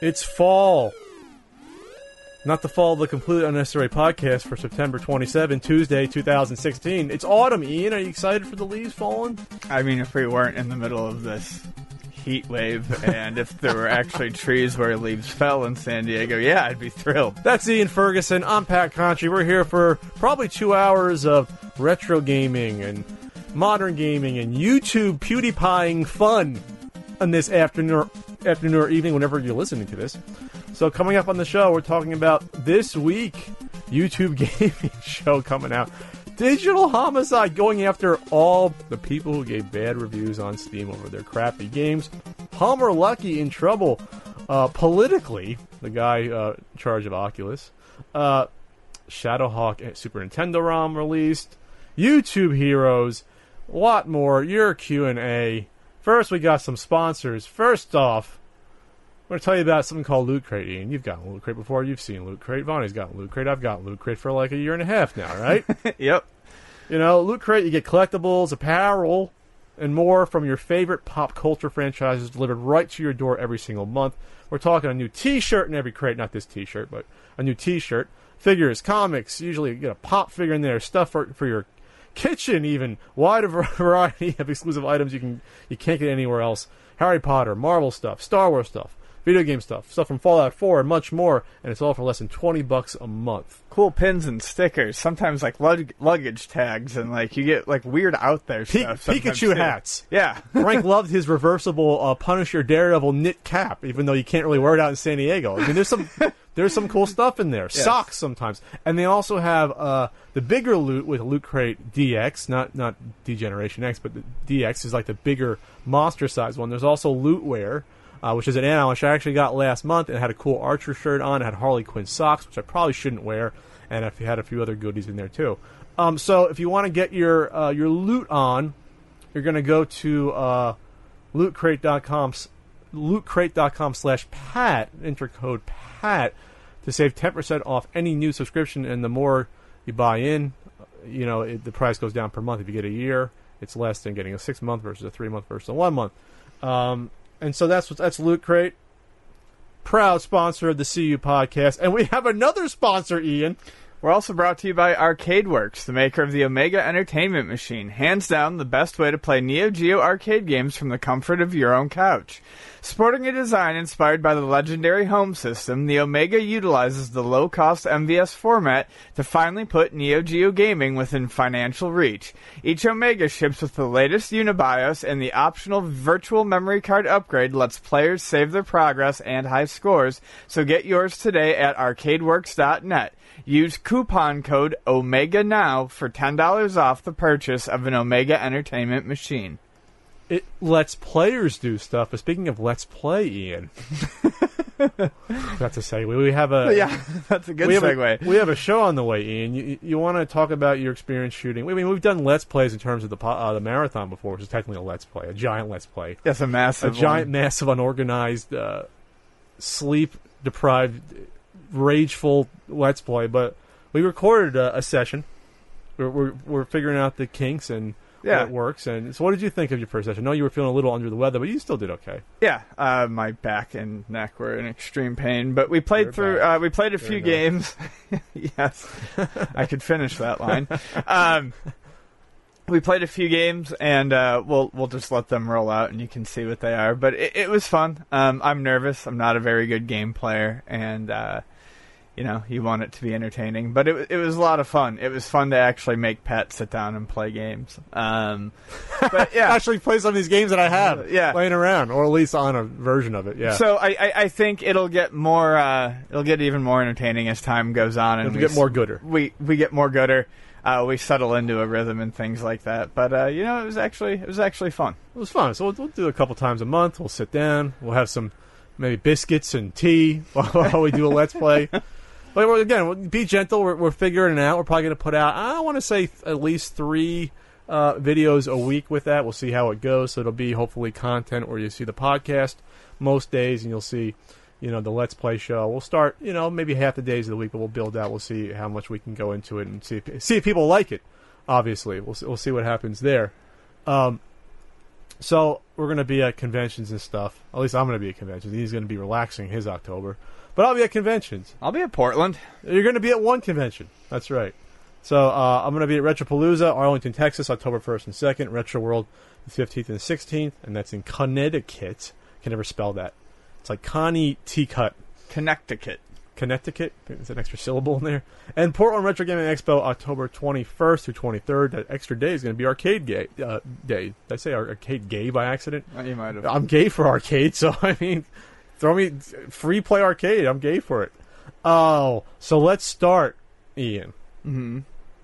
It's fall. Not the fall of the completely unnecessary podcast for September 27, Tuesday, 2016. It's autumn, Ian. Are you excited for the leaves falling? I mean, if we weren't in the middle of this heat wave and if there were actually trees where leaves fell in San Diego, yeah, I'd be thrilled. That's Ian Ferguson. I'm Pat Contri. We're here for probably two hours of retro gaming and modern gaming and YouTube PewDiePieing fun on this afternoon, afternoon or evening, whenever you're listening to this. So, coming up on the show, we're talking about this week YouTube gaming show coming out. Digital Homicide going after all the people who gave bad reviews on Steam over their crappy games. Palmer Luckey in trouble uh, politically, the guy uh, in charge of Oculus. Uh, Shadowhawk Super Nintendo ROM released. YouTube Heroes, a lot more. Your Q and A. First, we got some sponsors. First off, I'm going to tell you about something called Loot Crate, Ian. You've gotten Loot Crate before. You've seen Loot Crate. Vonnie's gotten Loot Crate. I've gotten Loot Crate for like a year and a half now, right? yep. You know, Loot Crate, you get collectibles, apparel, and more from your favorite pop culture franchises delivered right to your door every single month. We're talking a new T-shirt in every crate, not this T-shirt, but a new T-shirt. Figures, comics, usually you get a pop figure in there, stuff for, for your kitchen, even wide variety of exclusive items you can you can't get anywhere else. Harry Potter, Marvel stuff, Star Wars stuff, video game stuff, stuff from Fallout 4, and much more. And it's all for less than 20 bucks a month. Cool pins and stickers, sometimes like lug- luggage tags, and like you get like weird out there P- stuff. Pikachu too. hats. Yeah. Frank loved his reversible uh, Punisher Daredevil knit cap, even though you can't really wear it out in San Diego. I mean, there's some there's some cool stuff in there. Yes. Socks sometimes, and they also have uh, the bigger loot with Loot Crate DX, not not Degeneration X, but the DX is like the bigger monster size one. There's also Lootwear. Uh, which is an add-on which I actually got last month. and had a cool Archer shirt on. It had Harley Quinn socks, which I probably shouldn't wear, and it had a few other goodies in there too. Um, so if you want to get your uh, your loot on, you're going to go to uh, lootcrate.com lootcrate.com slash pat enter code pat to save 10% off any new subscription and the more you buy in you know it, the price goes down per month if you get a year it's less than getting a six month versus a three month versus a one month um, and so that's what that's loot crate proud sponsor of the cu podcast. And we have another sponsor ian We're also brought to you by ArcadeWorks, the maker of the Omega Entertainment Machine. Hands down, the best way to play Neo Geo arcade games from the comfort of your own couch. Sporting a design inspired by the legendary home system, the Omega utilizes the low cost MVS format to finally put Neo Geo gaming within financial reach. Each Omega ships with the latest Unibios, and the optional virtual memory card upgrade lets players save their progress and high scores, so get yours today at arcadeworks.net. Use coupon code OMEGA now for $10 off the purchase of an Omega Entertainment machine. it lets players do stuff but speaking of let's play ian that's a segue we have a Yeah, that's a good we have segue. A, we have a show on the way, Ian. You, you want to talk about your experience shooting? I mean, we've done let's plays in terms of the uh, the marathon before, which is technically a let's play, a giant let's play, Yes, a massive, a massive giant, one. massive, unorganized, uh, sleep deprived, rageful let's play. But we recorded a, a session. We're, we're we're figuring out the kinks and Yeah. what works. And so, what did you think of your first session? I know you were feeling a little under the weather, but you still did okay. Yeah, uh, my back and neck were in extreme pain, but we played through. Uh, we played a few games. yes, I could finish that line. Um, we played a few games, and uh, we'll we'll just let them roll out, and you can see what they are. But it, it was fun. Um, I'm nervous. I'm not a very good game player, and uh, you know you want it to be entertaining. But it it was a lot of fun. It was fun to actually make Pat sit down and play games. Um, but yeah, Actually, play some of these games that I have, Yeah. laying around, or at least on a version of it. Yeah. So I, I, I think it'll get more uh, it'll get even more entertaining as time goes on and It'll we get more gooder. We we get more gooder. Uh, we settle into a rhythm and things like that. But uh, you know, it was actually it was actually fun. It was fun. So we'll, we'll do it a couple times a month. We'll sit down. We'll have some maybe biscuits and tea while we do a let's play. But again, be gentle. We're, we're figuring it out. We're probably going to put out. I want to say th- at least three uh, videos a week with that. We'll see how it goes. So it'll be hopefully content where you see the podcast most days, and you'll see, you know, the let's play show. We'll start, you know, maybe half the days of the week, but we'll build out. We'll see how much we can go into it and see if, see if people like it. Obviously, we'll we'll see what happens there. Um, so we're going to be at conventions and stuff. At least I'm going to be at conventions. He's going to be relaxing his October, but I'll be at conventions. I'll be at Portland. You're going to be at one convention. That's right. So uh, I'm going to be at Retropalooza, Arlington, Texas, October 1st and 2nd. Retro World, the 15th and 16th, and that's in Connecticut. Can never spell that. It's like Connie T Cut. Connecticut. Connecticut. There's an extra syllable in there. And Portland Retro Gaming Expo, October 21st through 23rd. That extra day is going to be Arcade Gay uh, Day. Did I say Arcade Gay by accident? You might have. I'm gay for arcade, so I mean, throw me free play arcade. I'm gay for it. Oh, so let's start, Ian, Mm-hmm.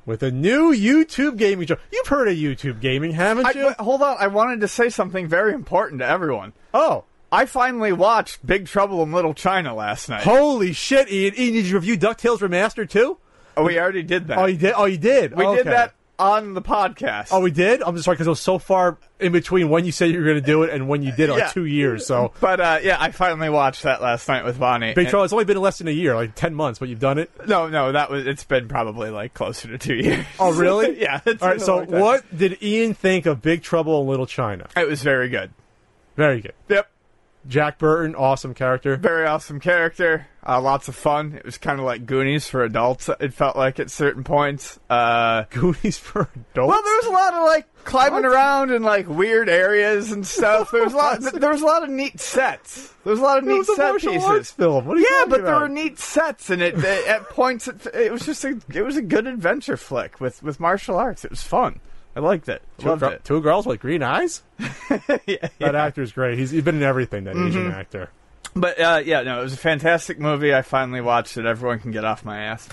with a new YouTube gaming show. You've heard of YouTube gaming, haven't you? hold on, I wanted to say something very important to everyone. oh, I finally watched Big Trouble in Little China last night. holy shit, Ian! Ian, did you review Ducktales Remastered too? Oh, we already did that. Oh, you did. Oh, you did. we Okay. did that on the podcast. Oh, we did. I'm just sorry because it was so far in between when you said you were going to do it and when you did it, like Yeah. two years. So. but uh, yeah, I finally watched that last night with Bonnie. Big Trouble. It's only been less than a year, like ten months, but you've done it. No, no, that was. It's been probably like closer to two years. Oh, really? yeah. It's All right. So, what did Ian think of Big Trouble in Little China? It was very good. Very good. Yep. Jack Burton, awesome character. Very awesome character. Uh, lots of fun. It was kind of like Goonies for adults. It felt like at certain points. Uh, Goonies for adults. well, there was a lot of like climbing What? around in like weird areas and stuff. There was a lot. There was a lot of neat sets. There was a lot of it neat set pieces. film. What are you Yeah, but there about? were neat sets, and it, it at points it, it was just a it was a good adventure flick with with martial arts. It was fun. I liked it. two, Loved gir- it. two girls with green eyes. yeah, That actor's great. He's, he's been in everything. That Mm-hmm. Asian actor. But uh, yeah, no, it was a fantastic movie. I finally watched it. Everyone can get off my ass.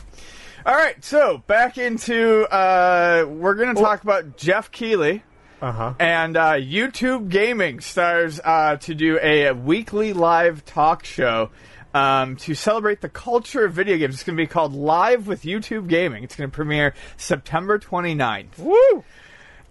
All right, so back into uh, we're going to talk about Geoff Keighley Uh huh. and uh, YouTube Gaming stars uh, to do a weekly live talk show um, to celebrate the culture of video games. It's going to be called Live with YouTube Gaming. It's going to premiere September 29th. Woo!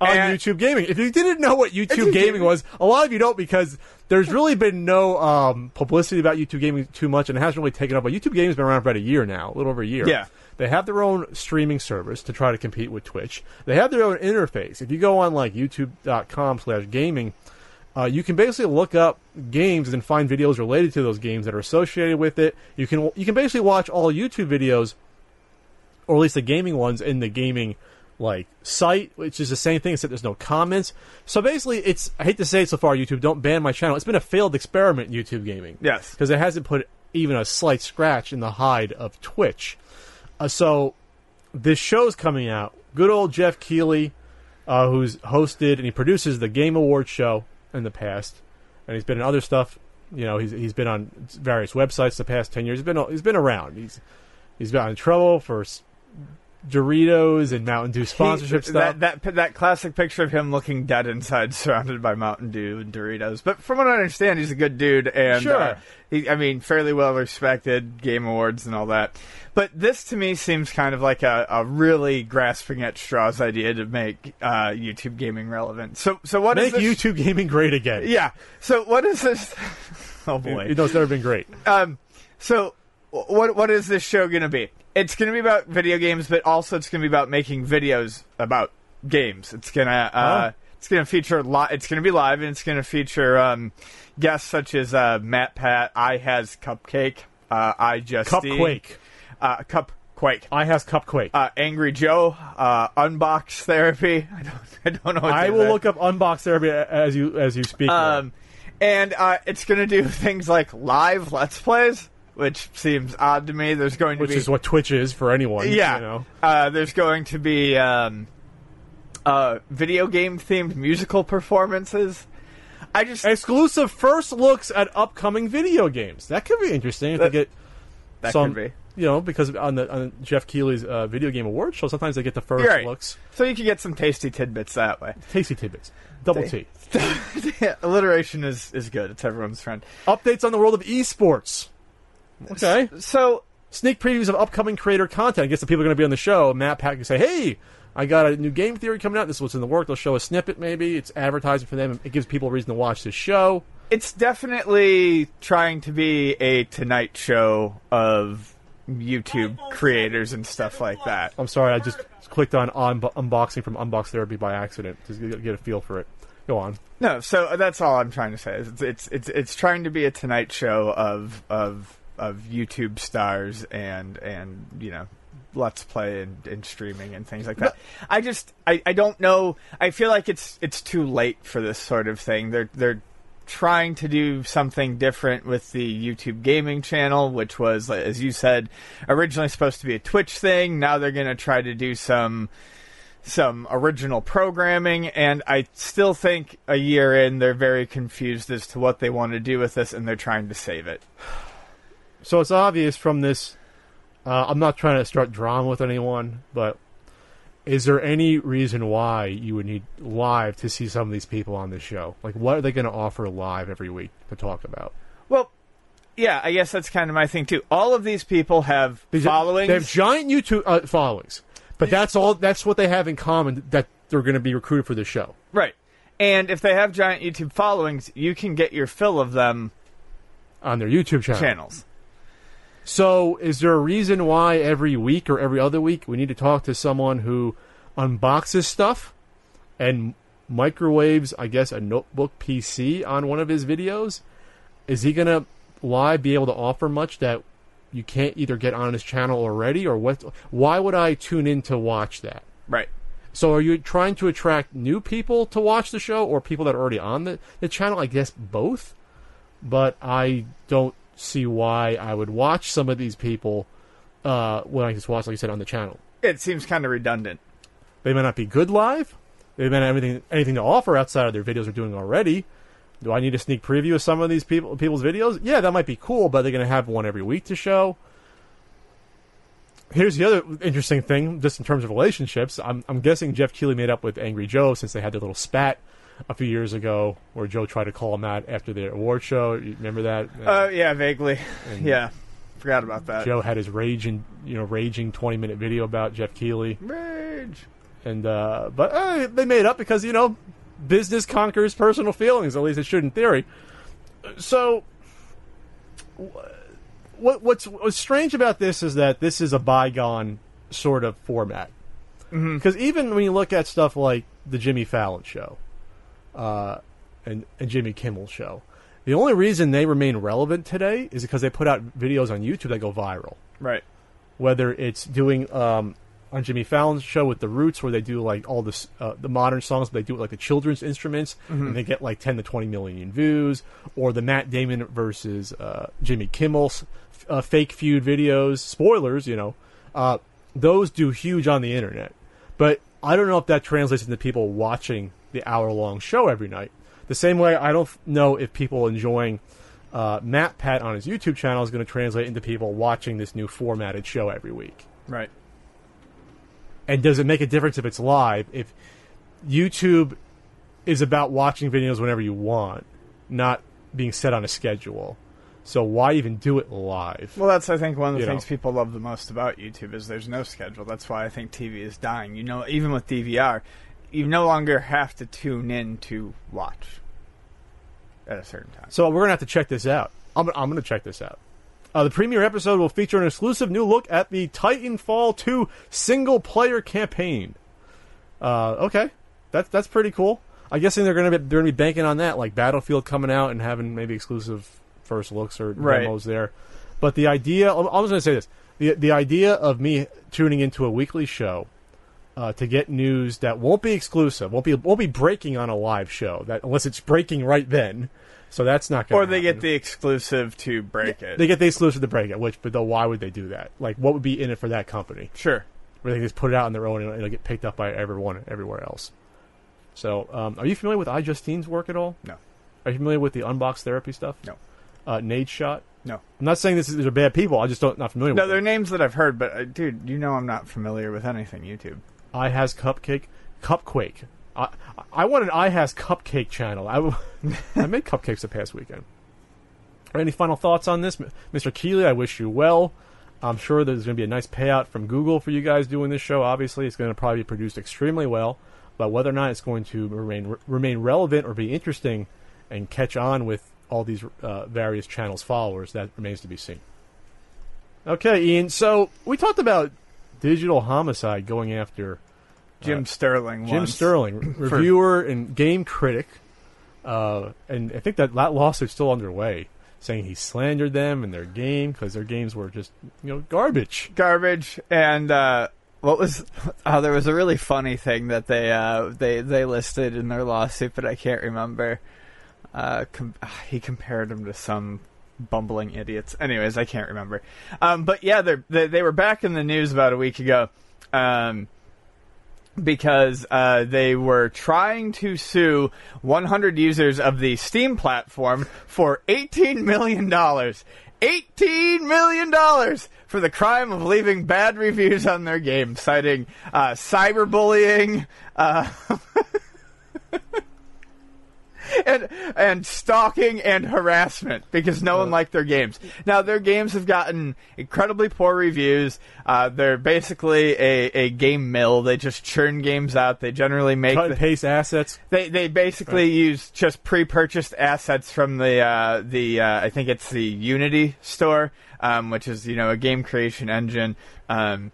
On And- YouTube Gaming. If you didn't know what YouTube YouTube Gaming was, a lot of you don't because there's really been no um, publicity about YouTube Gaming too much, and it hasn't really taken up. But YouTube Gaming's been around for about a year now, a little over a year. Yeah. They have their own streaming service to try to compete with Twitch. They have their own interface. If you go on like youtube.com slash gaming, uh, you can basically look up games and find videos related to those games that are associated with it. You can you can basically watch all YouTube videos or at least the gaming ones in the gaming like site, which is the same thing except there's no comments. So basically, it's I hate to say it so far, YouTube, don't ban my channel. It's been a failed experiment, YouTube gaming. Yes. because it hasn't put even a slight scratch in the hide of Twitch. Uh, so this show's coming out. Good old Geoff Keighley, uh, who's hosted and he produces the Game Awards show in the past, and he's been in other stuff. You know, he's he's been on various websites the past ten years. He's been he's been around. He's he's been in trouble for Doritos and Mountain Dew sponsorship He- stuff. That, that that classic picture of him looking dead inside, surrounded by Mountain Dew and Doritos. But from what I understand, he's a good dude, and Sure. uh, he, I mean, fairly well respected, Game Awards and all that. But this to me seems kind of like a, a really grasping at straws idea to make uh, YouTube gaming relevant. So, so what is Make this? YouTube gaming great again. Yeah. So what is this? oh boy. You know, it's never been great. Um, so what what is this show going to be? It's going to be about video games, but also it's going to be about making videos about games. It's gonna uh, Oh. it's gonna feature li- It's gonna be live, and it's gonna feature um, guests such as uh, Matt Pat, I has Cupcake, uh, I just Cupquake. uh, Cupquake. I has Cupquake. Uh, Angry Joe, uh, Unbox Therapy. I don't, I don't know. I will say. look up unbox therapy as you as you speak. Um, and uh, it's going to do things like live Let's Plays, which seems odd to me. There's going to be which be is what Twitch is for anyone. yeah. You know. Uh, there's going to be um, uh, video game themed musical performances. I just Exclusive first looks at upcoming video games. That could be interesting if That- they get that some could be. you know, because on the on Geoff Keighley's uh, video game award show, sometimes they get the 1st Right. looks, So you can get some tasty tidbits that way. tasty tidbits, double T. alliteration is, is good. It's everyone's friend. Updates on the world of esports. Okay. So Sneak previews of upcoming creator content. I guess the people are going to be on the show. Matt Pat can say, "Hey, I got a new game theory coming out. This is what's in the work." They'll show a snippet. Maybe it's advertising for them. It gives people a reason to watch this show. it's definitely trying to be a Tonight Show of YouTube creators and stuff like that. I'm sorry, I just clicked on, on unboxing from Unbox Therapy by accident to get get a feel for it. Go on. No, so that's all I'm trying to say. is It's it's it's, it's trying to be a Tonight Show of of of YouTube stars and and you know let's play and, and streaming and things like that. I just I, I don't know. I feel like it's it's too late for this sort of thing. They're they're trying to do something different with the YouTube gaming channel, which was as you said originally supposed to be a Twitch thing. Now they're going to try to do some some original programming, and I still think a year in they're very confused as to what they want to do with this, and they're trying to save it. So it's obvious from this. Uh, I'm not trying to start drama with anyone, but is there any reason why you would need live to see some of these people on this show? Like, what are they going to offer live every week to talk about? Well, yeah, I guess that's kind of my thing too. All of these people have These- followings. They have giant YouTube uh, followings, but that's all. That's what they have in common. That they're going to be recruited for the show. right. And if they have giant YouTube followings, you can get your fill of them on their YouTube channel. channels. So, is there a reason why every week or every other week we need to talk to someone who unboxes stuff and microwaves, I guess, a notebook PC on one of his videos? Is he going to live be able to offer much that you can't either get on his channel already or what? Why would I tune in to watch that? Right. So, are you trying to attract new people to watch the show or people that are already on the, the channel? I guess both. But I don't see why I would watch some of these people uh, when I just watch, like you said, on the channel. It seems kind of redundant. They may not be good live. They may not have anything, anything to offer outside of their videos they're doing already. Do I need a sneak preview of some of these people people's videos? Yeah, that might be cool, but they're going to have one every week to show. Here's the other interesting thing, just in terms of relationships. I'm, I'm guessing Geoff Keighley made up with Angry Joe since they had their little spat a few years ago, where Joe tried to call him out after the award show. You remember that? Uh, yeah, vaguely. And Yeah, forgot about that. Joe had his raging, you know, raging 20 minute video about Geoff Keighley. Rage. and uh, but uh, they made up because you know business conquers personal feelings. At least it should in theory. So, what what's what's strange about this is that this is a bygone sort of format. Because even when you look at stuff like the Jimmy Fallon show, uh, and and Jimmy Kimmel show, the only reason they remain relevant today is because they put out videos on YouTube that go viral. Right. whether it's doing um, on Jimmy Fallon's show with the Roots, where they do like all this uh, the modern songs, but they do it like the children's instruments, and they get like ten to twenty million views, or the Matt Damon versus uh, Jimmy Kimmel uh, fake feud videos. Spoilers, you know, uh, those do huge on the internet, but I don't know if that translates into people watching the hour long show every night. The same way, I don't know if people enjoying uh, Matt Pat on his YouTube channel is going to translate into people watching this new formatted show every week. Right. And does it make a difference if it's live? If YouTube is about watching videos whenever you want, not being set on a schedule. So why even do it live? Well, that's I think one of the You know. things people love the most about YouTube is there's no schedule. That's why I think TV is dying. You know, even with DVR, you no longer have to tune in to watch at a certain time. So we're gonna have to check this out. I'm, I'm gonna check this out. Uh, the premiere episode will feature an exclusive new look at the Titanfall 2 single player campaign. Uh, okay, that's that's pretty cool. I guess they're gonna be they're gonna be banking on that, like Battlefield coming out and having maybe exclusive first looks or Right. demos there. But the idea, I'm I'm just gonna say this: the the idea of me tuning into a weekly show uh, to get news that won't be exclusive, won't be won't be breaking on a live show, that unless it's breaking right then. So that's not going. Or they get the exclusive to break it. they get the exclusive to break it. Which, but though, why would they do that? Like, what would be in it for that company? sure. Where they can just put it out on their own and it'll get picked up by everyone everywhere else. So, um, are you familiar with I iJustine's work at all? No. Are you familiar with the unbox therapy stuff? No. Uh, Nade Shot. No. I'm not saying this is, these are bad people. I just don't not familiar No, with they're them. names that I've heard, but uh, dude, you know I'm not familiar with anything YouTube. I has cupcake, cupquake. I I want an I has cupcake channel. I made cupcakes the past weekend. Any final thoughts on this, Mr. Keighley? I wish you well. I'm sure there's going to be a nice payout from Google for you guys doing this show. Obviously, it's going to probably be produced extremely well, but whether or not it's going to remain remain relevant or be interesting and catch on with all these uh, various channels' followers, that remains to be seen. Okay, Ian. So we talked about digital homicide going after Jim Sterling. Jim once. Sterling, reviewer and game critic, uh, and I think that that lawsuit's still underway, saying he slandered them and their game because their games were just you know garbage. garbage and uh what was oh there was a really funny thing that they uh they they listed in their lawsuit but I can't remember uh com- he compared them to some bumbling idiots anyways I can't remember um but yeah they they were back in the news about a week ago um because uh, they were trying to sue 100 users of the Steam platform for 18 million dollars. 18 million dollars for the crime of leaving bad reviews on their game, citing uh, cyberbullying, uh, and and stalking and harassment because no one liked their games. Now their games have gotten incredibly poor reviews. Uh, they're basically a, a game mill. They just churn games out. They generally make Cut the- and paste assets. they they basically use just pre-purchased assets from the uh, the uh, I think it's the Unity store, um, which is you know a game creation engine, um,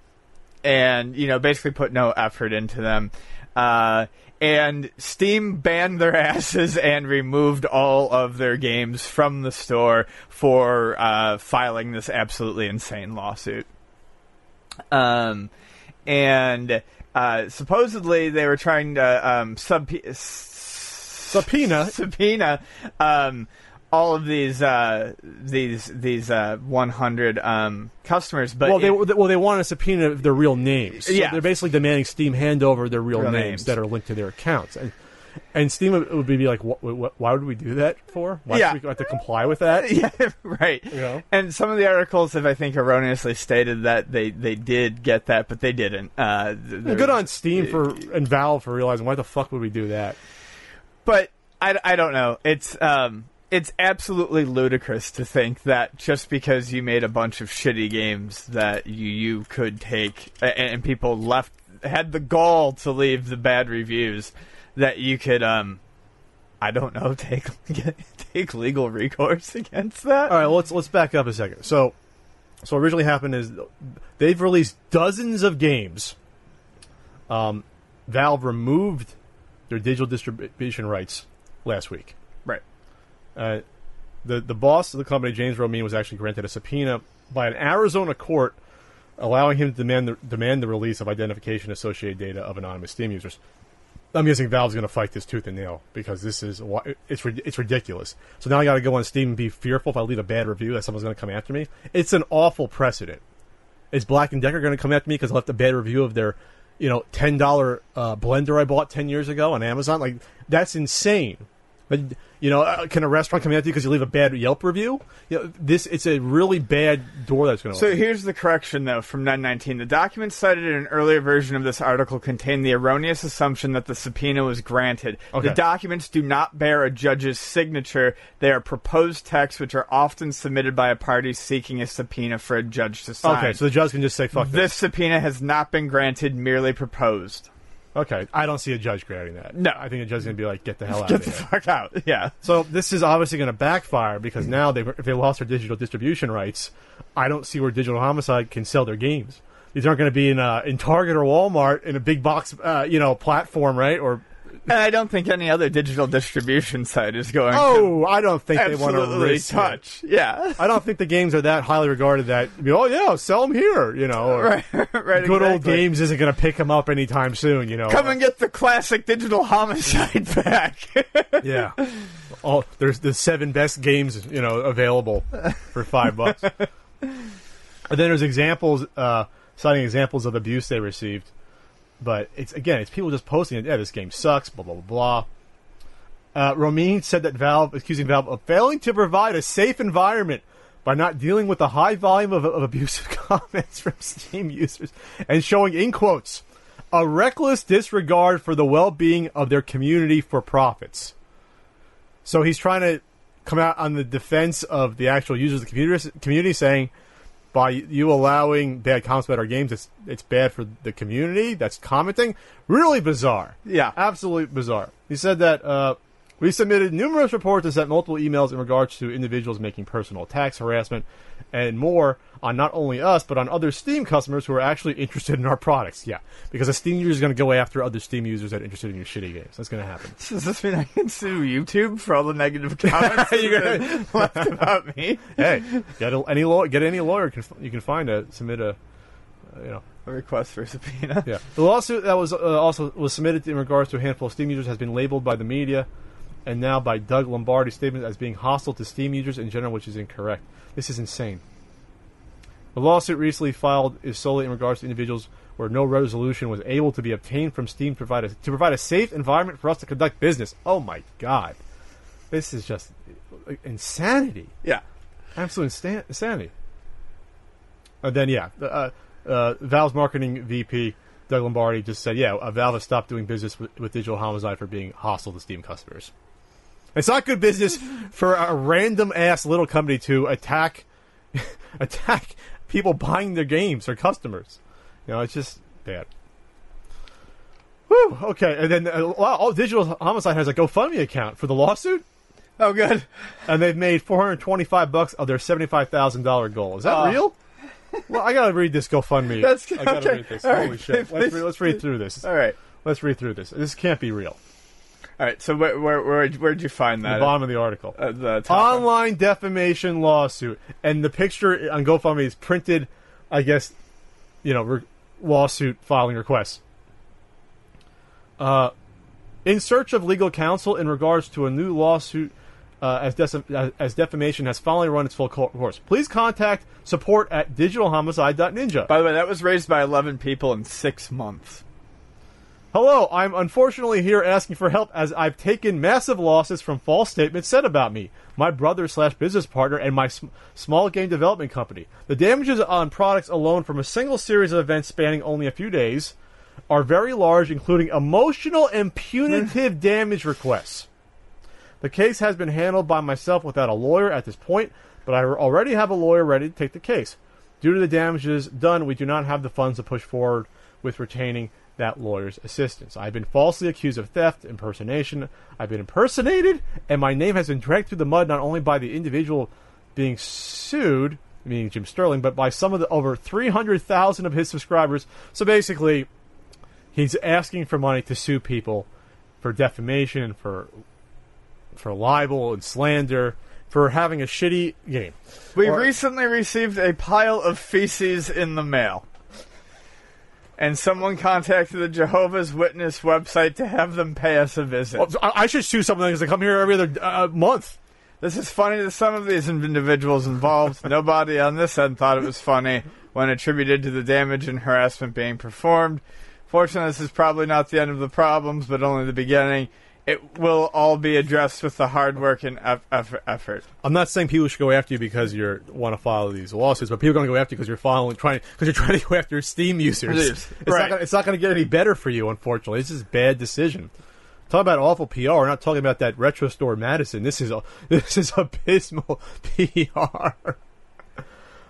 and you know basically put no effort into them. Uh, and Steam banned their asses and removed all of their games from the store for uh, filing this absolutely insane lawsuit. Um, and uh, supposedly they were trying to um, sub Subpoena. subpoena um, all of these uh, these these uh, 100 um, customers. But well, they well they want a subpoena of their real names. So Yeah. they're basically demanding Steam hand over their real, Real names, names. that are linked to their accounts. And, and Steam would, be like, what, what, why would we do that for? Why Yeah. should we have to comply with that? yeah, right. know? And some of the articles have, I think, erroneously stated that they, they did get that, but they didn't. Uh, Well, Good on Steam for and Valve for realizing why the fuck would we do that? but I, I don't know. It's um it's absolutely ludicrous to think that just because you made a bunch of shitty games that you you could take a- and, people left had the gall to leave the bad reviews that you could um I don't know take take legal recourse against that. All right, let's let's back up a second. So, so what originally happened is they've released dozens of games. Um, Valve removed their digital distribution rights last week. Uh, the the boss of the company, James Romine, was actually granted a subpoena by an Arizona court, allowing him to demand the, demand the release of identification associated data of anonymous Steam users. I'm guessing Valve's going to fight this tooth and nail because this is it's it's ridiculous. So now I got to go on Steam and be fearful if I leave a bad review that someone's going to come after me. It's an awful precedent. Is Black and Decker going to come after me because I left a bad review of their, you know, ten dollar uh, blender I bought ten years ago on Amazon? Like that's insane. But you know, uh, can a restaurant come after you because you leave a bad Yelp review? You know, this it's a really bad door that's going to. So here's the correction, though, from 919. The documents cited in an earlier version of this article contain the erroneous assumption that the subpoena was granted. Okay. The documents do not bear a judge's signature. They are proposed texts, which are often submitted by a party seeking a subpoena for a judge to sign. okay, so the judge can just say fuck this. this subpoena has not been granted, merely proposed. Okay, I don't see a judge granting that. No. I think the judge's going to be like, get the hell out Get of the here. fuck out. Yeah. So this is obviously going to backfire because now they if they lost their digital distribution rights, I don't see where Digital Homicide can sell their games. These aren't going to be in uh, in Target or Walmart in a big box, uh, you know, platform, right? Or And I don't think any other digital distribution site is going oh, I don't think they want to absolutely risk it. touch. Yeah. I don't think the games are that highly regarded that oh yeah, sell them here, you know. Right. right. Good old games isn't going to pick them up anytime soon, you know. Come and get the classic digital homicide back. Yeah. All there's the seven best games, you know, available for five bucks. and then there's examples, uh, citing examples of abuse they received. But it's again, it's people just posting. Yeah, this game sucks. Blah blah blah blah. Uh, Romine said that Valve, accusing Valve of failing to provide a safe environment by not dealing with the high volume of, of abusive comments from Steam users and showing, in quotes, a reckless disregard for the well being of their community for profits. So he's trying to come out on the defense of the actual users of the community, community saying, by you allowing bad comments about our games, it's it's bad for the community that's commenting. Really bizarre. Yeah. absolutely bizarre. He said that uh, we submitted numerous reports and sent multiple emails in regards to individuals making personal attacks, harassment, and more on not only us but on other Steam customers who are actually interested in our products. Yeah, because a Steam user is going to go after other Steam users that are interested in your shitty games. That's going to happen. Does this mean I can sue YouTube for all the negative comments that You're gonna- left about me? hey, get a, any law, get any lawyer can, you can find a submit a, uh, you know. A request for a subpoena. Yeah. The lawsuit that was uh, also was submitted in regards to a handful of Steam users has been labeled by the media and now by Doug Lombardi's statement as being hostile to Steam users in general, which is incorrect. This is insane. The lawsuit recently filed is solely in regards to individuals where no resolution was able to be obtained from Steam to provide a, to provide a safe environment for us to conduct business. Oh my god. This is just uh, insanity Yeah. absolute instan- insanity. And then, yeah, uh, uh, Valve's marketing VP Doug Lombardi just said, "Yeah, uh, Valve has stopped doing business with, with Digital Homicide for being hostile to Steam customers. It's not good business for a random ass little company to attack attack people buying their games or customers. You know, it's just bad." Whew, okay, and then uh, oh, Digital Homicide has a GoFundMe account for the lawsuit Oh, good. and they've made 425 bucks of their $75,000 goal. Is that Oh. real? Well, I gotta read this GoFundMe. That's- I gotta okay. read this. All Holy right. shit! Let's read, let's read through this. All right. Let's read through this. This can't be real. All right. So where where where where'd you find that? The bottom of the article. Uh, the top one. Online defamation lawsuit, and the picture on GoFundMe is printed. I guess, you know, re- lawsuit filing requests. Uh, in search of legal counsel in regards to a new lawsuit uh, as, def- as, as defamation has finally run its full course. Please contact support at digitalhomicide.ninja. By the way, that was raised by 11 people in six months. Hello, I'm unfortunately here asking for help as I've taken massive losses from false statements said about me, my brother slash business partner, and my sm- small game development company. The damages on products alone from a single series of events spanning only a few days are very large, including emotional and punitive damage requests. The case has been handled by myself without a lawyer at this point, but I already have a lawyer ready to take the case. Due to the damages done, we do not have the funds to push forward with retaining that lawyer's assistance. I've been falsely accused of theft, impersonation. I've been impersonated, and my name has been dragged through the mud not only by the individual being sued, meaning Jim Sterling, but by some of the over 300,000 of his subscribers. So basically, he's asking for money to sue people for defamation, for for libel and slander, for having a shitty game. We Or- recently received a pile of feces in the mail. And someone contacted the Jehovah's Witness website to have them pay us a visit. Well, I should sue someone because they come here every other uh, month. This is funny to some of these individuals involved. Nobody on this end thought it was funny when attributed to the damage and harassment being performed. Fortunately, this is probably not the end of the problems, but only the beginning. It will all be addressed with the hard work and eff- eff- effort. I'm not saying people should go after you because you want to file these lawsuits, but people are going to go after you because you're filing trying because you're trying to go after Steam users. It's right. not gonna, it's not going to get any better for you, unfortunately. This is a bad decision. Talk about awful PR. We're not talking about that retro store Madison. This is a, this is abysmal PR.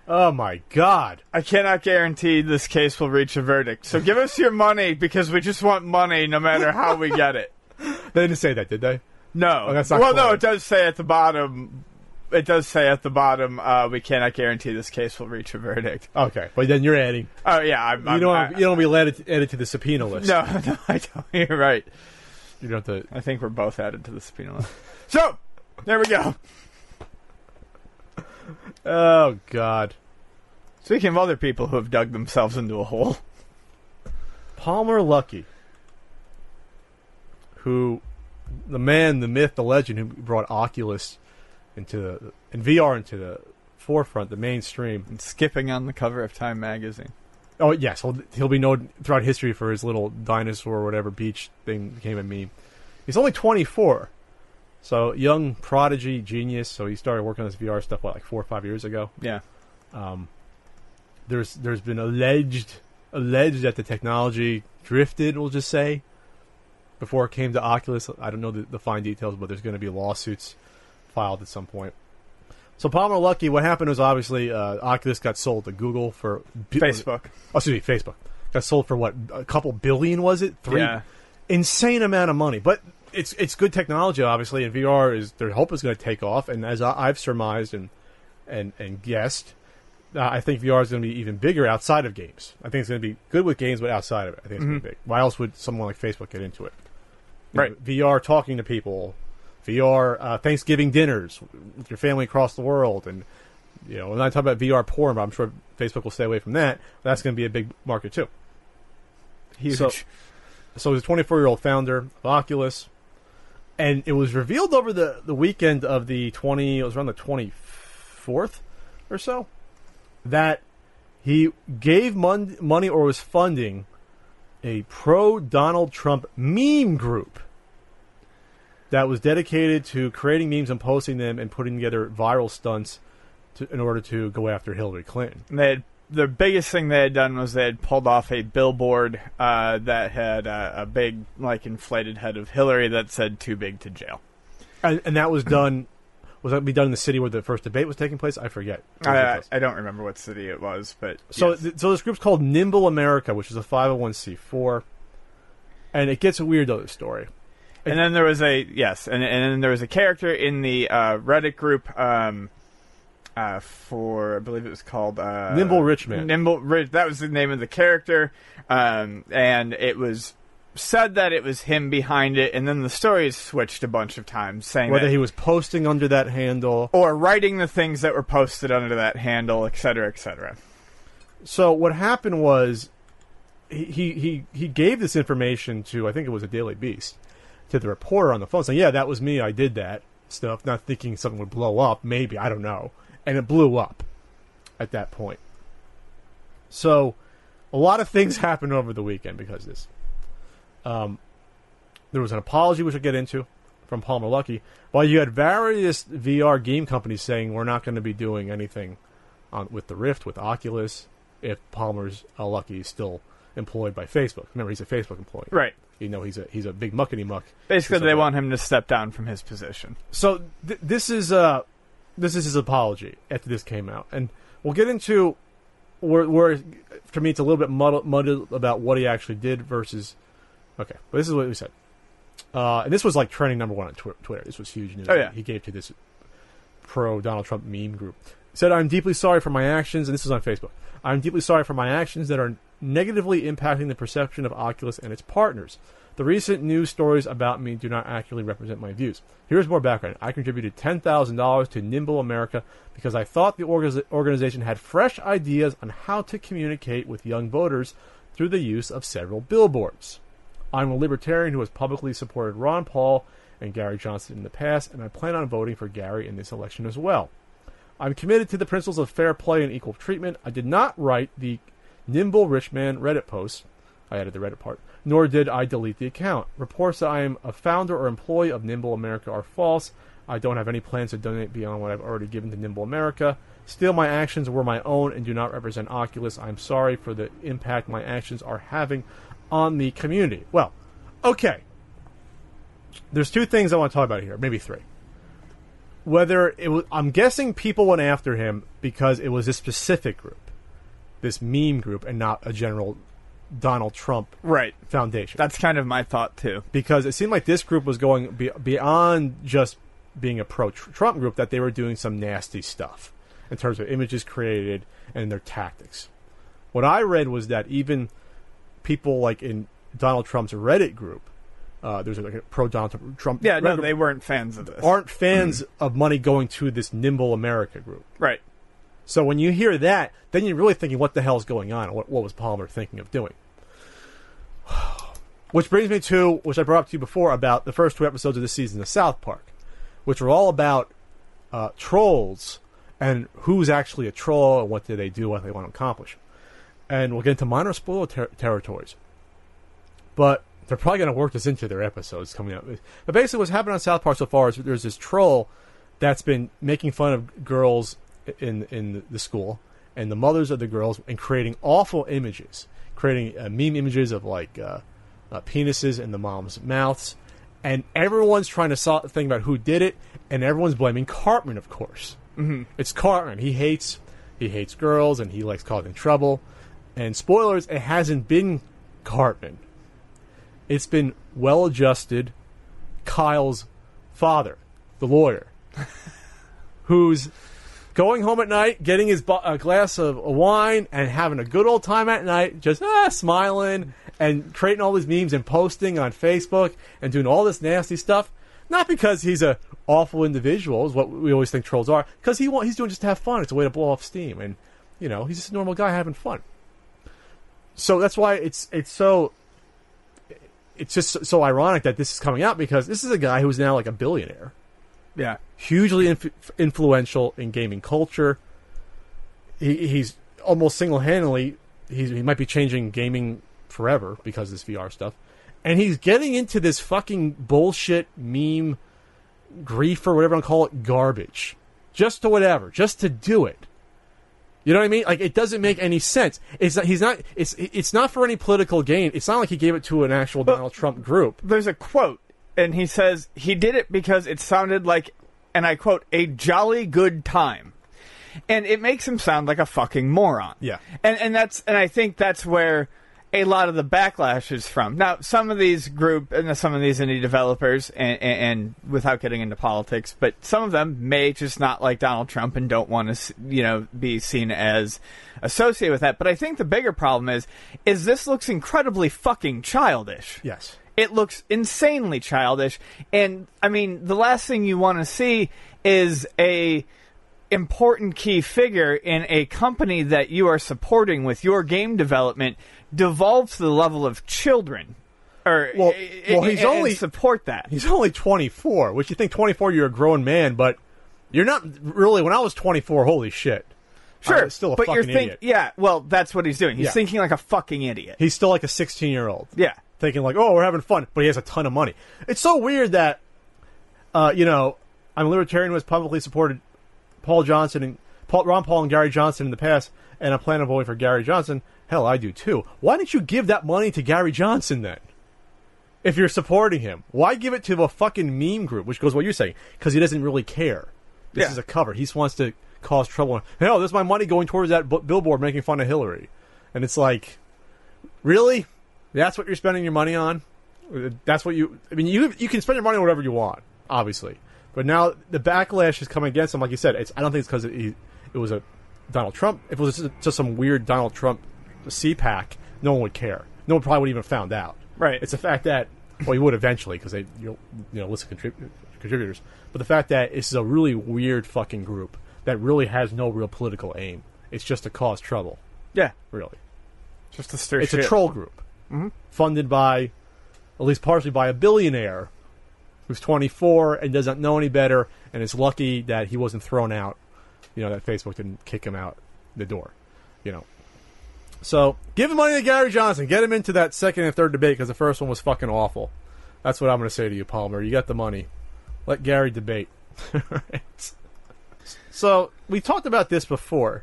Oh my god. I cannot guarantee this case will reach a verdict. So give us your money because we just want money no matter how we get it. They didn't say that, did they? No. Oh, that's not well, no, it does say at the bottom. It does say at the bottom, uh, we cannot guarantee this case will reach a verdict. Okay, but then you're adding. Oh yeah, I'm, You I'm, don't. I- you don't be added, added to the subpoena list. No, no, I don't. You're right. you don't have to. I think we're both added to the subpoena list. So there we go. Oh god. Speaking of other people who have dug themselves into a hole, Palmer Luckey, who, the man, the myth, the legend, who brought Oculus into the, and VR into the forefront, the mainstream. and skipping on the cover of Time magazine. Oh yes, he'll, he'll be known throughout history for his little dinosaur or whatever beach thing became a meme. He's only 24, So young prodigy genius. So he started working on this VR stuff what like four or five years ago. Yeah. Um, there's there's been alleged alleged that the technology drifted. We'll just say before it came to Oculus. I don't know the, the fine details, but there's going to be lawsuits filed at some point. So Palmer Luckey, what happened was obviously uh, Oculus got sold to Google for bi- Facebook. Oh, excuse me, Facebook got sold for what a couple billion was it? Three Yeah. insane amount of money, but it's it's good technology, obviously, and VR is their hope is going to take off. And as I, I've surmised and and and guessed, uh, I think VR is going to be even bigger outside of games. I think it's going to be good with games, but outside of it, I think it's going to be big. Why else would someone like Facebook get into it? Right. VR talking to people, VR uh, Thanksgiving dinners with your family across the world, and you know, when I talk about VR porn, but I'm sure Facebook will stay away from that. That's going to be a big market too. Huge. So- So he's a 24 year old founder of Oculus, and it was revealed over the the weekend of the 20. It was around the 24th or so that he gave mon- money or was funding a pro Donald Trump meme group that was dedicated to creating memes and posting them and putting together viral stunts to, in order to go after Hillary Clinton. they had, the biggest thing they had done was they had pulled off a billboard uh, that had uh, a big, like, inflated head of Hillary that said "Too big to jail." And, and that was done. Was that be done in the city where the first debate was taking place? I forget. I, I don't remember what city it was, but so, yes. th- so this group's called Nimble America, which is a 501c4, and it gets a weird story. And then there was a yes, and and then there was a character in the uh, Reddit group um, uh, for I believe it was called uh, Nimble Rich Man. Nimble Rich. That was the name of the character, um, and it was said that it was him behind it, and then the story switched a bunch of times, saying Whether that, he was posting under that handle. or writing the things that were posted under that handle, et cetera, et cetera. So what happened was, he he he, he gave this information to I think it was a Daily Beast to the reporter on the phone, saying, "Yeah, that was me. I did that stuff." Not thinking something would blow up. Maybe I don't know, and it blew up at that point. So, a lot of things happened over the weekend because of this. Um, there was an apology, which we'll get into, from Palmer Luckey. While you had various VR game companies saying we're not going to be doing anything on with the Rift, with Oculus, if Palmer's uh, Luckey is still employed by Facebook. Remember, he's a Facebook employee. Right. You know, he's a he's a big muckety muck. Basically, they want him to step down from his position. So th- this is uh this is his apology after this came out, and we'll get into where where for me it's a little bit muddled, muddled about what he actually did versus. Okay, but this is what he said, uh, and this was like trending number one on Twi- Twitter. This was huge news. Oh, yeah. he gave to this pro Donald Trump meme group. Said, "I'm deeply sorry for my actions," and this is on Facebook. I'm deeply sorry for my actions that are negatively impacting the perception of Oculus and its partners. The recent news stories about me do not accurately represent my views. Here's more background. I contributed $10,000 to Nimble America because I thought the organiz- organization had fresh ideas on how to communicate with young voters through the use of several billboards. I'm a libertarian who has publicly supported Ron Paul and Gary Johnson in the past, and I plan on voting for Gary in this election as well. I'm committed to the principles of fair play and equal treatment. I did not write the Nimble Richman Reddit post. I added the Reddit part. Nor did I delete the account. Reports that I am a founder or employee of Nimble America are false. I don't have any plans to donate beyond what I've already given to Nimble America. Still, my actions were my own and do not represent Oculus. I'm sorry for the impact my actions are having on the community. Well, okay. There's two things I want to talk about here, maybe three whether it was I'm guessing people went after him because it was a specific group, this meme group, and not a general Donald Trump Right. foundation. That's kind of my thought too. because it seemed like this group was going be- beyond just being a pro Trump group; that they were doing some nasty stuff in terms of images created and their tactics. What I read was that even people like in Donald Trump's Reddit group, uh, there's like a pro Donald Trump. Yeah, no, they weren't fans of this. aren't fans of money going to this Nimble America group. right. So when you hear that, then you're really thinking, what the hell is going on? What, what was Palmer thinking of doing? Which brings me to, which I brought up to you before, about the first two episodes of the season of South Park, which were all about uh, trolls and who's actually a troll and what do they do, what they want to accomplish. And we'll get into minor spoiler ter- territories. But they're probably going to work this into their episodes coming up. But basically, what's happened on South Park so far is there's this troll that's been making fun of girls in in the school and the mothers of the girls and creating awful images, creating uh, meme images of like uh, uh, penises in the mom's mouths, and everyone's trying to solve, think about who did it, and everyone's blaming Cartman, of course. Mm-hmm. It's Cartman. He hates he hates girls and he likes causing trouble. And spoilers, it hasn't been Cartman. It's been well adjusted Kyle's father, the lawyer, who's going home at night, getting his bu- a glass of wine, and having a good old time at night, just ah, smiling and creating all these memes and posting on Facebook and doing all this nasty stuff. Not because he's a awful individual, is what we always think trolls are, because he want, he's doing just to have fun. It's a way to blow off steam, and you know he's just a normal guy having fun. So that's why it's it's so it's just so ironic that this is coming out because this is a guy who's now like a billionaire, Yeah. hugely inf- influential in gaming culture. He, he's almost single handedly he's, he might be changing gaming forever because of this VR stuff, and he's getting into this fucking bullshit meme grief or whatever I call it garbage, just to whatever, just to do it. You know what I mean? Like it doesn't make any sense. It's not, he's not. It's it's not for any political gain. It's not like he gave it to an actual Donald Trump group. There's a quote, and he says he did it because it sounded like, and I quote, a jolly good time. And it makes him sound like a fucking moron. Yeah. And and that's and I think that's where a lot of the backlash is from. Now, some of these group and some of these indie developers, and, and, and without getting into politics, but some of them may just not like Donald Trump and don't want to, you know, be seen as associated with that. But I think the bigger problem is, is this looks incredibly fucking childish. Yes. It looks insanely childish, and I mean, the last thing you want to see is a important key figure in a company that you are supporting with your game development devolve to the level of children. Or Well- well, he's and only- support that. He's only 24, which you think 24, you're a grown man, but you're not really. When I was 24, holy shit. Sure, still a but fucking you're think, idiot. yeah. Well, that's what he's doing. He's Yeah. thinking like a fucking idiot. He's still like a 16 year old. Yeah. Thinking like, oh, we're having fun, but he has a ton of money. It's so weird that, uh, you know, I'm a libertarian who has publicly supported Paul Johnson and Paul, Ron Paul and Gary Johnson in the past, and I plan on voting for Gary Johnson. Hell, I do too. Why didn't you give that money to Gary Johnson then? If you're supporting him, why give it to a fucking meme group? Which goes what you're saying, because he doesn't really care. This Yeah. is a cover. He just wants to cause trouble. Hell, there's my money going towards that bu- billboard making fun of Hillary, and it's like, really? That's what you're spending your money on? That's what you. I mean, you you can spend your money on whatever you want, obviously. But now the backlash is coming against him. Like you said, it's, I don't think it's because it, it was a Donald Trump. If it was just, just some weird Donald Trump CPAC, no one would care. No one probably would even found out. Right. It's the fact that well, you would eventually because they you know, you know list of contrib- contributors. But the fact that this is a really weird fucking group that really has no real political aim. It's just to cause trouble, Yeah. really. Just to stir It's shit. a troll group funded by, at least partially by a billionaire who's 24 and doesn't know any better and is lucky that he wasn't thrown out. You know that Facebook didn't kick him out the door. You know. So give the money to Gary Johnson. Get him into that second and third debate because the first one was fucking awful. That's what I'm going to say to you, Palmer. You got the money. Let Gary debate. So we talked about this before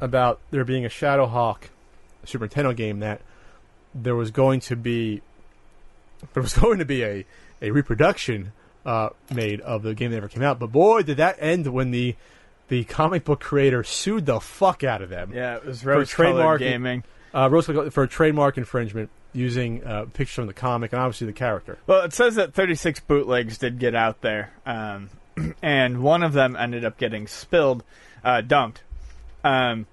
about there being a Shadowhawk Super Nintendo game that there was going to be there was going to be a a reproduction uh, made of the game that never came out. But boy, did that end when the the comic book creator sued the fuck out of them. Yeah, it was For rose trademark- gaming. Uh, Rose for trademark infringement using uh, pictures from the comic and obviously the character. Well, it says that 36 bootlegs did get out there, um, and one of them ended up getting spilled, uh, dumped. Um,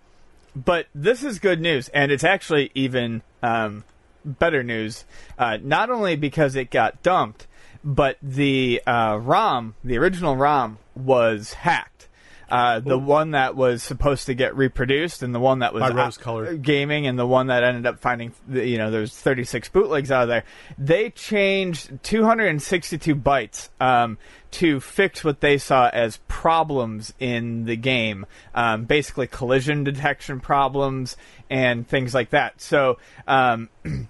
but this is good news, and it's actually even um, better news. Uh, not only because it got dumped, but the uh, ROM, the original ROM, was hacked. Uh, the one that was supposed to get reproduced, and the one that was By uh, rose-colored. gaming and the one that ended up finding you know there's 36 bootlegs out of there they changed 262 bytes um, to fix what they saw as problems in the game um, basically collision detection problems and things like that so um,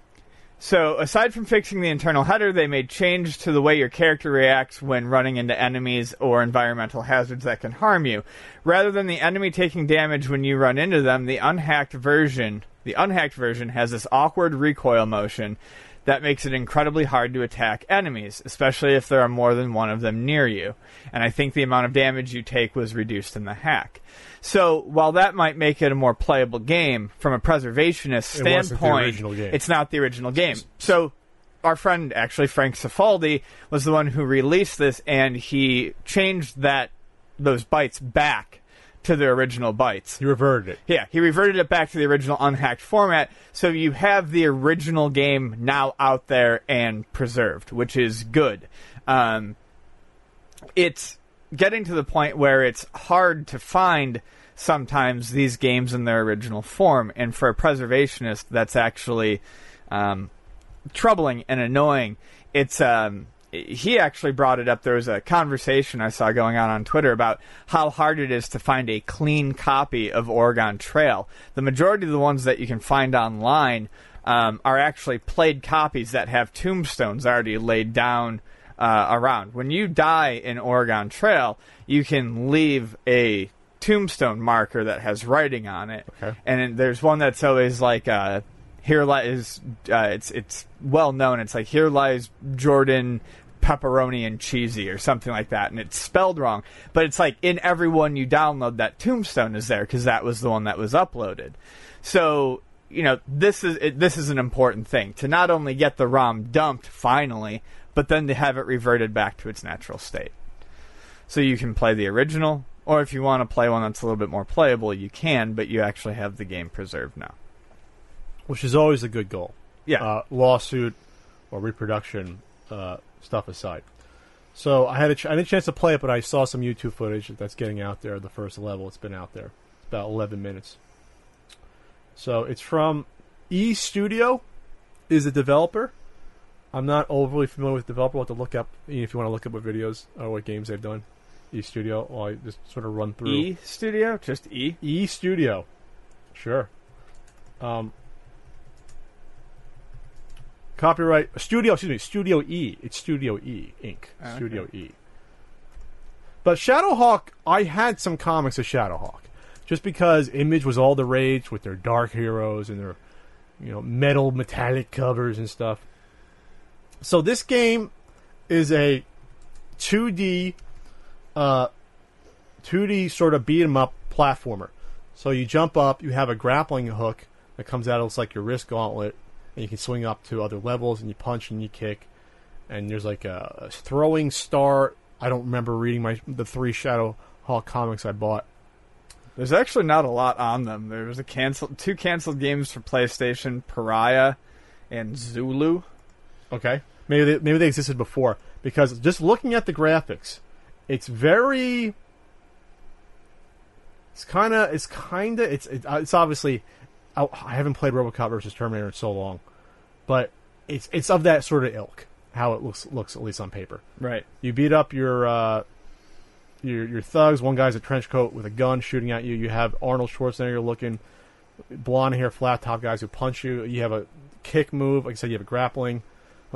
So, aside from fixing the internal header, they made change to the way your character reacts when running into enemies or environmental hazards that can harm you. Rather than the enemy taking damage when you run into them, the unhacked version, the unhacked version has this awkward recoil motion that makes it incredibly hard to attack enemies, especially if there are more than one of them near you. And I think the amount of damage you take was reduced in the hack. So while that might make it a more playable game, from a preservationist It standpoint, game. it's not the original game. So our friend, actually Frank Cifaldi, was the one who released this, and he changed that those bytes back to the original bytes. He reverted it. Yeah, he reverted it back to the original unhacked format, so you have the original game now out there and preserved, which is good. Um, it's getting to the point where it's hard to find sometimes these games in their original form, and for a preservationist, that's actually um, troubling and annoying. It's um, he actually brought it up. There was a conversation I saw going on on Twitter about how hard it is to find a clean copy of Oregon Trail. The majority of the ones that you can find online um, are actually played copies that have tombstones already laid down uh, around. When you die in Oregon Trail, you can leave a tombstone marker that has writing on it, Okay. and there's one that's always like. Uh, here lies uh, it's it's well known. It's like here lies Jordan pepperoni and cheesy or something like that, and it's spelled wrong. But it's like in every one you download, that tombstone is there because that was the one that was uploaded. So you know this is it, this is an important thing to not only get the ROM dumped finally, but then to have it reverted back to its natural state. So you can play the original, or if you want to play one that's a little bit more playable, you can, but you actually have the game preserved now. which is always a good goal. Yeah. Uh, lawsuit or reproduction uh, stuff aside. So I had a ch- I had a chance to play it, but I saw some YouTube footage that's getting out there. The first level, it's been out there. It's about 11 minutes. So it's from E Studio, is the developer. I'm not overly familiar with the developer. What to look up if you want to look up what videos or what games they've done. E Studio. While I just sort of run through. E Studio, just E. E Studio. Sure. Um, copyright Studio. Excuse me. Studio E. It's Studio E Inc. Okay. Studio E. But Shadowhawk, I had some comics of Shadowhawk, just because Image was all the rage with their dark heroes and their, you know, metal metallic covers and stuff. So this game is a 2D, uh, 2D sort of beat 'em up platformer. So you jump up, you have a grappling hook that comes out, it's like your wrist gauntlet, and you can swing up to other levels, and you punch and you kick. And there's like a, a throwing star. I don't remember reading my the three Shadow Hawk comics I bought. There's actually not a lot on them. There was a cancel two canceled games for PlayStation, Pariah and Zulu. Okay, maybe they, maybe they existed before because just looking at the graphics, it's very. It's kind of. It's kind of. It's. It, uh, it's obviously. I, I haven't played RoboCop versus Terminator in so long, but it's it's of that sort of ilk. How it looks looks at least on paper. Right. You beat up your uh, your your thugs. One guy's a trench coat with a gun shooting at you. You have Arnold Schwarzenegger looking blonde hair, flat top guys who punch you. You have a kick move. Like I said, you have a grappling.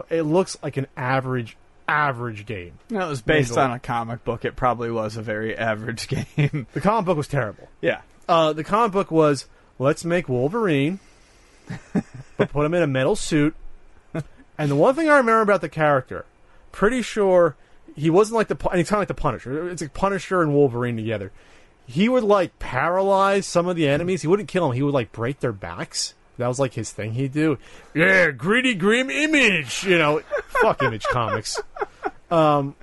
It looks like an average average game. No, it was based on a comic book. It probably was a very average game. The comic book was terrible. yeah. Uh, the comic book was let's make Wolverine, but put him in a metal suit. And the one thing I remember about the character, pretty sure he wasn't like the and he's kind of like the Punisher. It's like Punisher and Wolverine together. He would like paralyze some of the enemies. He wouldn't kill them. He would like break their backs. That was like his thing. He'd do. Yeah, gritty, grim image. You know, fuck Image Comics. Um.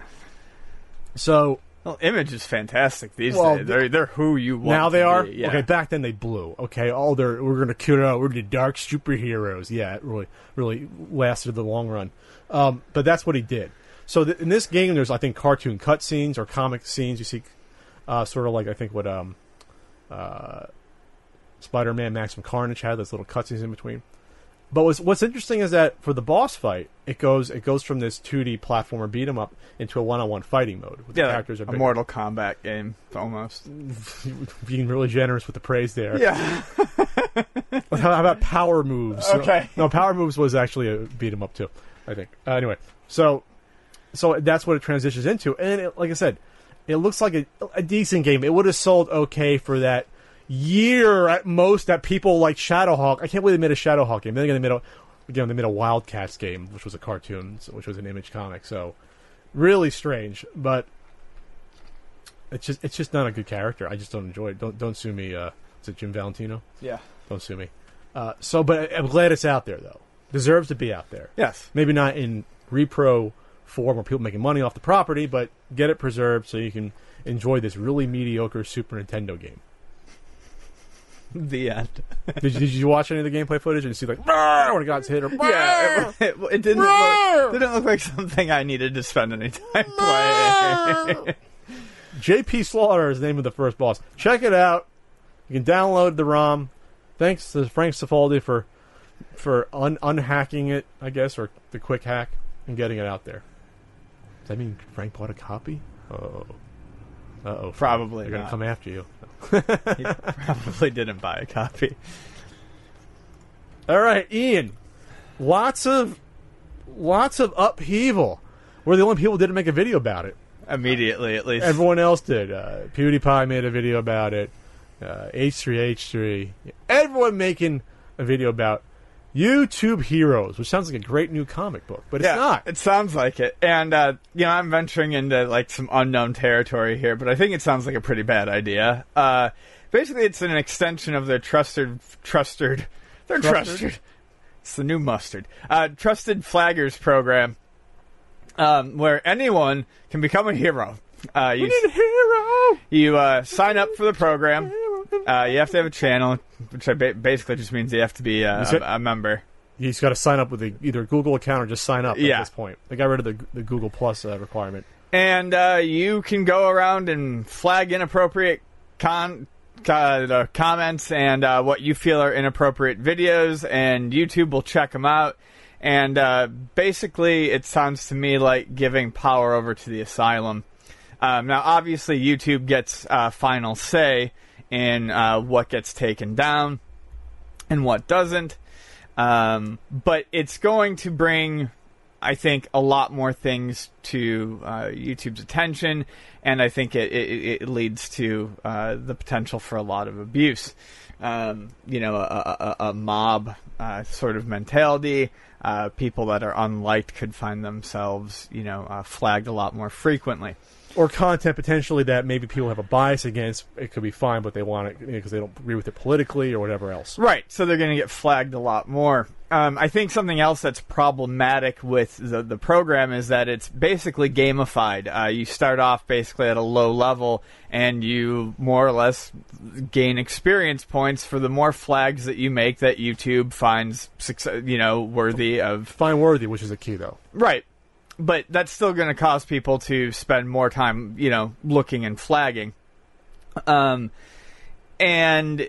So Well, Image is fantastic these Well, days. They're they're who you want. now they are be, Yeah. okay. Back then they blew. Okay, all their we're gonna cute it out. We're the dark superheroes. Yeah, it really really lasted the long run. Um, but that's what he did. So th- in this game, there's I think cartoon cutscenes or comic scenes. You see, uh, sort of like I think what um, uh, Spider-Man Maximum Carnage had those little cutscenes in between. But what's what's interesting is that for the boss fight, it goes it goes from this 2D platformer beat 'em up into a one-on-one fighting mode. With the Yeah, characters are a. Mortal Kombat game almost. being really generous with the praise there. Yeah, How about power moves? Okay. No, power moves was actually a beat 'em up too. I think. Uh, anyway, so so that's what it transitions into, and it, like I said, it looks like a, a decent game. It would have sold okay for that year at most that people like Shadowhawk. I can't believe they made a Shadowhawk game. Then again, they made a again they made a Wildcats game, which was a cartoon, so- which was an image comic. So really strange, but it's just it's just not a good character. I just don't enjoy it. Don't don't sue me. Uh, is it Jim Valentino? yeah, Don't sue me. Uh, so, but I'm glad it's out there though. Deserves to be out there. yes. Maybe not in repro form where people making money off the property, but get it preserved so you can enjoy this really mediocre Super Nintendo game. The end. Did you, did you watch any of the gameplay footage and see like when it got hit or Yeah, it, it, it didn't look, didn't look like something I needed to spend any time playing. JP Slaughter is the name of the first boss. Check it out. You can download the ROM. Thanks to Frank Cifaldi for for un- unhacking it, I guess, or the quick hack and getting it out there. Does that mean Frank bought a copy? Oh, uh oh, Probably they're gonna come after you. he probably didn't buy a copy. All right, Ian. Lots of lots of upheaval. We're the only people who didn't make a video about it. Immediately, at least. Everyone else did. Uh, PewDiePie made a video about it. Uh, H3H3. Everyone making a video about YouTube Heroes, which sounds like a great new comic book, but it's yeah, not. It sounds like it, and uh, you know, I'm venturing into like some unknown territory here, but I think it sounds like a pretty bad idea. Uh, basically, it's an extension of their trusted, trusted, they're Trusted? trusted. It's the new mustard. Uh, trusted flaggers program, um, where anyone can become a hero. Uh, you, we need a hero. you uh, sign up for the program. Uh, you have to have a channel, which basically just means you have to be uh, Is it- a, a member. You just got to sign up with a, either a Google account or just sign up Yeah. at this point. They got rid of the, the Google Plus uh, requirement. and uh, you can go around and flag inappropriate con. Uh, the comments and uh, what you feel are inappropriate videos, and YouTube will check them out. And uh, basically, it sounds to me like giving power over to the asylum. Um, now, obviously, YouTube gets uh, final say in uh, what gets taken down and what doesn't. Um, but it's going to bring, I think, a lot more things to uh, YouTube's attention, and I think it, it, it leads to uh, the potential for a lot of abuse. Um, you know, a, a, a- mob uh, sort of mentality. Uh, people that are unliked could find themselves, you know, flagged a lot more frequently. Or content potentially that maybe people have a bias against. It could be fine, but they want it because they don't agree with it politically or whatever else. Right, so they're going to get flagged a lot more. Um, I think something else that's problematic with the, the program is that it's basically gamified. Uh, you start off basically at a low level, and you more or less gain experience points for the more flags that you make that YouTube finds, success, you know, worthy of. Fine worthy, which is a key though. Right, but that's still going to cause people to spend more time, you know, looking and flagging. Um, and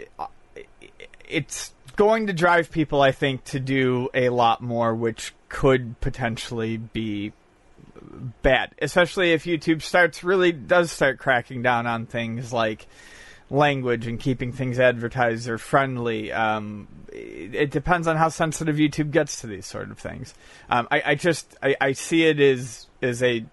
it's going to drive people, I think, to do a lot more, which could potentially be bad, especially if YouTube starts really does start cracking down on things like language and keeping things advertiser friendly. Um, it, it depends on how sensitive YouTube gets to these sort of things. Um, I, I just I, I see it as as a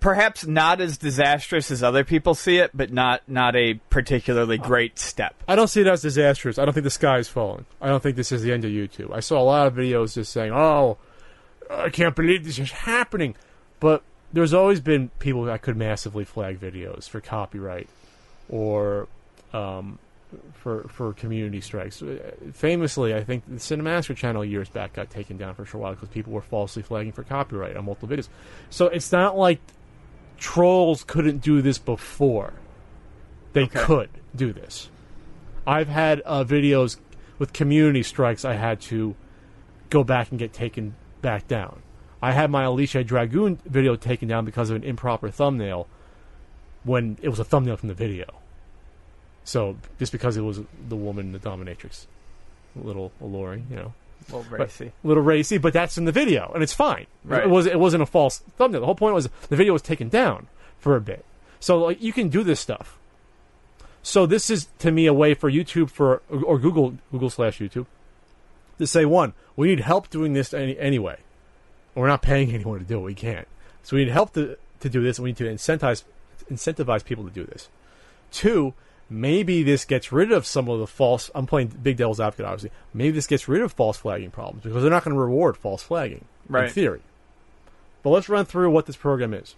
perhaps not as disastrous as other people see it, but not not a particularly great step. I don't see it as disastrous. I don't think the sky is falling. I don't think this is the end of YouTube. I saw a lot of videos just saying, "Oh, I can't believe this is happening," but there's always been people that could massively flag videos for copyright or um, for for community strikes. Uh, Famously, I think the Cinemassacre channel years back got taken down for a short while because people were falsely flagging for copyright on multiple videos. So it's not like trolls couldn't do this before. They Okay. could do this. I've had uh, videos with community strikes I had to go back and get taken back down. I had my Alicia Dragoon video taken down because of an improper thumbnail when it was a thumbnail from the video. So just because it was the woman, the dominatrix, a little alluring, you know, A little but- racy. little racy, but that's in the video, and it's fine. Right. It was it wasn't a false thumbnail. The whole point was the video was taken down for a bit, so like you can do this stuff. So this is to me a way for YouTube for or Google Google slash YouTube to say one, we need help doing this any, anyway. We're not paying anyone to do it. We can't. So we need help to to do this. and We need to incentivize incentivize people to do this. Two, maybe this gets rid of some of the false. I'm playing big devil's advocate, obviously. Maybe this gets rid of false flagging problems because they're not going to reward false flagging right. in theory. But let's run through what this program is.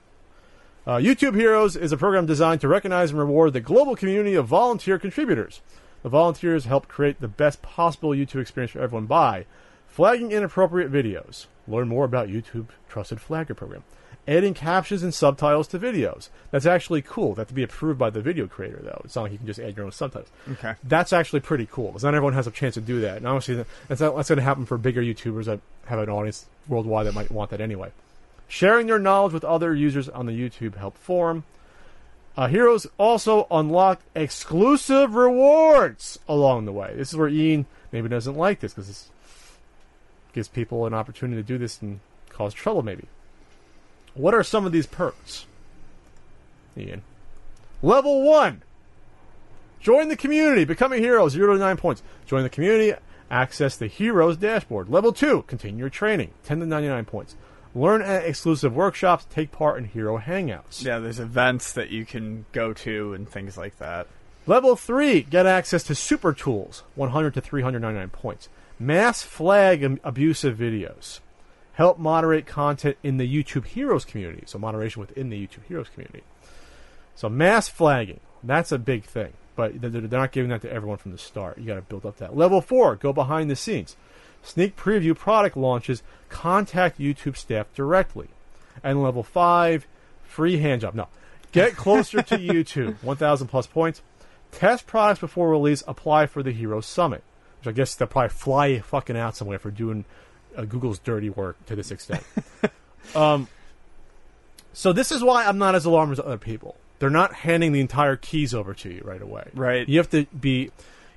Uh, YouTube Heroes is a program designed to recognize and reward the global community of volunteer contributors. The volunteers help create the best possible YouTube experience for everyone by flagging inappropriate videos. Learn more about YouTube Trusted Flagger program. Adding captions and subtitles to videos. That's actually cool. That to be approved by the video creator, though. It's not like you can just add your own subtitles. Okay. That's actually pretty cool because not everyone has a chance to do that. And obviously, that's, not, that's going to happen for bigger YouTubers that have an audience worldwide that might want that anyway. Sharing their knowledge with other users on the YouTube Help forum. Uh, Heroes also unlock exclusive rewards along the way. This is where Ian maybe doesn't like this because this gives people an opportunity to do this and cause trouble, maybe. What are some of these perks? Ian. Level 1 Join the community. Become a hero. 0 to 9 points. Join the community. Access the heroes dashboard. Level 2. Continue your training. 10 to 99 points. Learn at exclusive workshops. Take part in hero hangouts. Yeah, there's events that you can go to and things like that. Level 3. Get access to super tools. 100 to 399 points. Mass flag abusive videos. Help moderate content in the YouTube Heroes community. So, moderation within the YouTube Heroes community. So, mass flagging. That's a big thing. But they're not giving that to everyone from the start. You got to build up that. Level 4. Go behind the scenes. Sneak preview product launches. Contact YouTube staff directly. And level 5. Free hand job. No. Get closer to YouTube. 1,000 plus points. Test products before release. Apply for the Hero Summit. Which I guess they'll probably fly you fucking out somewhere for doing uh, Google's dirty work to this extent. um, so this is why I'm not as alarmed as other people. They're not handing the entire keys over to you right away. Right. You have to be.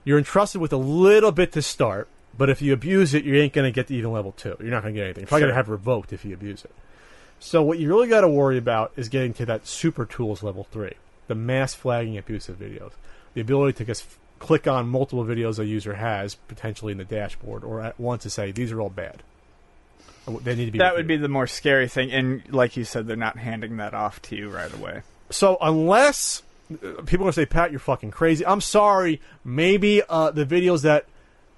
You're entrusted with a little bit to start, but if you abuse it, you ain't going to get to even level two. You're not going to get anything. You're probably Sure. going to have revoked if you abuse it. So what you really got to worry about is getting to that super tools level three, the mass flagging abusive videos, the ability to just click on multiple videos a user has potentially in the dashboard or at once to say these are all bad. Uh, They need to be. That would be the more scary thing, and like you said, they're not handing that off to you right away. So unless uh, people are gonna say, Pat, you're fucking crazy. I'm sorry. Maybe uh, the videos that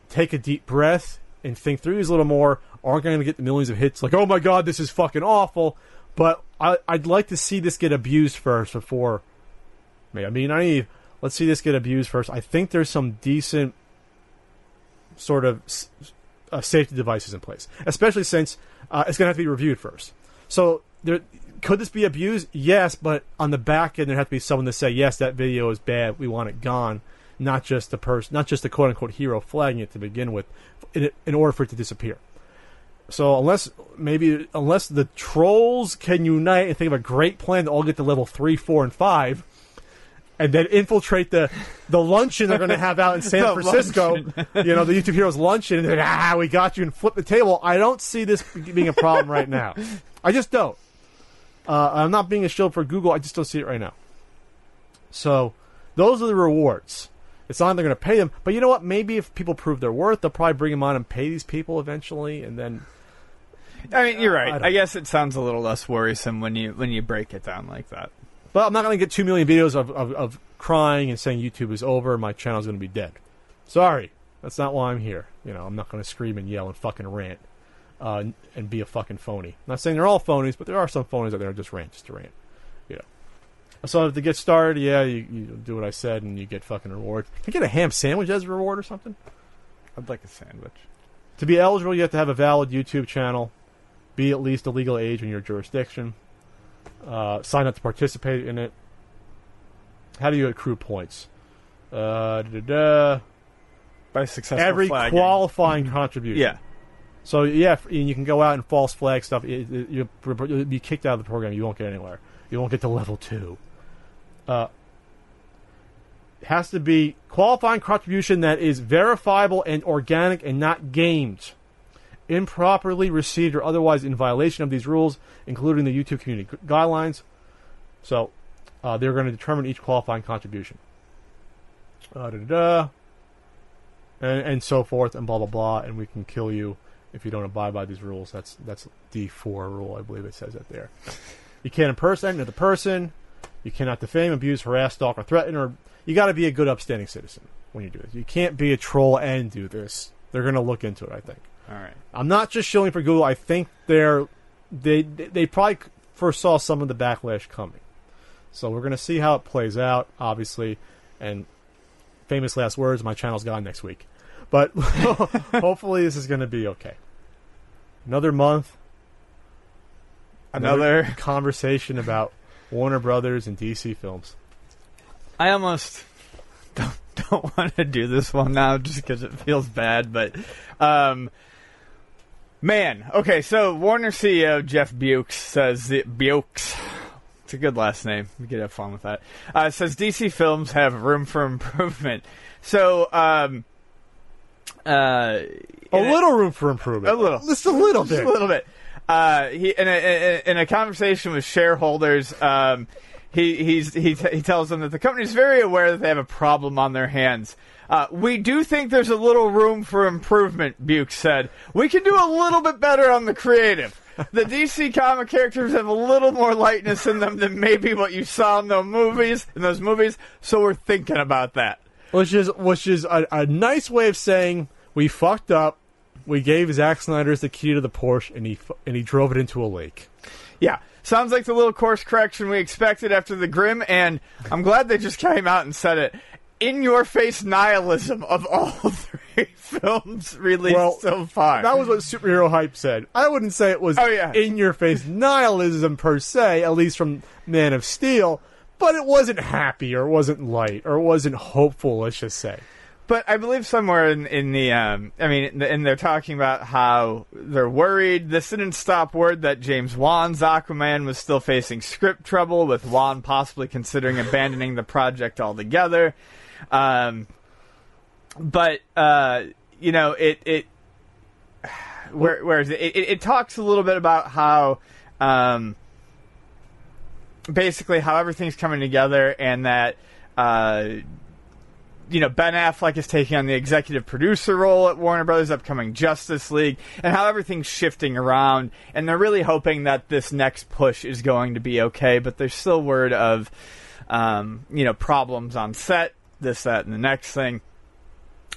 take a deep breath and think through these a little more aren't going to get the millions of hits. Like, oh my god, this is fucking awful. But I, I'd like to see this get abused first before. Maybe I'm being naive. Let's see this get abused first. I think there's some decent sort of uh, safety devices in place, especially since uh, it's going to have to be reviewed first. So there could this be abused? Yes, but on the back end there has to be someone to say yes, that video is bad. We want it gone. Not just the person, not just the quote unquote hero flagging it to begin with, in, in order for it to disappear. So unless maybe unless the trolls can unite and think of a great plan to all get to level three, four, and five, and then infiltrate the the luncheon they're going to have out in San Francisco. you know, the YouTube Heroes luncheon, and they're like, ah, we got you, and flip the table. I don't see this being a problem right now. I just don't. Uh, I'm not being a shield for Google. I just don't see it right now. So those are the rewards. It's not they're going to pay them, but you know what? Maybe if people prove their worth, they'll probably bring them on and pay these people eventually, and then I mean, you're right. don't I, guess it sounds a little less worrisome when you when you break it down like that. But I'm not going to get two million videos of, of, of crying and saying YouTube is over and my channel's going to be dead. Sorry, that's not why I'm here. You know, I'm not going to scream and yell and fucking rant uh, and- be a fucking phony. I'm not saying they're all phonies, but there are some phonies out there that just rant just to rant. You know. So to get started, yeah, you, you do what I said and you get fucking rewards. Can you get a ham sandwich as a reward or something? I'd like a sandwich. To be eligible, you have to have a valid YouTube channel, be at least a legal age in your jurisdiction, uh, sign up to participate in it. How do you accrue points? Uh. By successful Every flagging. qualifying contribution. Yeah. So yeah, you can go out and false flag stuff. You'll be kicked out of the program. You won't get anywhere. You won't get to level two. Uh, it has to be qualifying contribution that is verifiable and organic and not gamed. Improperly received or otherwise in violation of these rules, including the YouTube community guidelines. So uh, they're going to determine each qualifying contribution. Uh, da, da, da, and, and so forth, and blah blah blah, and we can kill you if you don't abide by these rules. That's that's D four rule, I believe it says it there. You can't impersonate another person. You cannot defame, abuse, harass, stalk, or threaten, or you got to be a good, upstanding citizen when you do this. You can't be a troll and do this. They're going to look into it, I think. All right. I'm not just shilling for Google. I think they're they they probably foresaw some of the backlash coming. So we're going to see how it plays out, obviously, and famous last words. My channel's gone next week, but hopefully this is going to be okay. Another month, Another. conversation about Warner Brothers and DC films. I almost don't, don't want to do this one now just because it feels bad, but um, man, okay. So Warner CEO Jeff Bewkes says Bewkes. It's a good last name. We could have fun with that. Uh, says DC films have room for improvement. So, um, uh, A little room for improvement. A little. just a little just bit. a little bit. Uh, he in a, in a conversation with shareholders, um, he he's, he t- he tells them that the company is very aware that they have a problem on their hands. Uh, we do think there's a little room for improvement, Buke said. We can do a little bit better on the creative. The DC comic characters have a little more lightness in them than maybe what you saw in those movies. In those movies, so we're thinking about that. which is which is a, a nice way of saying we fucked up. We gave Zack Snyder's the key to the Porsche, and he and he drove it into a lake. Yeah, sounds like the little course correction we expected after the Grim, and I'm glad they just came out and said it. In your face nihilism of all three films released Well, so far. That was what superhero hype said. I wouldn't say it was Oh, yeah. in your face nihilism per se, at least from Man of Steel, but it wasn't happy or it wasn't light or it wasn't hopeful. Let's just say. But I believe somewhere in, in the, um, I mean, and they're talking about how they're worried. This didn't stop word that James Wan's Aquaman was still facing script trouble, with Wan possibly considering abandoning the project altogether. Um, but uh, you know, it it where where is it? It, it? talks a little bit about how. Um, basically how everything's coming together and that uh, you know Ben Affleck is taking on the executive producer role at Warner Brothers upcoming Justice League and how everything's shifting around and they're really hoping that this next push is going to be okay but there's still word of um, you know problems on set this that and the next thing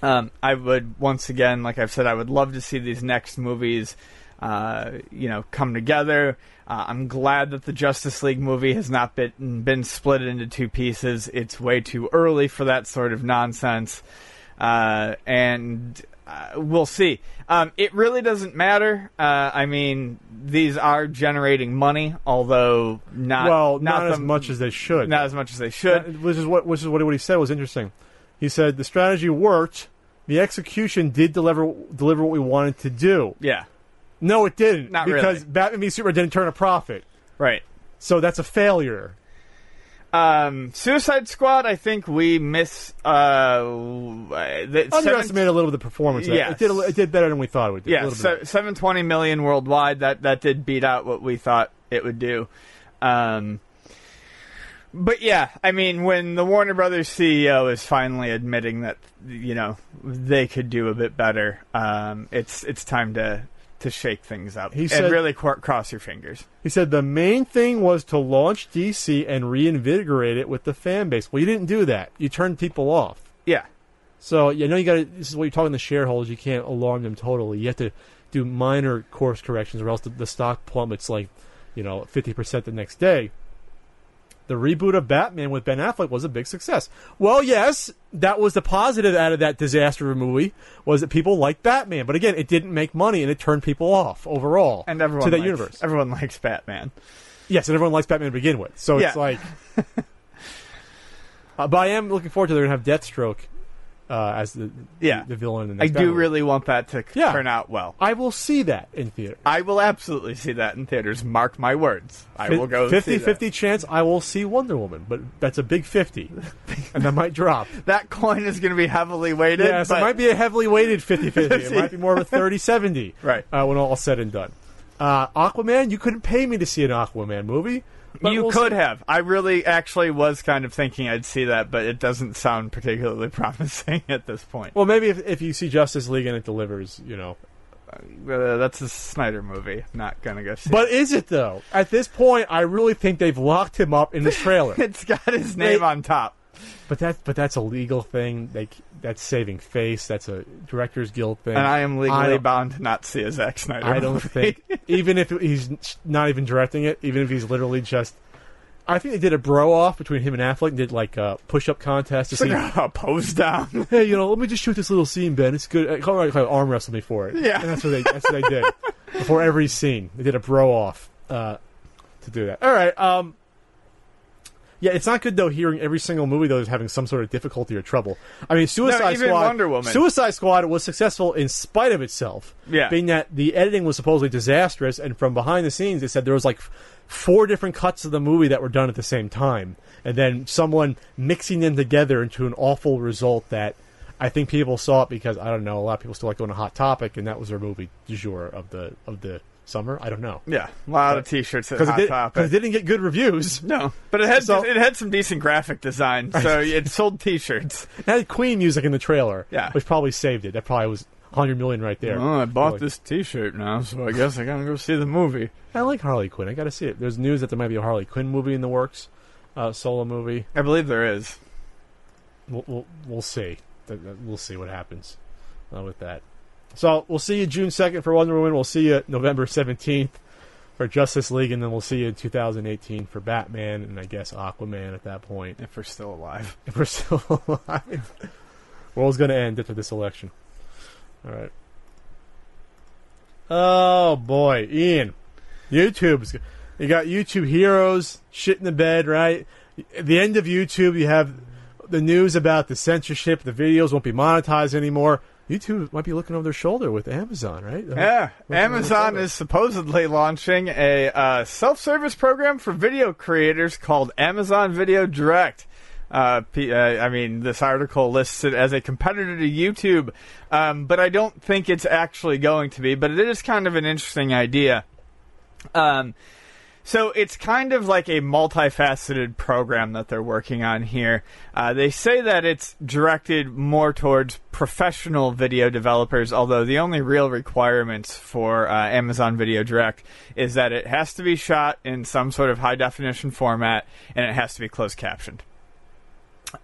um, I would once again, like I've said, I would love to see these next movies, uh, you know, come together. Uh, I'm glad that the Justice League movie has not been been split into two pieces. It's way too early for that sort of nonsense, uh, and uh, we'll see. Um, it really doesn't matter. Uh, I mean, these are generating money, although not well, not, the- as much as they should. not as much as they should. That- which is what which is what, what he said was interesting. He said the strategy worked. The execution did deliver deliver what we wanted to do. yeah, No, it didn't. Not because really. Batman v Superman didn't turn a profit. right. So that's a failure. Um, Suicide Squad, I think we miss. Uh, the seven, Underestimated a little bit the performance. of it. Did a it did better than we thought it would do. yeah, se- seven twenty million worldwide. That that did beat out what we thought it would do. Um, but yeah, I mean, when the Warner Brothers CEO is finally admitting that you know they could do a bit better, um, it's it's time to to shake things up He and said- really cor- cross your fingers. He said the main thing was to launch DC and reinvigorate it with the fan base. Well, you didn't do that. You turned people off. Yeah, So you know you got to. This is what you're talking to shareholders. You can't alarm them totally. You have to do minor course corrections, or else the, the stock plummets like you know fifty percent the next day. The reboot of Batman with Ben Affleck was a big success. Well, yes, that was the positive out of that disaster of a movie was that people liked Batman, but again, it didn't make money and it turned people off overall and everyone to that likes, universe. Everyone likes Batman. Yes, and everyone likes Batman to begin with. So it's like. uh, but I am looking forward to they're going to have Deathstroke uh, as the Yeah. the villain. In the I do Batman. really want that to Yeah. turn out well. I will see that in theater. I will absolutely see that in theaters. Mark my words. I will go 50-50 chance I will see Wonder Woman, but that's a big 50. and that might drop. That coin is going to be heavily weighted. Yes, but it might be a heavily weighted 50 50. It might be more of a 30 70 Right. uh, when all said and done. Uh, Aquaman, you couldn't pay me to see an Aquaman movie. But you we'll could see. have. I really actually was kind of thinking I'd see that, but it doesn't sound particularly promising at this point. Well, maybe if, if you see Justice League and it delivers, you know. Uh, that's a Snyder movie. Not gonna go see. But is it, though? At this point, I really think they've locked him up in the trailer. it's got his name They- on top. But, that, but that's a legal thing. They, that's saving face. That's a Directors Guild thing. And I am legally don't- bound to not see a Zack Snyder. I don't movie. think, even if he's not even directing it, even if he's literally just. I think they did a bro off between him and Affleck and did like a push up contest to It's see. like a pose down. Hey, you know, let me just shoot this little scene, Ben. It's good. On, arm wrestle me for it. Yeah. and that's what they that's what they did before every scene. They did a bro off uh, to do that. All right. Um, yeah, it's not good though. Hearing every single movie though is having some sort of difficulty or trouble. I mean, Suicide even Squad. Wonder Woman. Suicide Squad was successful in spite of itself. Yeah. being that the editing was supposedly disastrous, and from behind the scenes, they said there was like four different cuts of the movie that were done at the same time, and then someone mixing them together into an awful result that. I think people saw it because I don't know. A lot of people still like going to Hot Topic, and that was their movie du jour of the of the summer. I don't know Yeah, a lot of T-shirts at because Hot it, did, Topic. it didn't get good reviews. no, but it had So- it had some decent graphic design, so it sold T-shirts. It had Queen music in the trailer, Yeah. which probably saved it. That probably was 100 million right there. Well, I bought Like- this T-shirt now, so I guess I gotta go see the movie. I like Harley Quinn. I got to see it. There's news that there might be a Harley Quinn movie in the works, uh, solo movie. I believe there is. We'll we'll, we'll see. We'll see what happens uh, with that. So we'll see you June 2nd for Wonder Woman. We'll see you November 17th for Justice League, and then we'll see you in 2018 for Batman and I guess Aquaman at that point. If we're still alive. If we're still alive. World's going to end after this election. All right. Oh boy, Ian, YouTube's you got YouTube heroes shit in the bed, right? At the end of YouTube, you have the news about the censorship. The videos won't be monetized anymore. YouTube might be looking over their shoulder with Amazon, right? Yeah, Amazon is supposedly launching a uh, self-service program for video creators called Amazon Video Direct. Uh, P- uh, I mean, this article lists it as a competitor to YouTube, um, but I don't think it's actually going to be. But it is kind of an interesting idea. Um, so it's kind of like a multifaceted program that they're working on here. Uh, they say that it's directed more towards professional video developers, although the only real requirements for uh, Amazon Video Direct is that it has to be shot in some sort of high definition format and it has to be closed captioned.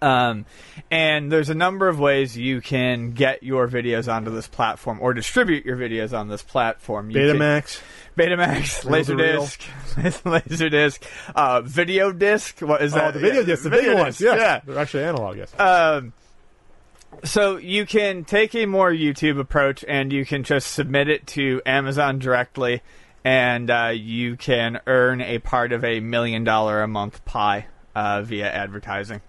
Um, and there's a number of ways you can get your videos onto this platform or distribute your videos on this platform. You can- Betamax. Betamax, Reel to. Laserdisc, Laserdisc, uh, video disc. What is Oh, that? the video Yeah, discs, the video big ones. disc, Yeah, they're actually analog. Yes. Um, so you can take a more YouTube approach and you can just submit it to Amazon directly, and uh, you can earn a part of a million dollar a month pie uh, via advertising.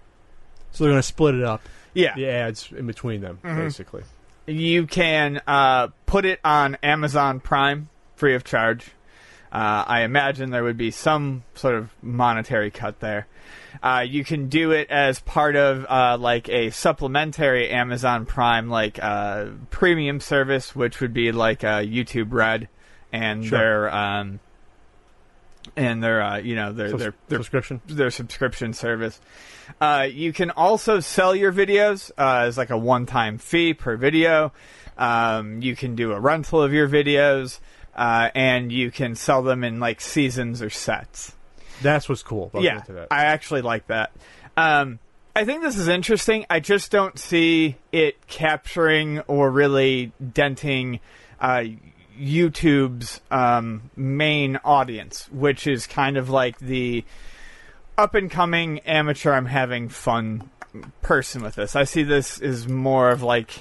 So they're going to split it up. Yeah, The ads in between them, basically. you can uh, put it on Amazon Prime free of charge. Uh, I imagine there would be some sort of monetary cut there. Uh, you can do it as part of uh, like a supplementary Amazon Prime like uh, premium service, which would be like uh, YouTube Red and Sure. their um, and their uh, you know their Subs- their their subscription. their subscription service. Uh, you can also sell your videos uh, as like a one-time fee per video. Um, you can do a rental of your videos, uh, and you can sell them in like seasons or sets. That's what's cool. About yeah, that. I actually like that. Um, I think this is interesting. I just don't see it capturing or really denting uh, YouTube's um, main audience, which is kind of like the up and coming amateur. I'm having fun person with this. I see this as more of like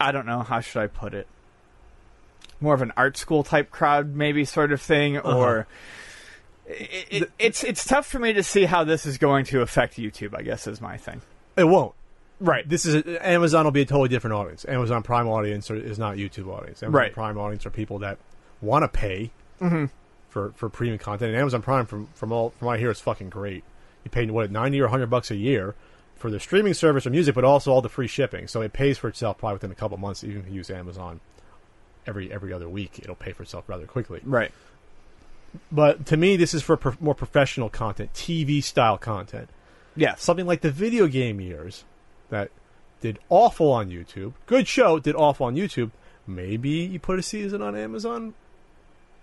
I don't know how should I put it. More of an art school type crowd, maybe sort of thing, uh-huh. or it, it, it's it's tough for me to see how this is going to affect YouTube. I guess is my thing. It won't. Right. this is Amazon will be a totally different audience. Amazon Prime audience is not YouTube audience. Amazon Right. Prime audience are people that want to pay mm-hmm. For for premium content. And Amazon Prime, from from all from what I hear, is fucking great. You pay what ninety or hundred bucks a year for the streaming service or music, but also all the free shipping. So it pays for itself probably within a couple months. Even if you use Amazon every every other week, it'll pay for itself rather quickly. Right. But to me, this is for pro- more professional content, TV style content Yeah, something like the video game years that did awful on YouTube. Good show, did awful on YouTube. Maybe you put a season on Amazon,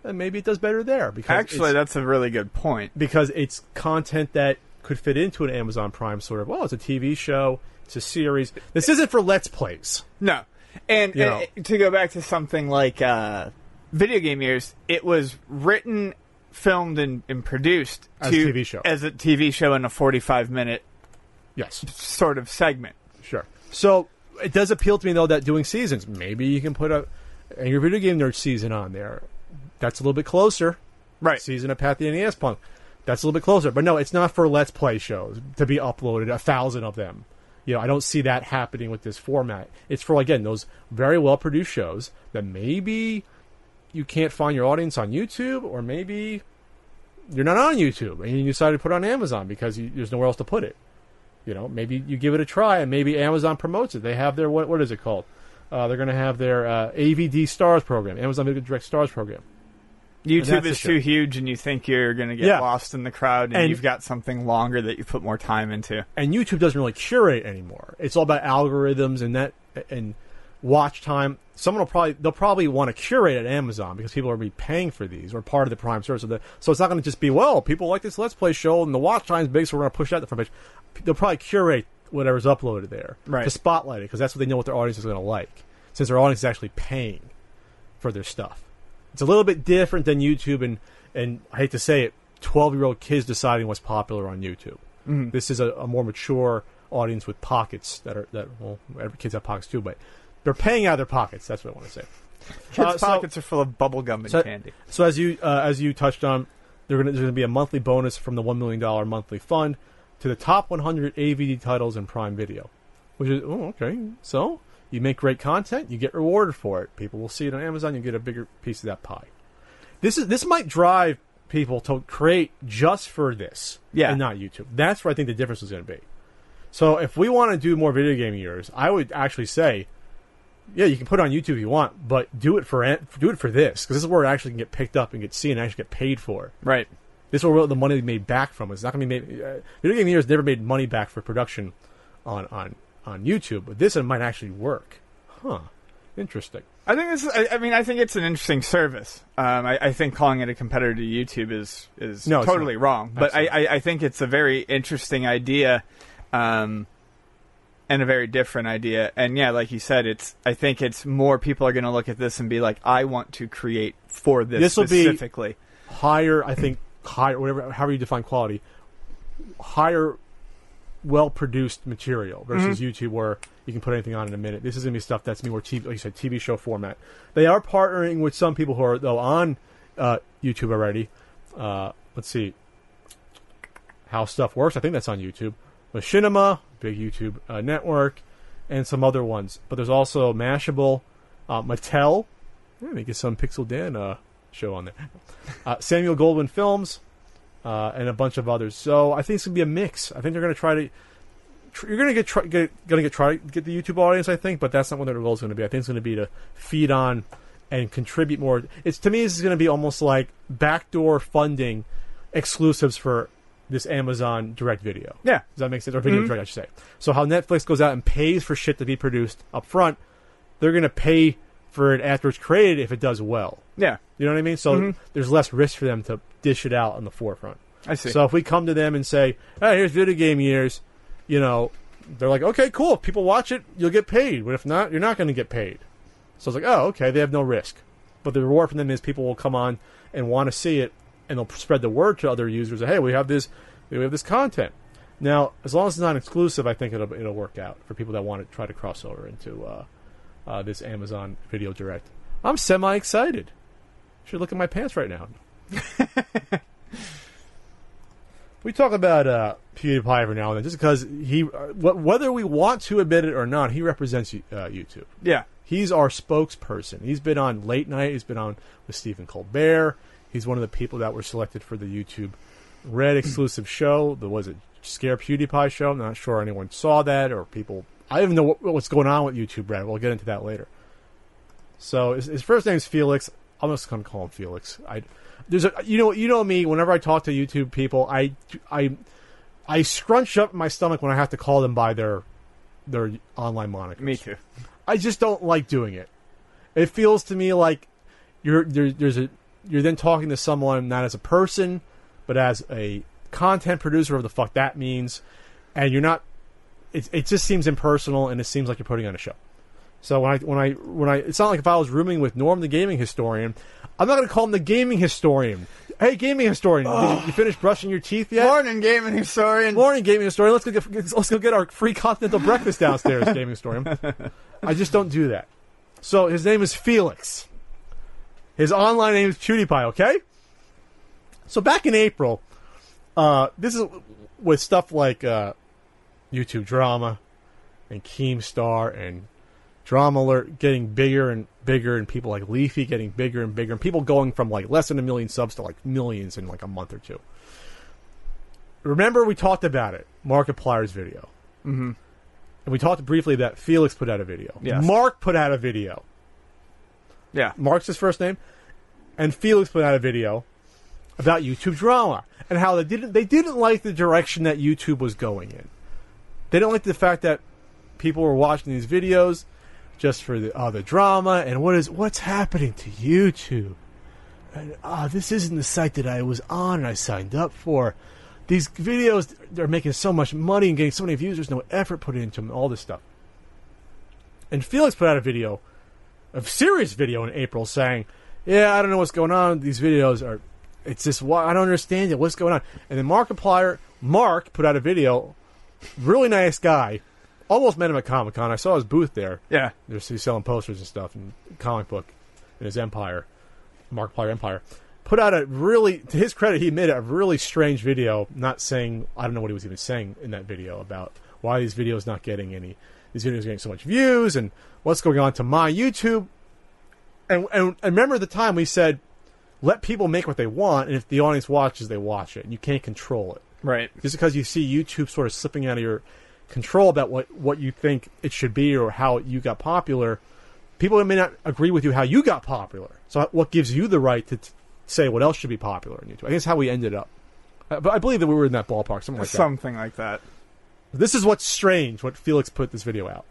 and maybe it does better there. Because Actually, that's a really good point. because it's content that could fit into an Amazon Prime sort of. Well, it's a TV show, it's a series. This isn't for Let's Plays. No. And, You and to go back to something like uh, video game years, it was written, filmed, and, and produced As a TV show. as a TV show in a 45 minute Yes, sort of segment. sure. So it does appeal to me though that doing seasons, maybe you can put a and your Video Game Nerd season on there. That's a little bit closer. Right. season of Pat the NES Punk. That's a little bit closer, but no, it's not for Let's Play shows to be uploaded. A thousand of them. You know, I don't see that happening with this format. It's for again those very well produced shows that maybe you can't find your audience on YouTube, or maybe you're not on YouTube and you decide to put it on Amazon because you, there's nowhere else to put it. You know, maybe you give it a try and maybe Amazon promotes it. They have their what what is it called? Uh, they're going to have their uh, AVD Stars program, Amazon Video Direct Stars program. YouTube is too huge, and you think you're going to get Yeah. lost in the crowd, and, And- you've got something longer that you put more time into. and YouTube doesn't really curate anymore. It's all about algorithms and that and watch time. Someone will probably they'll probably want to curate at Amazon because people are be paying for these or part of the Prime service. So, the, so it's not going to just be well, people like this Let's Play show and the watch time's big, so we're going to push that to the front page. They'll probably curate whatever's uploaded there Right. to spotlight it because that's what they know what their audience is going to like. Since their audience is actually paying for their stuff, it's a little bit different than YouTube and and I hate to say it, twelve year old kids deciding what's popular on YouTube. This is a, a more mature audience with pockets that are that well, every kids have pockets too, but they're paying out of their pockets. That's what I want to say. Kids' Uh, so- pockets are full of bubble gum and so- candy. So as you uh, as you touched on, they're gonna, there's going to be a monthly bonus from the one million dollar monthly fund to the top 100 AVD titles in Prime Video, which is oh, okay. So you make great content, you get rewarded for it. People will see it on Amazon. You get a bigger piece of that pie. This is this might drive people to create just for this, Yeah. and not YouTube. That's where I think the difference is going to be. So if we want to do more video game years, I would actually say yeah, you can put it on YouTube if you want, but do it for do it for this because this is where it actually can get picked up and get seen and actually get paid for. Right. This is where the money made back from. It's not going to be made. Uh, video game years never made money back for production on on on YouTube, but this one might actually work. Huh? Interesting. I think this. Is, I, I mean, I think it's an interesting service. Um, I, I think calling it a competitor to YouTube is is No, totally wrong. But I, I, I think it's a very interesting idea, um, and a very different idea. And yeah, like you said, it's. I think it's more people are going to look at this and be like, I want to create for this This will be- specifically. Higher, I think, higher, whatever, however you define quality, higher, well produced material versus YouTube where you can put anything on in a minute. This is gonna be stuff that's more TV, like you said, TV show format. They are partnering with some people who are though on uh, YouTube already. Uh, let's see how stuff works. I think that's on YouTube. Machinima, big YouTube uh, network, and some other ones. But there's also Mashable, uh, Mattel. Maybe get some Pixel Dan uh, show on there. Uh, Samuel Goldwyn Films, uh, and a bunch of others. So I think it's gonna be a mix. I think they're gonna try to. Tr- you're gonna get, try, get gonna get try get the YouTube audience, I think, but that's not what their goal is gonna be. I think it's gonna be to feed on and contribute more. It's to me, this is gonna be almost like backdoor funding exclusives for this Amazon Direct Video. Yeah. Does that make sense? Or video direct, I should say. So how Netflix goes out and pays for shit to be produced up front, they're going to pay for it after it's created if it does well. Yeah. You know what I mean? So Mhm. there's less risk for them to dish it out on the forefront. I see. So if we come to them and say, "Hey, here's video game years," you know, they're like, "Okay, cool. If people watch it, you'll get paid. But if not, you're not going to get paid." So it's like, "Oh, okay. They have no risk." But the reward from them is people will come on and want to see it, and they'll spread the word to other users. Hey, we have this, we have this content. Now, as long as it's not exclusive, I think it'll it'll work out for people that want to try to cross over into uh, uh, this Amazon Video Direct. I'm semi excited. Should look at my pants right now. we talk about uh, PewDiePie every now and then, just because he, uh, wh- whether we want to admit it or not, he represents uh, YouTube. Yeah. He's our spokesperson. He's been on late night. He's been on with Stephen Colbert. He's one of the people that were selected for the YouTube Red exclusive show. The was it Scare PewDiePie show? I'm not sure anyone saw that or people. I don't even know what, what's going on with YouTube Red. We'll get into that later. So his, his first name is Felix. I'm just gonna call him Felix. I there's a you know you know me. Whenever I talk to YouTube people, I I I scrunch up my stomach when I have to call them by their their online moniker. Me too. I just don't like doing it. It feels to me like you're there, there's a you're then talking to someone not as a person, but as a content producer of the fuck that means, and you're not. It it just seems impersonal, and it seems like you're putting on a show. So when I when I when I it's not like if I was rooming with Norm the gaming historian, I'm not going to call him the gaming historian. Hey, gaming historian, did you, you finish brushing your teeth yet? Morning, gaming historian. Morning, gaming historian. Let's go get let's go get our free continental breakfast downstairs, gaming historian. I just don't do that. So his name is Felix. His online name is PewDiePie. Okay. So back in April, uh, this is with stuff like uh, YouTube drama and Keemstar and Drama Alert getting bigger and bigger, and people like Leafy getting bigger and bigger, and people going from like less than a million subs to like millions in like a month or two. Remember, we talked about it, Markiplier's video. Mm-hmm. And we talked briefly that Felix put out a video. Yes. Mark put out a video. Yeah. Mark's his first name, and Felix put out a video about YouTube drama and how they didn't they didn't like the direction that YouTube was going in. They didn't like the fact that people were watching these videos just for the uh, the drama and what is what's happening to YouTube. And ah, this isn't the site that I was on and I signed up for. These videos they're making so much money and getting so many views. There's no effort put into them. All this stuff. And Felix put out a video, a serious video in April, saying, "Yeah, I don't know what's going on. These videos are, it's just why I don't understand it. What's going on?" And then Markiplier, Mark put out a video, really nice guy. Almost met him at Comic Con. I saw his booth there. Yeah. There's he's selling posters and stuff and comic book in his Empire, Markiplier Empire. Put out a really, to his credit, he made a really strange video. Not saying I don't know what he was even saying in that video about why these videos not getting any, these videos getting so much views and what's going on to my YouTube. And and, and remember the time we said, let people make what they want, and if the audience watches, they watch it, and you can't control it Right. just because you see YouTube sort of slipping out of your control about what, what you think it should be or how you got popular, people may not agree with you how you got popular. So what gives you the right to t- say what else should be popular on YouTube? I think that's how we ended up. Uh, but I believe that we were in that ballpark, something like that. Something like that. This is what's strange. What Felix put this video out.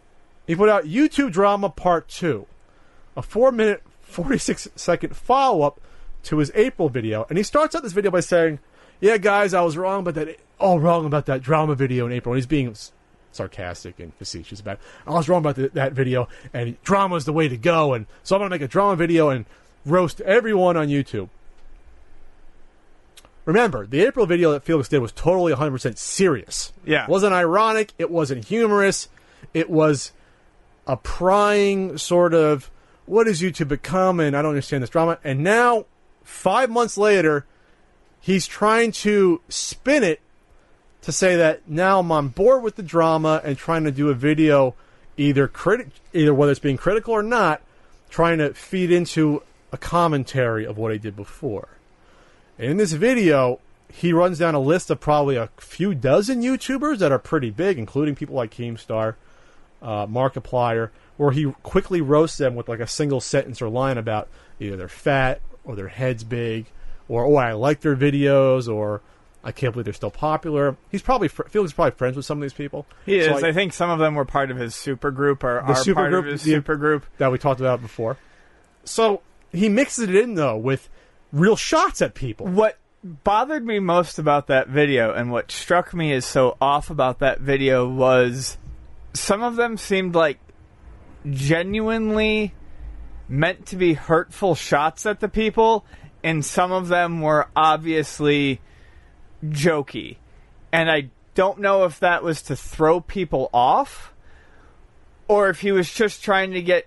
He put out YouTube drama part two, a four minute, forty six second follow up to his April video, and he starts out this video by saying, "Yeah, guys, I was wrong about that. All wrong about that drama video in April." And he's being sarcastic and facetious about. It. I was wrong about the, that video, and drama is the way to go. And so I'm gonna make a drama video and roast everyone on YouTube. Remember, the April video that Felix did was totally 100% serious. Yeah. It wasn't ironic. It wasn't humorous. It was a prying sort of, what is YouTube become? And I don't understand this drama. And now, five months later, he's trying to spin it to say that now I'm on board with the drama and trying to do a video, either critic, either whether it's being critical or not, trying to feed into a commentary of what I did before. And in this video, he runs down a list of probably a few dozen YouTubers that are pretty big, including people like Keemstar, uh, Markiplier, where he quickly roasts them with like a single sentence or line about either they're fat or their heads big, or oh I like their videos, or I can't believe they're still popular. He's probably fr- Felix is probably friends with some of these people. He So is. I- I think some of them were part of his super group or are super part group, of his the- super group. that we talked about before. So he mixes it in though with real shots at people. What bothered me most about that video and what struck me as so off about that video was some of them seemed like genuinely meant to be hurtful shots at the people and some of them were obviously jokey. And I don't know if that was to throw people off or if he was just trying to get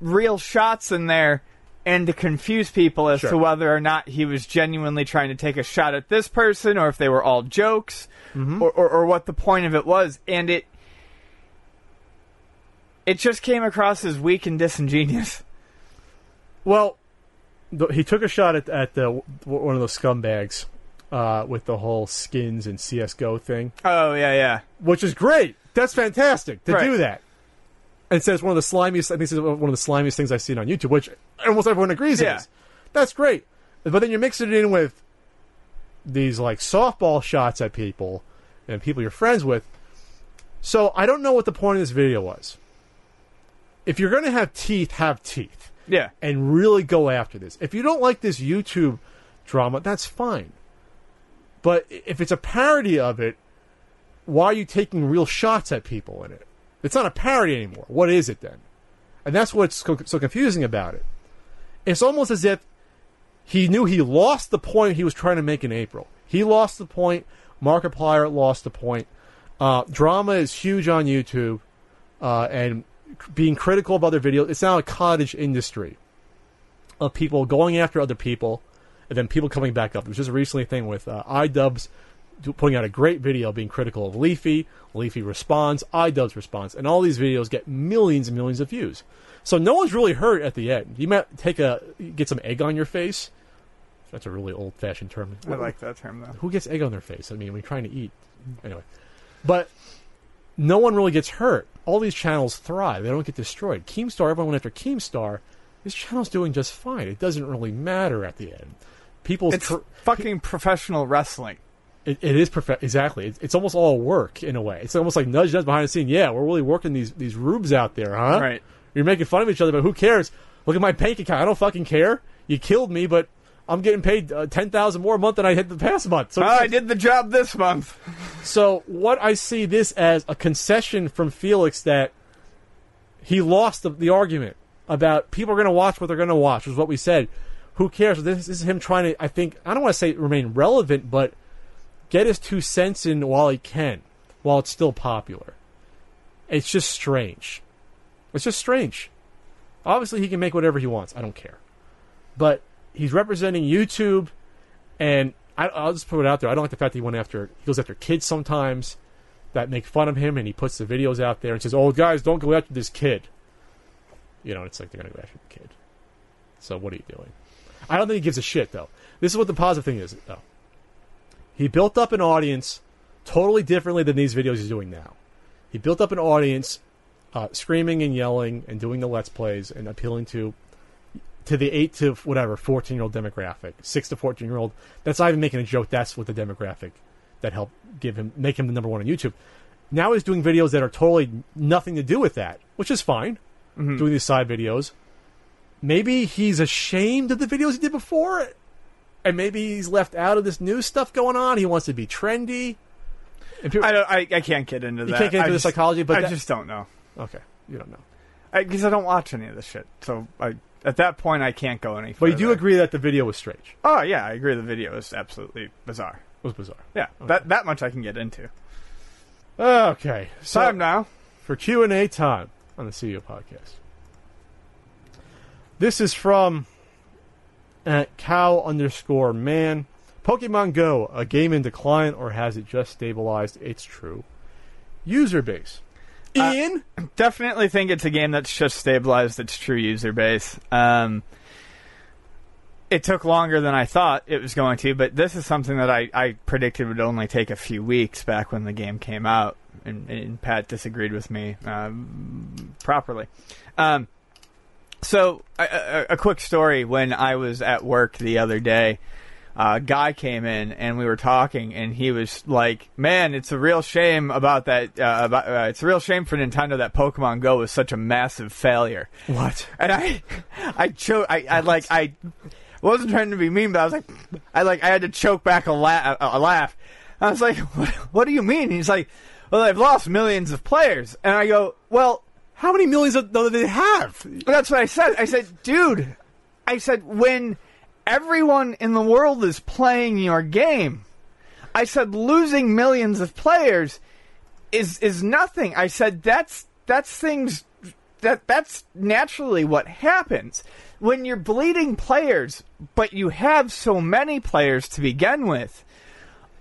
real shots in there and to confuse people as Sure. to whether or not he was genuinely trying to take a shot at this person or if they were all jokes Mm-hmm. or, or, or what the point of it was. And it it just came across as weak and disingenuous. Well, he took a shot at, at the one of those scumbags uh, with the whole skins and CS:GO thing, Oh yeah, yeah. which is great. That's fantastic to Right. do that. And says one of the slimiest. I think this is one of the slimiest things I've seen on YouTube, which almost everyone agrees Yeah. is. That's great, but then you're mixing it in with these like softball shots at people and people you're friends with. So I don't know what the point of this video was. If you're going to have teeth, have teeth Yeah. and really go after this. If you don't like this YouTube drama, that's fine. But if it's a parody of it, why are you taking real shots at people in it? It's not a parody anymore. What is it then? And that's what's so, so confusing about it. It's almost as if he knew he lost the point he was trying to make in April. He lost the point. Markiplier lost the point. Uh, drama is huge on YouTube, uh, and being critical of other videos. It's now a cottage industry of people going after other people, and then people coming back up. It was just a recently thing with uh, iDubbbz putting out a great video being critical of Leafy. Leafy responds, iDubbbz responds, and all these videos get millions and millions of views. So no one's really hurt at the end. You might take a get some egg on your face. That's a really old fashioned term. I like that term though. Who gets egg on their face? I mean, we're trying to eat. Anyway. But no one really gets hurt. All these channels thrive. They don't get destroyed. Keemstar, everyone went after Keemstar. This channel's doing just fine. It doesn't really matter at the end. People's It's fucking professional wrestling. it, it is perfect. Exactly. It's, it's almost all work in a way. It's almost like nudge nudge behind the scene. Yeah, we're really working these these rubes out there, huh? Right. You're making fun of each other, but who cares? Look at my bank account. I don't fucking care. You killed me, but I'm getting paid uh, ten thousand more a month than I hit the past month. So I did the job this month. so what I see this as a concession from Felix that he lost the, the argument about people are going to watch what they're going to watch, was what we said. Who cares? This, is him trying to, I think, I don't want to say remain relevant, but get his two cents in while he can, while it's still popular. It's just strange. It's just strange. Obviously, he can make whatever he wants. I don't care. But he's representing YouTube, and I, I'll just put it out there. I don't like the fact that he went after he goes after kids sometimes that make fun of him, and he puts the videos out there and says, "Oh, guys, don't go after this kid." You know, it's like they're gonna go after the kid. So what are you doing? I don't think he gives a shit though. This is what the positive thing is though. He built up an audience totally differently than these videos he's doing now. He built up an audience uh, screaming and yelling and doing the let's plays and appealing to to the eight to whatever fourteen year old demographic, six to fourteen year old. That's not even making a joke. That's what the demographic that helped give him make him the number one on YouTube. Now he's doing videos that are totally nothing to do with that, which is fine. Doing these side videos. Maybe he's ashamed of the videos he did before, and maybe he's left out of this new stuff going on. He wants to be trendy. People, I don't. I, I can't get into that. can't get into I the just- psychology, but I that- just don't know okay, you don't know. because I, don't watch any of this shit. So I, at that point, I can't go any. But you do agree that the video was strange. Oh yeah, I agree. The video is absolutely bizarre. It was bizarre. Yeah, that that much I can get into. Okay, so Time now. for Q and A time on the CEO podcast. This is from at cow underscore man. Pokemon Go, a game in decline, or has it just stabilized? It's true. User base. Uh, Ian, Definitely think it's a game that's just stabilized its true user base. Um, it took longer than I thought it was going to, but this is something that I, I predicted would only take a few weeks back when the game came out, and, and Pat disagreed with me um, properly. Um, so, a, a, a quick story when I was at work the other day. A guy came in and we were talking, and he was like, "Man, it's a real shame about that. Uh, about, uh, it's a real shame for Nintendo that Pokemon Go was such a massive failure." what? And I, I choke. I, I like. I wasn't trying to be mean, but I was like, I like. I had to choke back a, la- a, laugh. I was like, what, "What do you mean?" He's like, "Well, they've lost millions of players." And I go, "Well, How many millions do they have? that's what I said. I said, dude, I said, when everyone in the world is playing your game, I said, losing millions of players is is nothing. I said, that's that's things that that's naturally what happens when you're bleeding players, but you have so many players to begin with.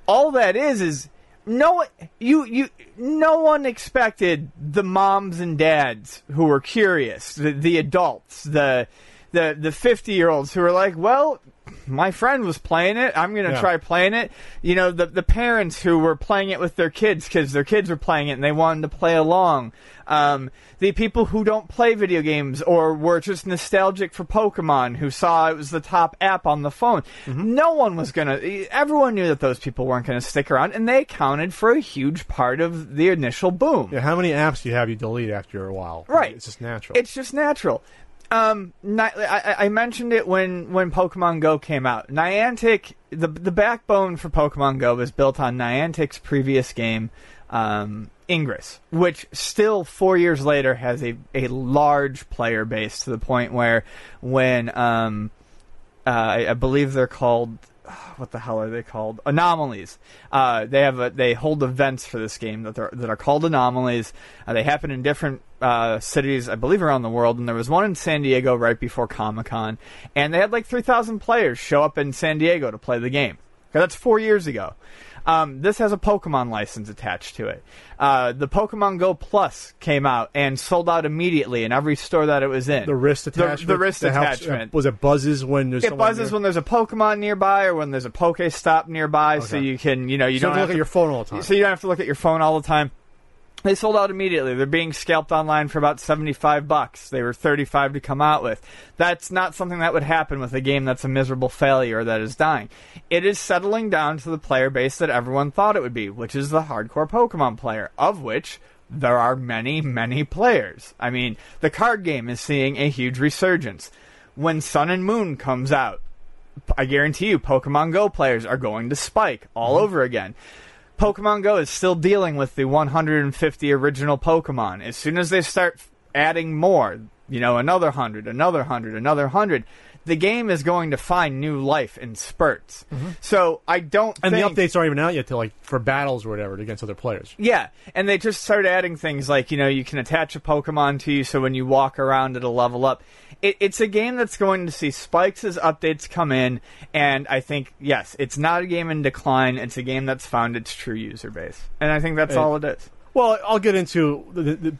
All that is is no you you no one expected the moms and dads who were curious, the the adults, the the the 50 year olds who are like, well, my friend was playing it. I'm going to Yeah. try playing it. You know, the the parents who were playing it with their kids because their kids were playing it and they wanted to play along. Um, the people who don't play video games or were just nostalgic for Pokemon who saw it was the top app on the phone. No one was going to, everyone knew that those people weren't going to stick around and they accounted for a huge part of the initial boom. Yeah, how many apps do you have you delete after a while? Right. It's just natural. It's just natural. Um, I I mentioned it when, when Pokemon Go came out. Niantic, the the backbone for Pokemon Go was built on Niantic's previous game, um, Ingress, which still four years later has a, a large player base to the point where when um, uh, I, I believe they're called what the hell are they called? Anomalies. Uh, they have a, they hold events for this game that, are that are called anomalies. Uh, they happen in different uh, cities I believe around the world. And there was one in San Diego right before Comic-Con. And they had like 3,000 players show up in San Diego to play the game. That's four years ago um, this has a Pokemon license attached to it. Uh, the Pokemon Go Plus came out and sold out immediately in every store that it was in. the wrist attachment. the wrist that helps- attachment. was it buzzes when there's It someone buzzes near? when there's a Pokemon nearby or when there's a Pokestop nearby, so Okay. you can, you know, you You don't have to look at your phone all the time. so you don't have to look at your phone all the time. They sold out immediately. They're being scalped online for about 75 bucks. They were 35 to come out with. That's not something that would happen with a game that's a miserable failure or that is dying. It is settling down to the player base that everyone thought it would be, which is the hardcore Pokemon player, of which there are many, many players. I mean, the card game is seeing a huge resurgence. When Sun and Moon comes out, I guarantee you, Pokemon Go players are going to spike all mm-hmm. over again. Pokemon Go is still dealing with the 150 original Pokemon. As soon as they start adding more, you know, another 100, another 100, another 100, the game is going to find new life in spurts. Mm-hmm. So I don't and think the updates aren't even out yet to like for battles or whatever against other players. yeah, and they just started adding things like you know you can attach a Pokemon to you, so when you walk around, it'll level up. It, it's a game that's going to see spikes as updates come in, and I think yes, it's not a game in decline. It's a game that's found its true user base, and I think that's Hey. all it is. Well, I'll get into the, the, the,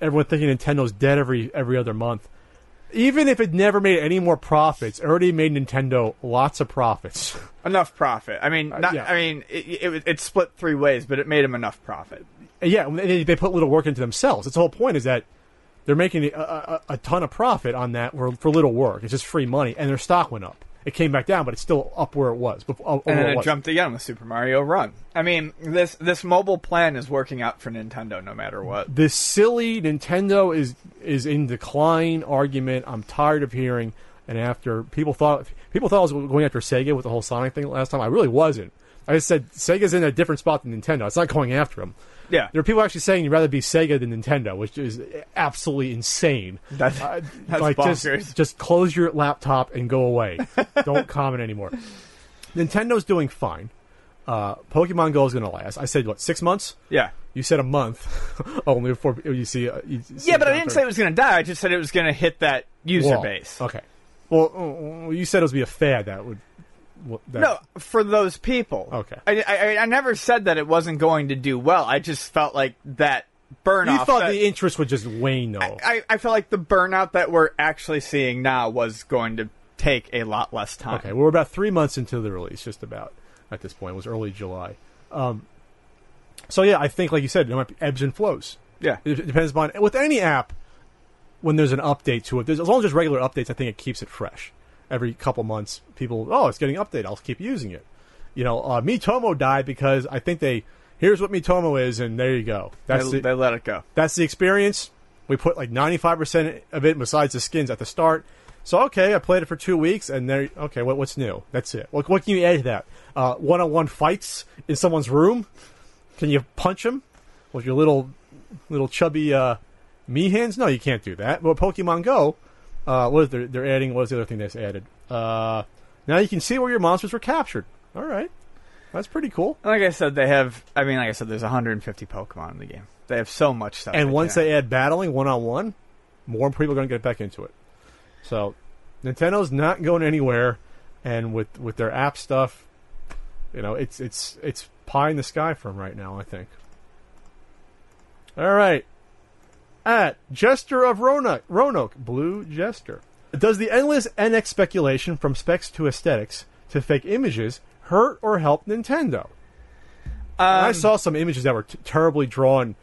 everyone thinking Nintendo's dead every every other month. Even if it never made any more profits, it already made Nintendo lots of profits. Enough profit. I mean, uh, not, yeah. I mean, it, it, it split three ways, but it made them enough profit. Yeah, they, they put little work into themselves. Its the whole point is that they're making a, a, a ton of profit on that for, for little work. It's just free money, and their stock went up. It came back down, but it's still up where it was. Before, And then where it jumped again with Super Mario Run. I mean, this this mobile plan is working out for Nintendo no matter what. this silly Nintendo is is in decline argument. I'm tired of hearing. And after people thought people thought I was going after Sega with the whole Sonic thing last time, I really wasn't. I just said Sega's in a different spot than Nintendo. It's not going after them. Yeah, There are people actually saying you'd rather be Sega than Nintendo, which is absolutely insane. That's- Uh, that's like bonkers. just just close your laptop and go away. Don't comment anymore. Nintendo's doing fine. Uh, Pokemon Go is going to last. I said what six months? yeah. You said a month, only before you see. Uh, you see Yeah, but I didn't say it was going to die. I just said it was going to hit that user Wall. base. Okay. Well, uh, you said it was be a fad that would. That, No, for those people. Okay. I, I, I never said that it wasn't going to do well. I just felt like that burn you thought that- the interest would just wane, though. I, I felt like the burnout that we're actually seeing now was going to take a lot less time. Okay, well, we're about three months into the release, just about at this point. It was early July. Um, so yeah, I think, like you said, there might be ebbs and flows. Yeah. It, it depends upon with any app. When there's an update to it, there's, as long as there's regular updates, I think it keeps it fresh. Every couple months, people, oh, it's getting updated. I'll keep using it. You know, uh, Miitomo died because I think they here's what Miitomo is, and there you go. That's They, the, they let it go. that's the experience. We put like 95% of it besides the skins at the start. So okay, I played it for two weeks, and there. Okay, what, what's new? That's it. What, what can you add to that? Uh, one-on-one fights in someone's room. Can you punch them with your little, little chubby uh, me hands? No, you can't do that. But Pokemon Go, uh, what is they're, they're adding? What is the other thing that's added? Uh, now you can see where your monsters were captured. All right, that's pretty cool. Like I said, they have. I mean, like I said, there's 150 Pokemon in the game. They have so much stuff. And they once can they add battling one-on-one, more people are going to get back into it. So Nintendo's not going anywhere, and with with their app stuff, you know, it's it's it's pie in the sky for them right now. I think. All right, at Jester of Roanoke, Roanoke, Blue Jester. Does the endless NX speculation from specs to aesthetics to fake images hurt or help Nintendo? I Um, saw some images that were t- terribly drawn,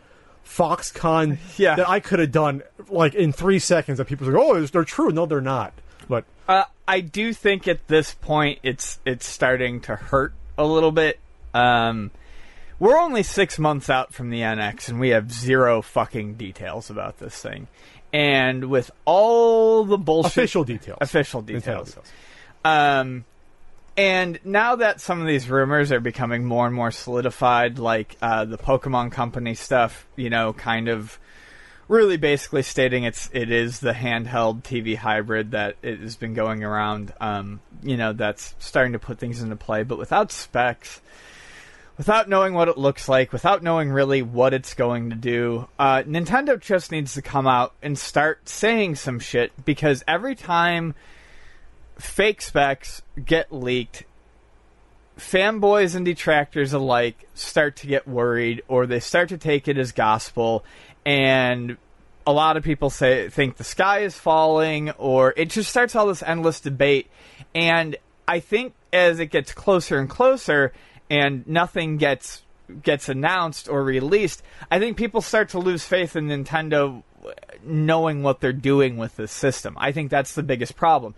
Foxconn, Yeah. that I could have done like in three seconds. That people like, oh, they're true. No, they're not. But Uh, I do think at this point it's it's starting to hurt a little bit. Um, we're only six months out from the NX, and we have zero fucking details about this thing. And with all the bullshit, official details. official details, details. um, and now that some of these rumors are becoming more and more solidified, like uh, the Pokemon Company stuff, you know, kind of really basically stating it's it is the handheld TV hybrid that it has been going around. Um, you know, that's starting to put things into play, but without specs, without knowing what it looks like, without knowing really what it's going to do, uh, Nintendo just needs to come out and start saying some shit because every time fake specs get leaked, fanboys and detractors alike start to get worried or they start to take it as gospel and a lot of people say think the sky is falling or it just starts all this endless debate. And I think as it gets closer and closer and nothing gets gets announced or released, I think people start to lose faith in Nintendo knowing what they're doing with this system. I think that's the biggest problem.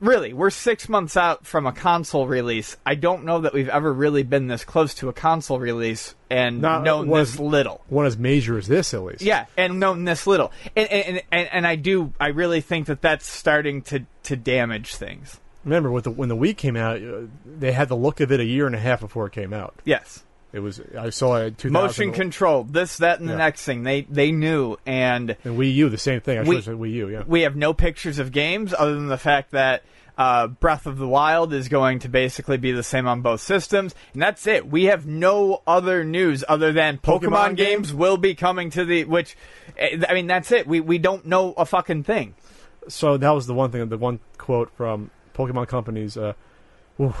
Really, we're six months out from a console release. I don't know that we've ever really been this close to a console release and Not- known was- this little. One as major as this, at least. Yeah, and known this little, and and, and and I do, I really think that that's starting to to damage things. Remember, with the, when the Wii came out, uh, they had the look of it a year and a half before it came out. Yes, It was I saw it in 2000 motion control, this, that, and the Yeah. next thing. They they knew, and and Wii U the same thing. I should We- have said Wii U. Yeah. we have no pictures of games other than the fact that uh, Breath of the Wild is going to basically be the same on both systems, and that's it. We have no other news other than Pokemon, Pokemon games will be coming to the which. eh, I mean, that's it. We we don't know a fucking thing. so that was the one thing. The one quote from Pokemon Company's uh, ooh,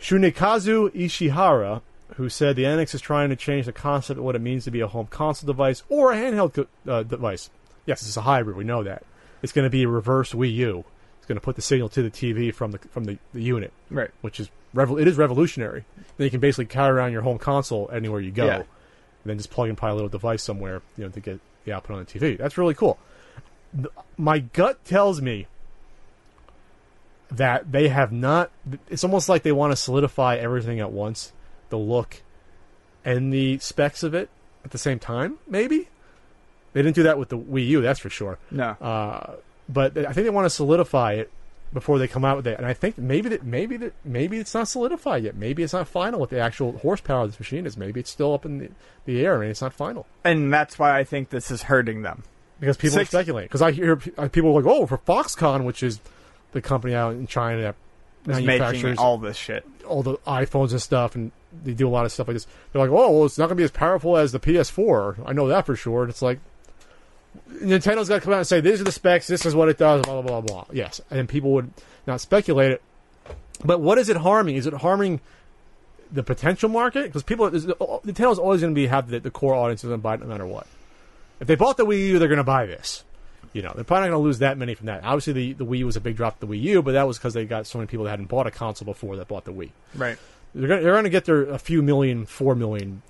Tsunekazu Ishihara, who said the NX is trying to change the concept of what it means to be a home console device or a handheld co- uh, device. Yes, it's a hybrid. We know that. It's going to be a reverse Wii U. It's going to put the signal to the TV from the from the, the unit, Right. which is revol- it is revolutionary. Then you can basically carry around your home console anywhere you go, Yeah. and then just plug and play a little device somewhere, you know, to get the output on the TV. That's really cool. My gut tells me that they have not. It's almost like they want to solidify everything at once, the look and the specs of it at the same time. Maybe they didn't do that with the Wii U, that's for sure. No. Uh, but I think they want to solidify it before they come out with it. And I think maybe that maybe that maybe it's not solidified yet. Maybe it's not final what the actual horsepower of this machine is. Maybe it's still up in the, the air and it's not final and that's why I think this is hurting them. because people Six- are speculating. Because I hear uh, people are like, "Oh, for Foxconn, which is the company out in China that Is manufactures making all this shit. all the iPhones and stuff, and they do a lot of stuff like this. They're like, "Oh, well, it's not going to be as powerful as the PS4." I know that for sure. And it's like Nintendo's got to come out and say, "These are the specs. This is what it does." Blah blah blah blah. Yes, and people would not speculate it. But what is it harming? Is it harming the potential market? Because people, is- uh, Nintendo's always going to be have the, the core audience is going to buy it no matter what. If they bought the Wii U, they're going to buy this. You know, they're probably not going to lose that many from that. Obviously, the, the Wii U was a big drop to the Wii U, but that was because they got so many people that hadn't bought a console before that bought the Wii. Right. They're going they're going to get their a few million, four million,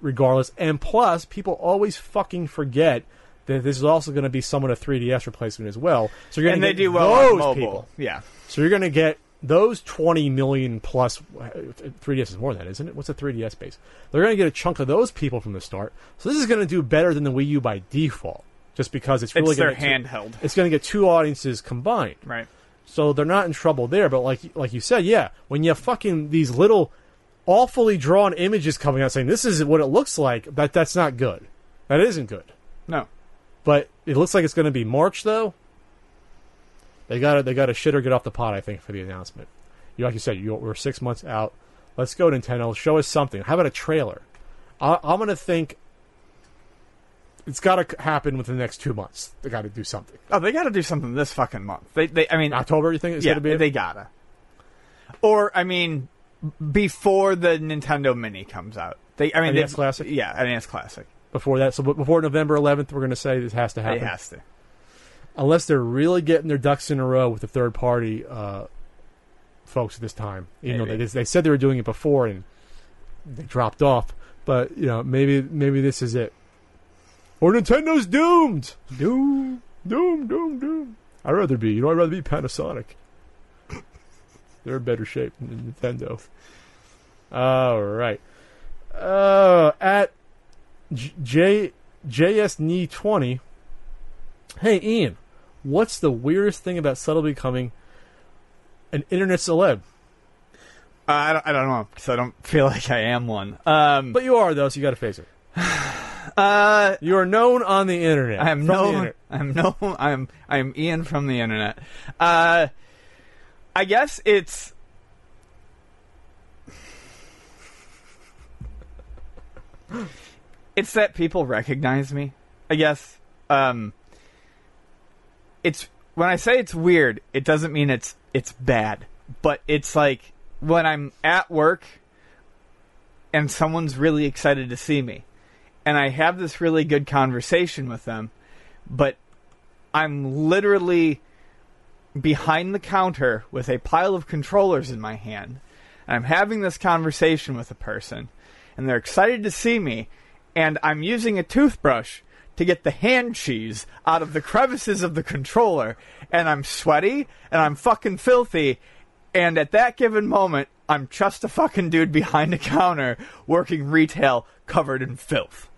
regardless. And plus, people always fucking forget that this is also going to be somewhat a 3DS replacement as well. So you're going And to they do well those on mobile. people. Yeah. So you're going to get those 20 million plus. 3DS is more than that, isn't it? What's a 3DS base? They're going to get a chunk of those people from the start. So this is going to do better than the Wii U by default, just because it's really It's their handheld. it's going to get two audiences combined. Right. So they're not in trouble there. But like like you said, yeah, when you have fucking these little awfully drawn images coming out saying this is what it looks like, that that's not good. That isn't good. No. But it looks like it's going to be March though. They got to they got to shit or get off the pot. I think for the announcement. You like you said, you, we're six months out. Let's go Nintendo. Show us something. How about a trailer? I, I'm going to think it's got to happen within the next two months. They got to do something. Oh, they got to do something this fucking month. They, they, I mean, October, you think it's yeah, going to be? they gotta. Or I mean, before the Nintendo Mini comes out, they, I mean, NES Classic? yeah, NES Classic. before that. So before November 11th, we're going to say this has to It happen. has to. Unless they're really getting their ducks in a row with the third party uh, folks at this time. Though Maybe. they, they said they were doing it before and they dropped off. But, you know, maybe maybe this is it. Or Nintendo's doomed. Doom, doom, doom, doom. I'd rather be, you know, I'd rather be Panasonic. They're in better shape than Nintendo. All right. Uh, at J- J JSNE20. Hey Ian, what's the weirdest thing about suddenly becoming an internet celeb? Uh, I don't, I don't know because I don't feel like I am one. Um, But you are though, so you got to face it. uh, You are known on the internet. I am from the no. I'm no, I'm I'm Ian from the internet. Uh, I guess it's. It's that people recognize me. I guess. Um, it's when I say it's weird, it doesn't mean it's it's bad, but it's like when I'm at work and someone's really excited to see me and I have this really good conversation with them, but I'm literally behind the counter with a pile of controllers in my hand, and I'm having this conversation with a person, and they're excited to see me, and I'm using a toothbrush to get the hand cheese out of the crevices of the controller, and I'm sweaty, and I'm fucking filthy, and at that given moment, I'm just a fucking dude behind a counter working retail covered in filth.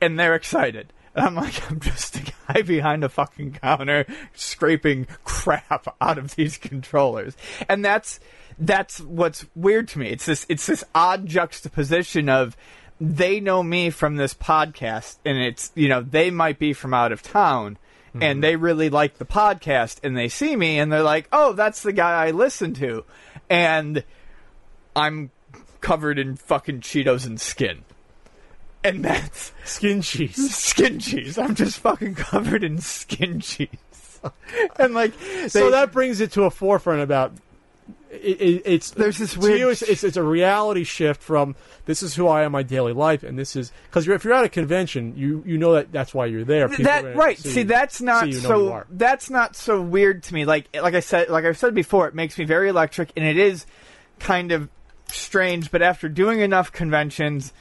And they're excited. And I'm like, I'm just a guy behind a fucking counter scraping crap out of these controllers. And that's that's what's weird to me. It's this it's this odd juxtaposition of they know me from this podcast and it's you know, they might be from out of town and mm-hmm. they really like the podcast and they see me and they're like, "Oh, that's the guy I listen to." And I'm covered in fucking Cheetos and skin. And that's Skin cheese. skin cheese. I'm just fucking covered in skin cheese. and like, so that brings it to a forefront about it, it, it's There's this to weird- you, it's, it's, it's a reality shift from this is who I am in my daily life and this is because if you're at a convention you you know that that's why you're there People that right. see See, that's not see you, know so. That's not so weird to me. Like, like I said, like I've said before, it makes me very electric, and it is kind of strange. But after doing enough conventions,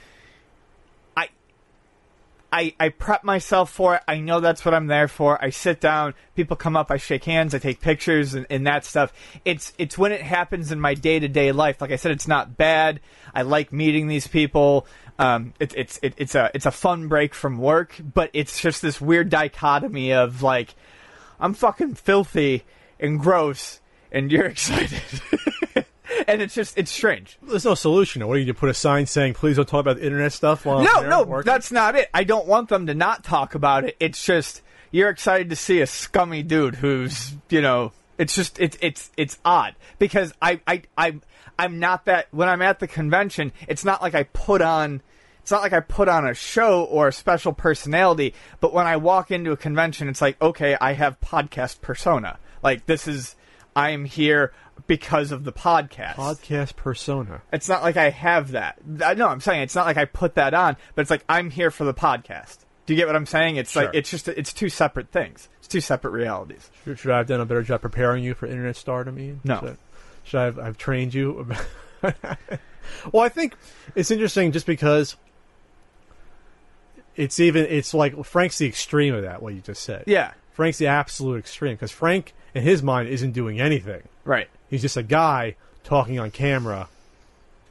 I, I prep myself for it. I know that's what I'm there for. I sit down, people come up, I shake hands, I take pictures, and, and that stuff. It's it's when it happens in my day to day life. Like I said, it's not bad. I like meeting these people. Um, it's it's it, it's a it's a fun break from work, but it's just this weird dichotomy of like, I'm fucking filthy and gross, and you're excited. And it's just it's strange. There's no solution. What do you? Put a sign saying, "Please don't talk about the internet stuff." While No, no, working? that's not it. I don't want them to not talk about it. It's just you're excited to see a scummy dude who's, you know, it's just it's it's it's odd because I I I I'm not that when I'm at the convention, it's not like I put on it's not like I put on a show or a special personality, but when I walk into a convention, it's like, okay, I have podcast persona. Like this is I am here because of the podcast. podcast persona. It's not like I have that. No, I'm saying it's not like I put that on, but it's like I'm here for the podcast. Do you get what I'm saying? It's Sure. like it's just it's two separate things. It's two separate realities. Should, should I have done a better job preparing you for internet stardom, Ian? No. Should I, should I have I've trained you? well, I think it's interesting just because it's even it's like Frank's the extreme of that. What you just said. Yeah. Frank's the absolute extreme because Frank, in his mind, isn't doing anything. Right. He's just a guy talking on camera.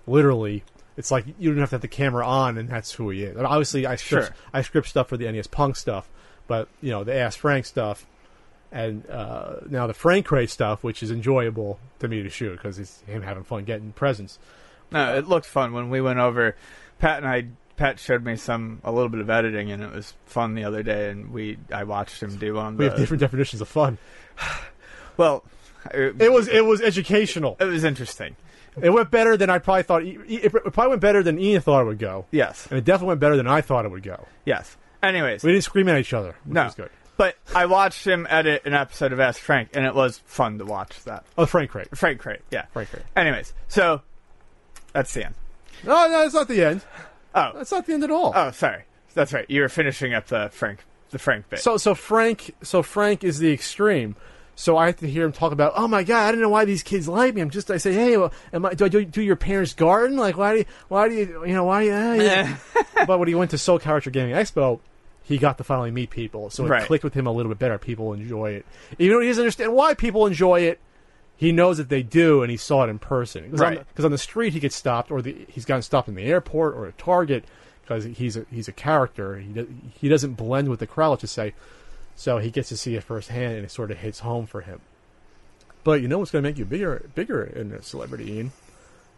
Literally, it's like you don't have to have the camera on, and that's who he is. And obviously, I script Sure. I script stuff for the NES Punk stuff, but you know the Ask Frank stuff, and uh, now the Frank Crate stuff, which is enjoyable to me to shoot because it's him having fun getting presents. No, it looked fun when we went over. Pat and I. Pat showed me some a little bit of editing, and it was fun the other day. And we I watched him do on We the have different definitions of fun. well. It, It was it was educational. it was interesting. It went better than I probably thought. It it probably went better than Ian thought it would go, Yes. and it definitely went better than I thought it would go. Yes. Anyways, We didn't scream at each other, which no, was good. but I watched him edit an episode of Ask Frank, and it was fun to watch that. Oh, Frank Crate. Frank Crate, yeah. Frank Crate. Anyways, so that's the end. No, no, it's not the end. Oh, That's not the end at all. oh, sorry. That's right. You were finishing up the Frank, the Frank bit. So so Frank so Frank is the extreme. So I have to hear him talk about, oh my god, I don't know why these kids like me. I'm just I say, hey, well, am I, do I do, do your parents' garden? Like why do you, why do you you know why do you, uh, yeah. but when he went to Soul Character Gaming Expo, he got to finally meet people, so it Right. clicked with him a little bit better. People enjoy it, even though he doesn't understand why people enjoy it. He knows that they do, and he saw it in person. Because Right. on, the- on the street, he gets stopped, or the, he's gotten stopped in the airport or at Target because he's a he's a character. He do, he doesn't blend with the crowd, let's just say. So he gets to see it firsthand, and it sort of hits home for him. But you know what's going to make you bigger bigger in a celebrity, Ian?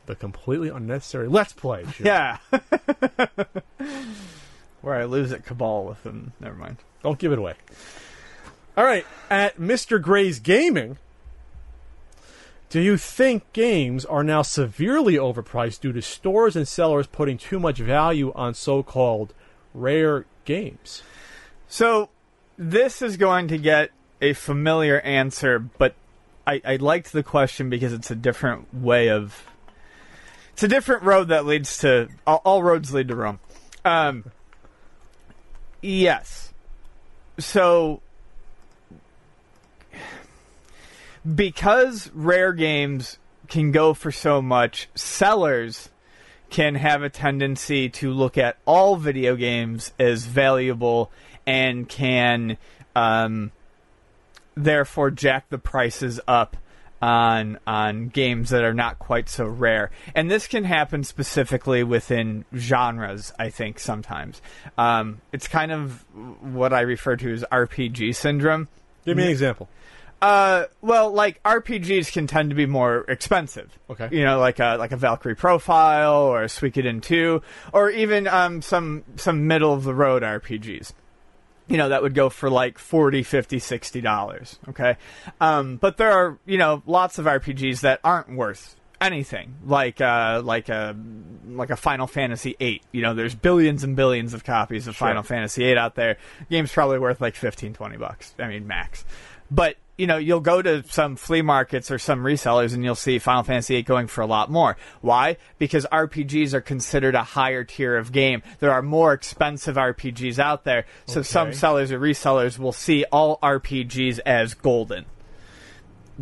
The completely unnecessary Let's Play. Show. yeah. Where I lose at Cabal with them. Never mind. Don't give it away. All right, at Mr. Gray's Gaming, do you think games are now severely overpriced due to stores and sellers putting too much value on so-called rare games? So this is going to get a familiar answer, but I, I liked the question because it's a different way of. It's a different road that leads to all, all roads lead to Rome. Um, yes. So because rare games can go for so much, sellers can have a tendency to look at all video games as valuable and can um, therefore jack the prices up on on games that are not quite so rare. And this can happen specifically within genres, I think sometimes. Um, it's kind of what I refer to as RPG syndrome. Give me an example. Uh, well, like RPGs can tend to be more expensive. Okay. You know, like a like a Valkyrie Profile or a Suikoden Two, or even um some some middle of the road RPGs. You know, that would go for like 40 50 60 dollars. Okay. Um, but there are you know lots of RPGs that aren't worth anything like uh like a like a Final Fantasy 8 you know there's billions and billions of copies of Sure. Final Fantasy 8 out there game's probably worth like 15 20 bucks I mean max but you know you'll go to some flea markets or some resellers and you'll see Final Fantasy 8 going for a lot more. Why? Because RPGs are considered a higher tier of game. There are more expensive RPGs out there. So some sellers or resellers will see all RPGs as golden.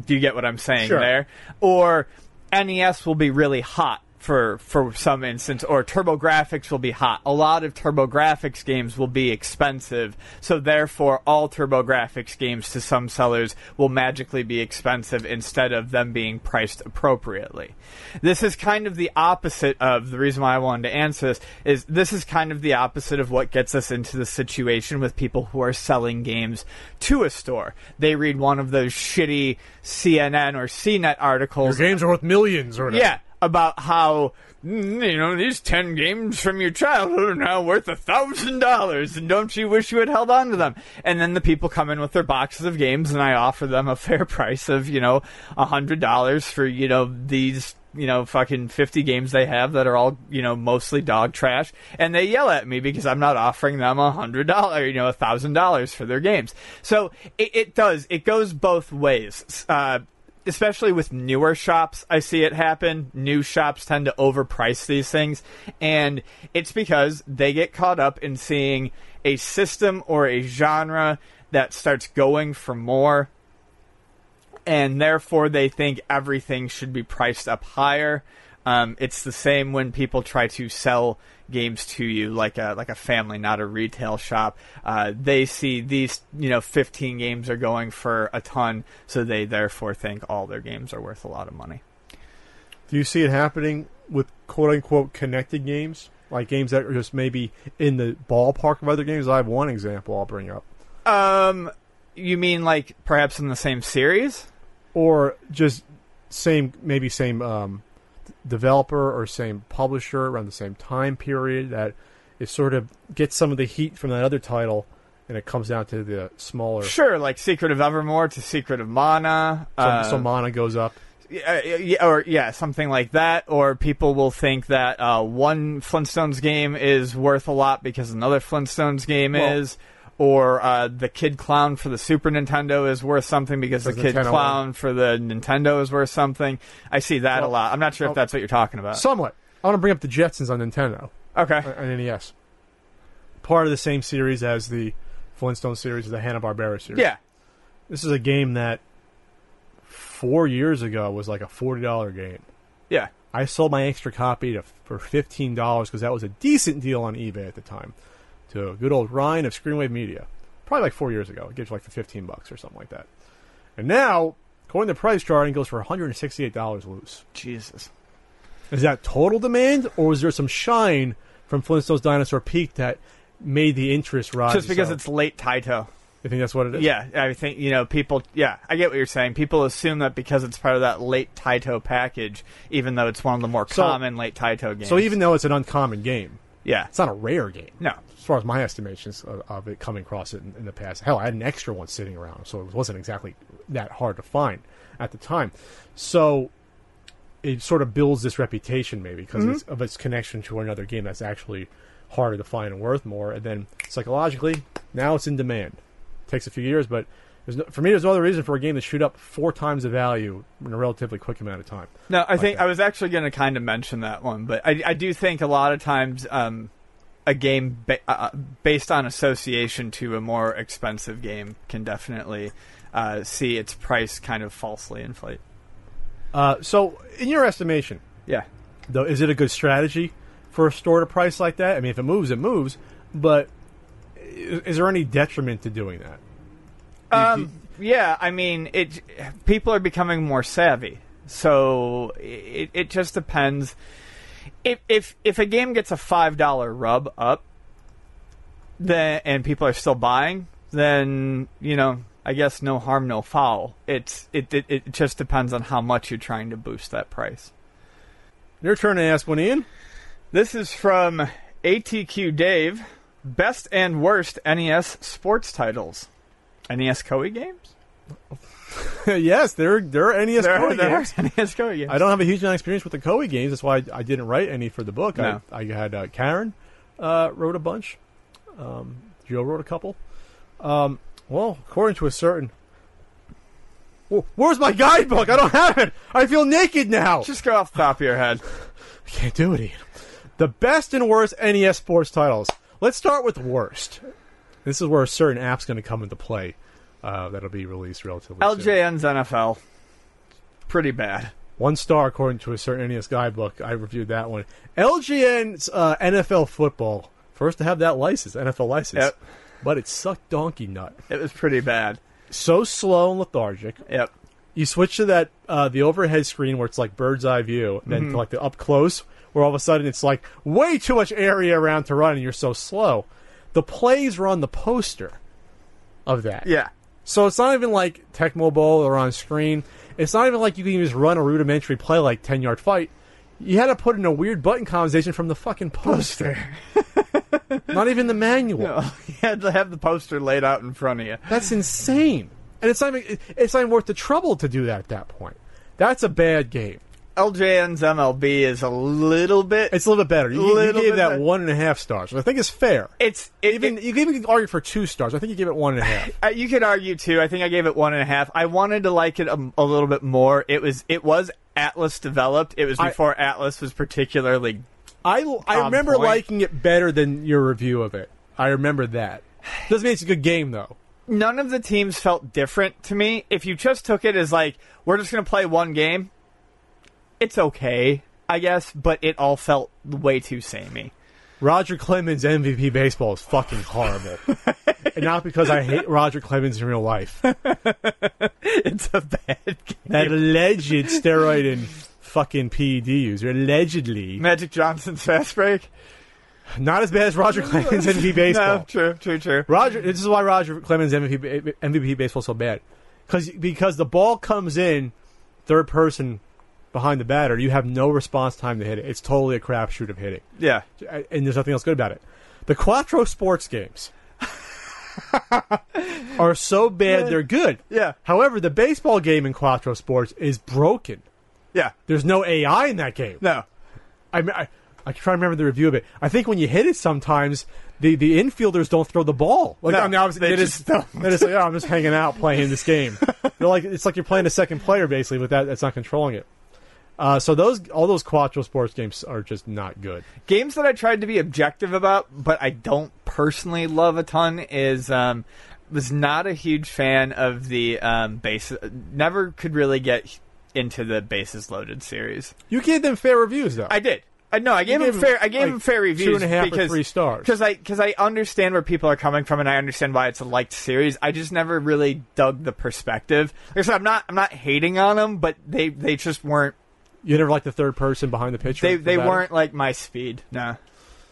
Do you get what I'm saying Sure. there? Or NES will be really hot for for some instance, or TurboGrafx will be hot. A lot of TurboGrafx games will be expensive, so therefore all TurboGrafx games to some sellers will magically be expensive instead of them being priced appropriately. This is kind of the opposite of the reason why I wanted to answer this is this is kind of the opposite of what gets us into the situation with people who are selling games to a store. They read one of those shitty CNN or CNET Your articles games are worth millions, or whatever. yeah, about how mm, you know these ten games from your childhood are now worth a thousand dollars, and don't you wish you had held on to them? And then the people come in with their boxes of games, and I offer them a fair price of you know a hundred dollars for you know these you know fucking 50 games they have that are all you know mostly dog trash. And they yell at me because i'm not offering them a hundred dollar you know a thousand dollars for their games. So it, it does it goes both ways. Uh, especially with newer shops, I see it happen. New shops tend to overprice these things, and it's because they get caught up in seeing a system or a genre that starts going for more, and therefore they think everything should be priced up higher. Um, it's the same when people try to sell games to you, like a like a family, not a retail shop. Uh, they see these, you know, 15 games are going for a ton, so they therefore think all their games are worth a lot of money. Do you see it happening with quote unquote connected games? Like games that are just maybe in the ballpark of other games? I have one example I'll bring up. Um, you mean like perhaps in the same series? Or just same, maybe same um, developer or same publisher around the same time period that it sort of gets some of the heat from that other title and it comes down to the smaller. Sure, like Secret of Evermore to Secret of Mana. So, uh, so mana goes up. Yeah, yeah, or yeah, something like that. Or people will think that uh, one Flintstones game is worth a lot because another Flintstones game Well- is. Or uh, the Kid Klown for the Super Nintendo is worth something because the Kid Nintendo Clown for the Nintendo is worth something. I see that a lot. I'm not sure if that's what you're talking about. Somewhat. I want to bring up the Jetsons on Nintendo. okay. on NES. Part of the same series as the Flintstone series, the Hanna Barbera series. Yeah. this is a game that four years ago was like a forty dollar game. Yeah. I sold my extra copy to, for fifteen dollars because that was a decent deal on eBay at the time. To good old Ryan of Screenwave Media, probably like four years ago. It gives you like for fifteen bucks or something like that. And now, according to the price chart, it goes for one hundred and sixty eight dollars loose. Jesus. Is that total demand, or was there some shine from Flintstones Dinosaur Peak that made the interest rise? Just because so- it's late Taito. you think that's what it is? Yeah, I think you know people. Yeah, I get what you're saying. People assume that because it's part of that late Taito package, even though it's one of the more So- common late Taito games. So even though it's an uncommon game, yeah, it's not a rare game. no, far as my estimations of, of it coming across it in, in the past, hell, I had an extra one sitting around, so it wasn't exactly that hard to find at the time. So it sort of builds this reputation, maybe because Mm-hmm. of its connection to another game that's actually harder to find and worth more. And then psychologically, now it's in demand. It takes a few years, but no, for me, there's no other reason for a game to shoot up four times the value in a relatively quick amount of time. no. I think that. I was actually going to kind of mention that one, but I, I do think a lot of times um, a game ba- uh, based on association to a more expensive game can definitely uh, see its price kind of falsely inflate. Uh, so, in your estimation, Yeah. though, is it a good strategy for a store to price like that? I mean, if it moves, it moves. But is, is there any detriment to doing that? Um, yeah, I mean, it. People are becoming more savvy, so it it just depends. If if if a game gets a five dollar rub up, then and people are still buying, then you know, I guess no harm, no foul. It's it it, it just depends on how much you're trying to boost that price. Your turn to ask one, Ian. This is from ATQ Dave. Best and worst NES sports titles. NES Koei games. yes, there there are NES There, Koei there games. are NES Koei games. I don't have a huge amount of experience with the Koei games. That's why I, I didn't write any for the book. No. I, I had uh, Karen uh, wrote a bunch. Um, Joe wrote a couple. Um, well, according to a certain. Wh- Where's my guidebook? I don't have it. I feel naked now. Just go off the top of your head. I can't do it. The best and worst NES sports titles. Let's start with worst. This is where a certain app's going to come into play. Uh, that'll be released relatively soon. LJN's NFL. Pretty bad. One star according to a certain NES guidebook. I reviewed that one. LJN's uh, NFL football. First to have that license, NFL license. Yep. But it sucked donkey nut. It was pretty bad. So slow and lethargic. Yep. You switch to that uh, the overhead screen where it's like bird's eye view, and then to like the up close where all of a sudden it's like way too much area around to run and you're so slow. The plays are on the poster of that. Yeah. So it's not even like Tecmo Bowl or on screen. It's not even like you can just run a rudimentary play like 10 yard fight. You had to put in a weird button combination from the fucking poster. not even the manual. you had to have the poster laid out in front of you. That's insane. And it's not even, it's not even worth the trouble to do that at that point. That's a bad game. LJN's MLB is a little bit. It's a little bit better. You, you gave that better. one and a half stars, which I think is fair. It's it, Even it- you can even argue for two stars. I think you gave it one and a half. uh, you could argue too. I think I gave it one and a half. I wanted to like it a, a little bit more. It was it was Atlus developed. It was I- before Atlus was particularly. I I remember point. liking it better than your review of it. I remember that. Doesn't mean it's a good game though. None of the teams felt different to me. If you just took it as like we're just gonna play one game, it's okay, I guess. But it all felt way too samey. Roger Clemens MVP baseball is fucking horrible. and not because I hate Roger Clemens in real life. It's a bad game. That alleged steroid and fucking PED user, allegedly, Magic Johnson's fast break. not as bad as Roger Clemens MVP baseball. No, true, true, true. Roger, this is why Roger Clemens MVP MVP baseball is so bad, because because the ball comes in third person behind the batter, you have no response time to hit it. It's totally a crapshoot of hitting, Yeah, and there's nothing else good about it. The Quattro sports games are so bad they're good. yeah. However, the baseball game in Quattro Sports is broken. Yeah. There's no AI in that game. No. I mean, I, I try to remember the review of it. I think when you hit it, sometimes the, the infielders don't throw the ball. Like No, I mean, obviously, they they just just don't. they're just like, oh, I'm just hanging out playing this game. They're like, it's like you're playing a second player basically, but that that's not controlling it. Uh, so those all those Quattro sports games are just not good. Games that I tried to be objective about, but I don't personally love a ton is um, was not a huge fan of the um, base. Never could really get into the bases loaded series. You gave them fair reviews though. I did. I no, I gave gave him fair. I gave like, him fair reviews two and a half or three stars. because I because I understand where people are coming from and I understand why it's a liked series. I just never really dug the perspective. Like I said, I'm not I'm not hating on them, but they they just weren't you never liked the third person behind the pitcher. they they weren't like my speed. Nah.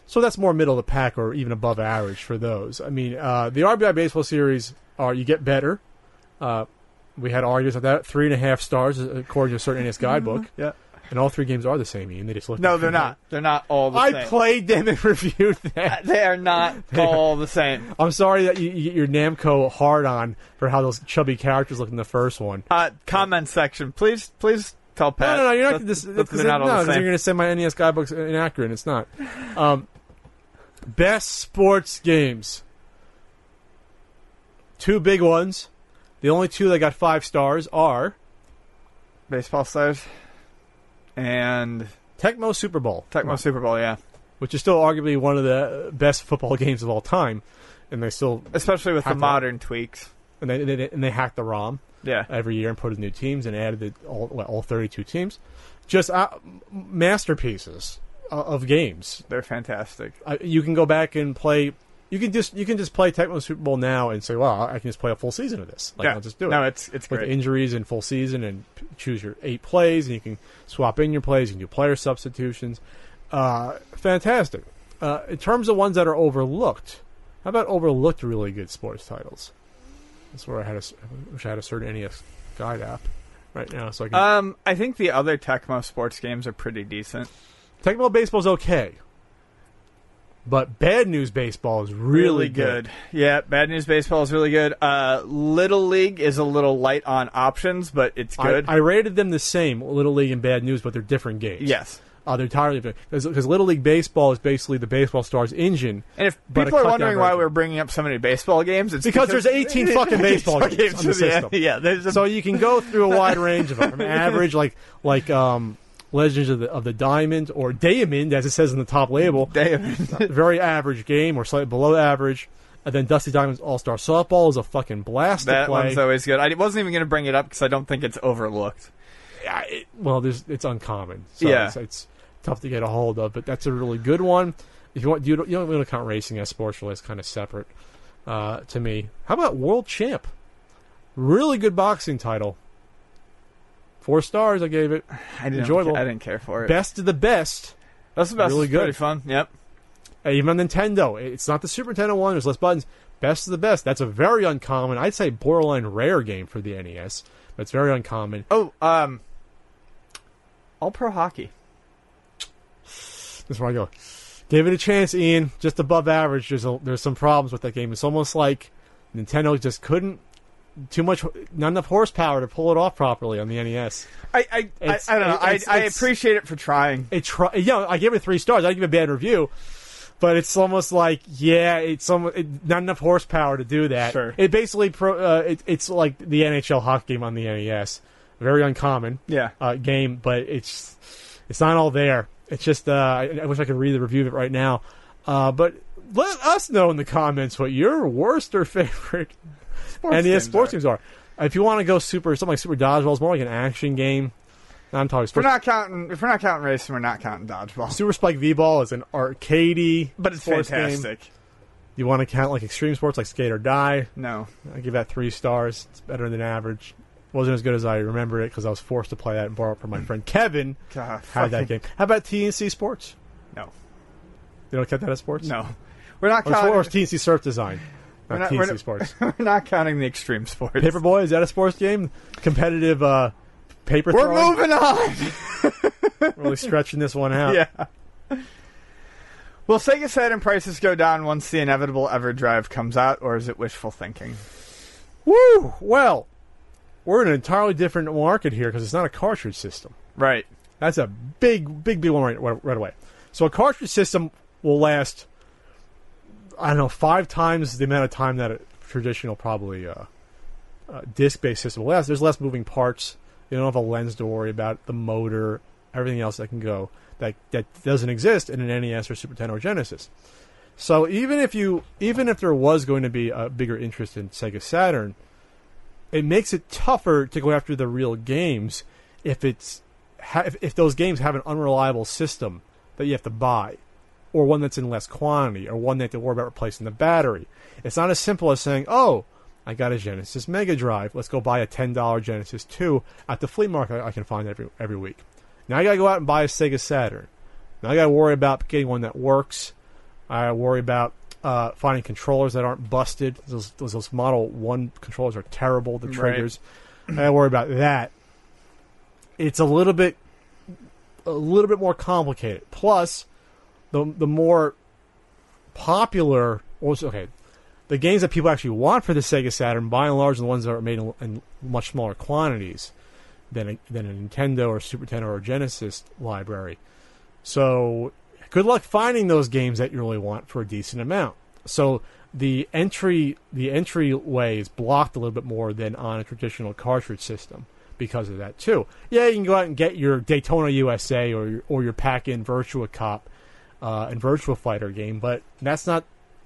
So that's more middle of the pack or even above average for those. I mean, uh, the RBI baseball series are you get better. Uh, we had arguments on that three and a half stars according to a certain NES guidebook, Yeah. and all three games are the same. Ian. They just look. No, they're not. They're not all the I same. I played them and reviewed them. They are not all the same. I'm sorry that you, you get your Namco hard on for how those chubby characters look in the first one. Uh, comment section, please, please tell Pat. no, no, no, you're not. This, that because they're not all no, the same. you're going to say my NES guidebook's inaccurate. and It's not. Um, best sports games. Two big ones. The only two that got five stars are Baseball stars and Tecmo Super Bowl, Tecmo Super Bowl. Yeah, which is still arguably one of the best football games of all time, and they still especially with the modern tweaks. and they, they and they hacked the ROM. Yeah, every year and put in new teams and added the, all well, all 32 teams. Just uh, masterpieces of games. they're fantastic. Uh, you can go back and play. You can just you can just play Tecmo Super Bowl now and say, "Well, I can just play a full season of this." Like, yeah, I'll just do it. No, it's it's with great. injuries and full season and choose your eight plays and you can swap in your plays. You can do player substitutions. Uh, fantastic. Uh, in terms of ones that are overlooked, how about overlooked really good sports titles? That's where I had a, I wish I had a certain NES guide app right now, so I can. um, I think the other Tecmo sports games are pretty decent. Tecmo Baseball's okay, but Bad News Baseball is really, good. Yeah, Bad News Baseball is really good. Uh, Little League is a little light on options, but it's I, good. I rated them the same, Little League and Bad News, but they're different games. yes. Uh, they're tired of it because Little League Baseball is basically the Baseball Stars engine. And if people are wondering why version. we're bringing up so many baseball games, it's Because there's 18 fucking baseball games on the system. Yeah, a, So you can go through a wide range of them, from average like like um, Legends of the of the Diamond or Diamond, as it says in the top label, Damn. very average game or slightly below average. And then Dusty Diamond's All Star Softball is a fucking blast that to play. one's always good. I wasn't even going to bring it up because I don't think it's overlooked. Yeah, it- well, there's it's uncommon. So Yeah. it's, it's tough to get a hold of, but that's a really good one. If you want, you don't, you don't want to count racing as sports really. It's kind of separate uh, to me. How about World Champ? Really good boxing title. Four stars. I gave it. I didn't. Enjoyable. I didn't care for it. Best of the best. That's the best. really Really good. good. Pretty fun. Yep. Uh, even on Nintendo, it's not the Super Nintendo one. There's less buttons. Best of the best. That's a very uncommon. I'd say borderline rare game for the NES. But it's very uncommon. Oh, um, All Pro Hockey. That's where I go. Give it a chance, Ian. Just above average. There's a, there's some problems with that game. It's almost like Nintendo just couldn't too much, not enough horsepower to pull it off properly on the NES. I I, I, I don't know. I, it's- I appreciate it for trying. It try, yeah, I gave it three stars. I give it a bad review, but it's almost like yeah, it's some it, not enough horsepower to do that. Sure. It basically pro, uh, it, it's like the NHL hockey game on the NES. Very uncommon. Yeah. uh, game, but it's it's not all there. It's just uh, I, I wish I could read the review of it right now. Uh, but let us know in the comments what your worst or favorite NES games sports are. games are. If you want to go super something like Super Dodgeball, it's more like an action game. I'm talking If we're not counting, if we're not counting racing, we're not counting dodgeball. Super Spike V Ball is an arcadey, But it's sports game. fantastic. You want to count like extreme sports like Skate or Die? No. I give that three stars. It's better than average. Wasn't as good as I remembered it because I was forced to play that and borrow it from my friend Kevin. God, Had that game. How about TNC Sports? No. They don't count that as sports. No. We're not Or, or counting. TNC Surf Design. Not, not- TNC we're Sports. we're not counting the extreme sports. Paperboy is that a sports game? Competitive uh, paper We're throwing. moving on. Really stretching this one out. yeah. Will Sega Saturn prices go down once the inevitable EverDrive comes out, or is it wishful thinking? Woo! Well, we're in an entirely different market here because it's not a cartridge system. Right. That's a big, big, big one right, right, away. So a cartridge system will last, I don't know, five times the amount of time that a traditional, probably, uh, uh, disc-based system will last. There's less moving parts. You don't have a lens to worry about, the motor, everything else that can go that that doesn't exist in an NES or Super Nintendo or Genesis. So even if you, even if there was going to be a bigger interest in Sega Saturn, it makes it tougher to go after the real games if it's if, those games have an unreliable system that you have to buy, or one that's in less quantity, or one that to worry about replacing the battery. It's not as simple as saying, "Oh, I got a Genesis Mega Drive. Let's go buy a ten dollar Genesis two at the flea market I can find every every week." Now I gotta go out and buy a Sega Saturn. Now I gotta worry about getting one that works. I worry about uh, finding controllers that aren't busted. Those, those those Model One controllers are terrible. The Right. triggers. I gotta worry about that. It's a little bit, a little bit more complicated. Plus, the the more popular, okay, the games that people actually want for the Sega Saturn, by and large, are the ones that are made in, in much smaller quantities than a, than a Nintendo or Super Nintendo or Genesis library. So, good luck finding those games that you really want for a decent amount. So the entry the entryway is blocked a little bit more than on a traditional cartridge system because of that too. Yeah, you can go out and get your Daytona USA or your, or your pack-in Virtua Cop uh, and Virtua Fighter game, but that's not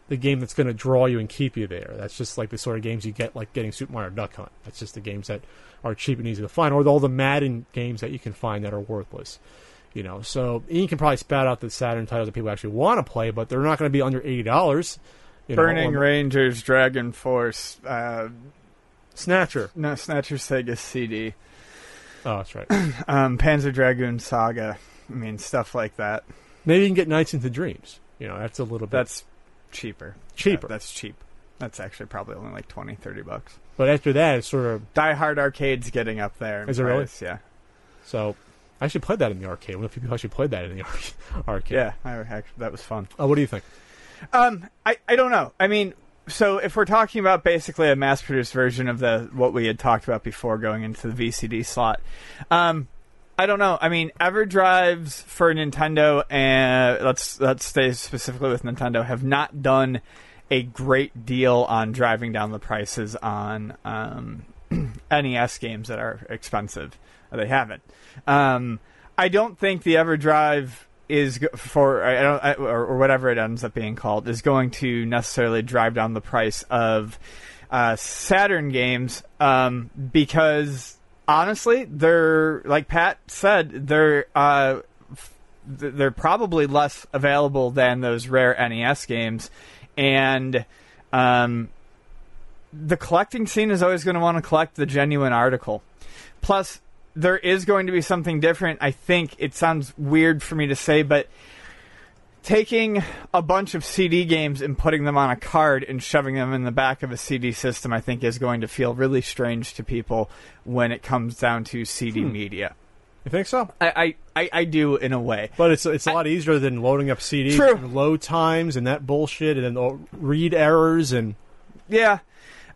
the game that's going to draw you and keep you there. That's just like the sort of games you get, like getting Super Mario Duck Hunt. That's just the games that are cheap and easy to find, or all the Madden games that you can find that are worthless. You know, so you can probably spout out the Saturn titles that people actually want to play, but they're not going to be under eighty dollars. Burning Rangers, Dragon Force, uh, Snatcher. no, Snatcher Sega CD, Oh, that's right. um, Panzer Dragoon Saga. I mean, stuff like that. Maybe you can get Nights into Dreams. You know, that's a little bit That's cheaper. cheaper. That- that's cheap. That's actually probably only like 20, 30 bucks. but after that, it's sort of Die Hard Arcade's getting up there. in it really? Yeah. so. I actually played that in the arcade. One of the people actually played that in the ar- arcade. Yeah, I, actually, that was fun. Oh, what do you think? Um, I, I don't know. I mean, so if we're talking about basically a mass-produced version of the what we had talked about before going into the VCD slot, um, I don't know. I mean, EverDrives for Nintendo and let's let's stay specifically with Nintendo have not done a great deal on driving down the prices on um, NES games that are expensive. They haven't. Um, I don't think the EverDrive is for I don't I, or, or whatever it ends up being called is going to necessarily drive down the price of uh, Saturn games um, because honestly, they're like Pat said, they're uh, they're probably less available than those rare NES games, and um, the collecting scene is always going to want to collect the genuine article. Plus, there is going to be something different. I think it sounds weird for me to say, but taking a bunch of CD games and putting them on a card and shoving them in the back of a CD system, I think, is going to feel really strange to people when it comes down to CD hmm. media. You think so? I, I, I, I do in a way. But it's it's a lot easier than loading up CDs True. and load times and that bullshit and then read errors and Yeah.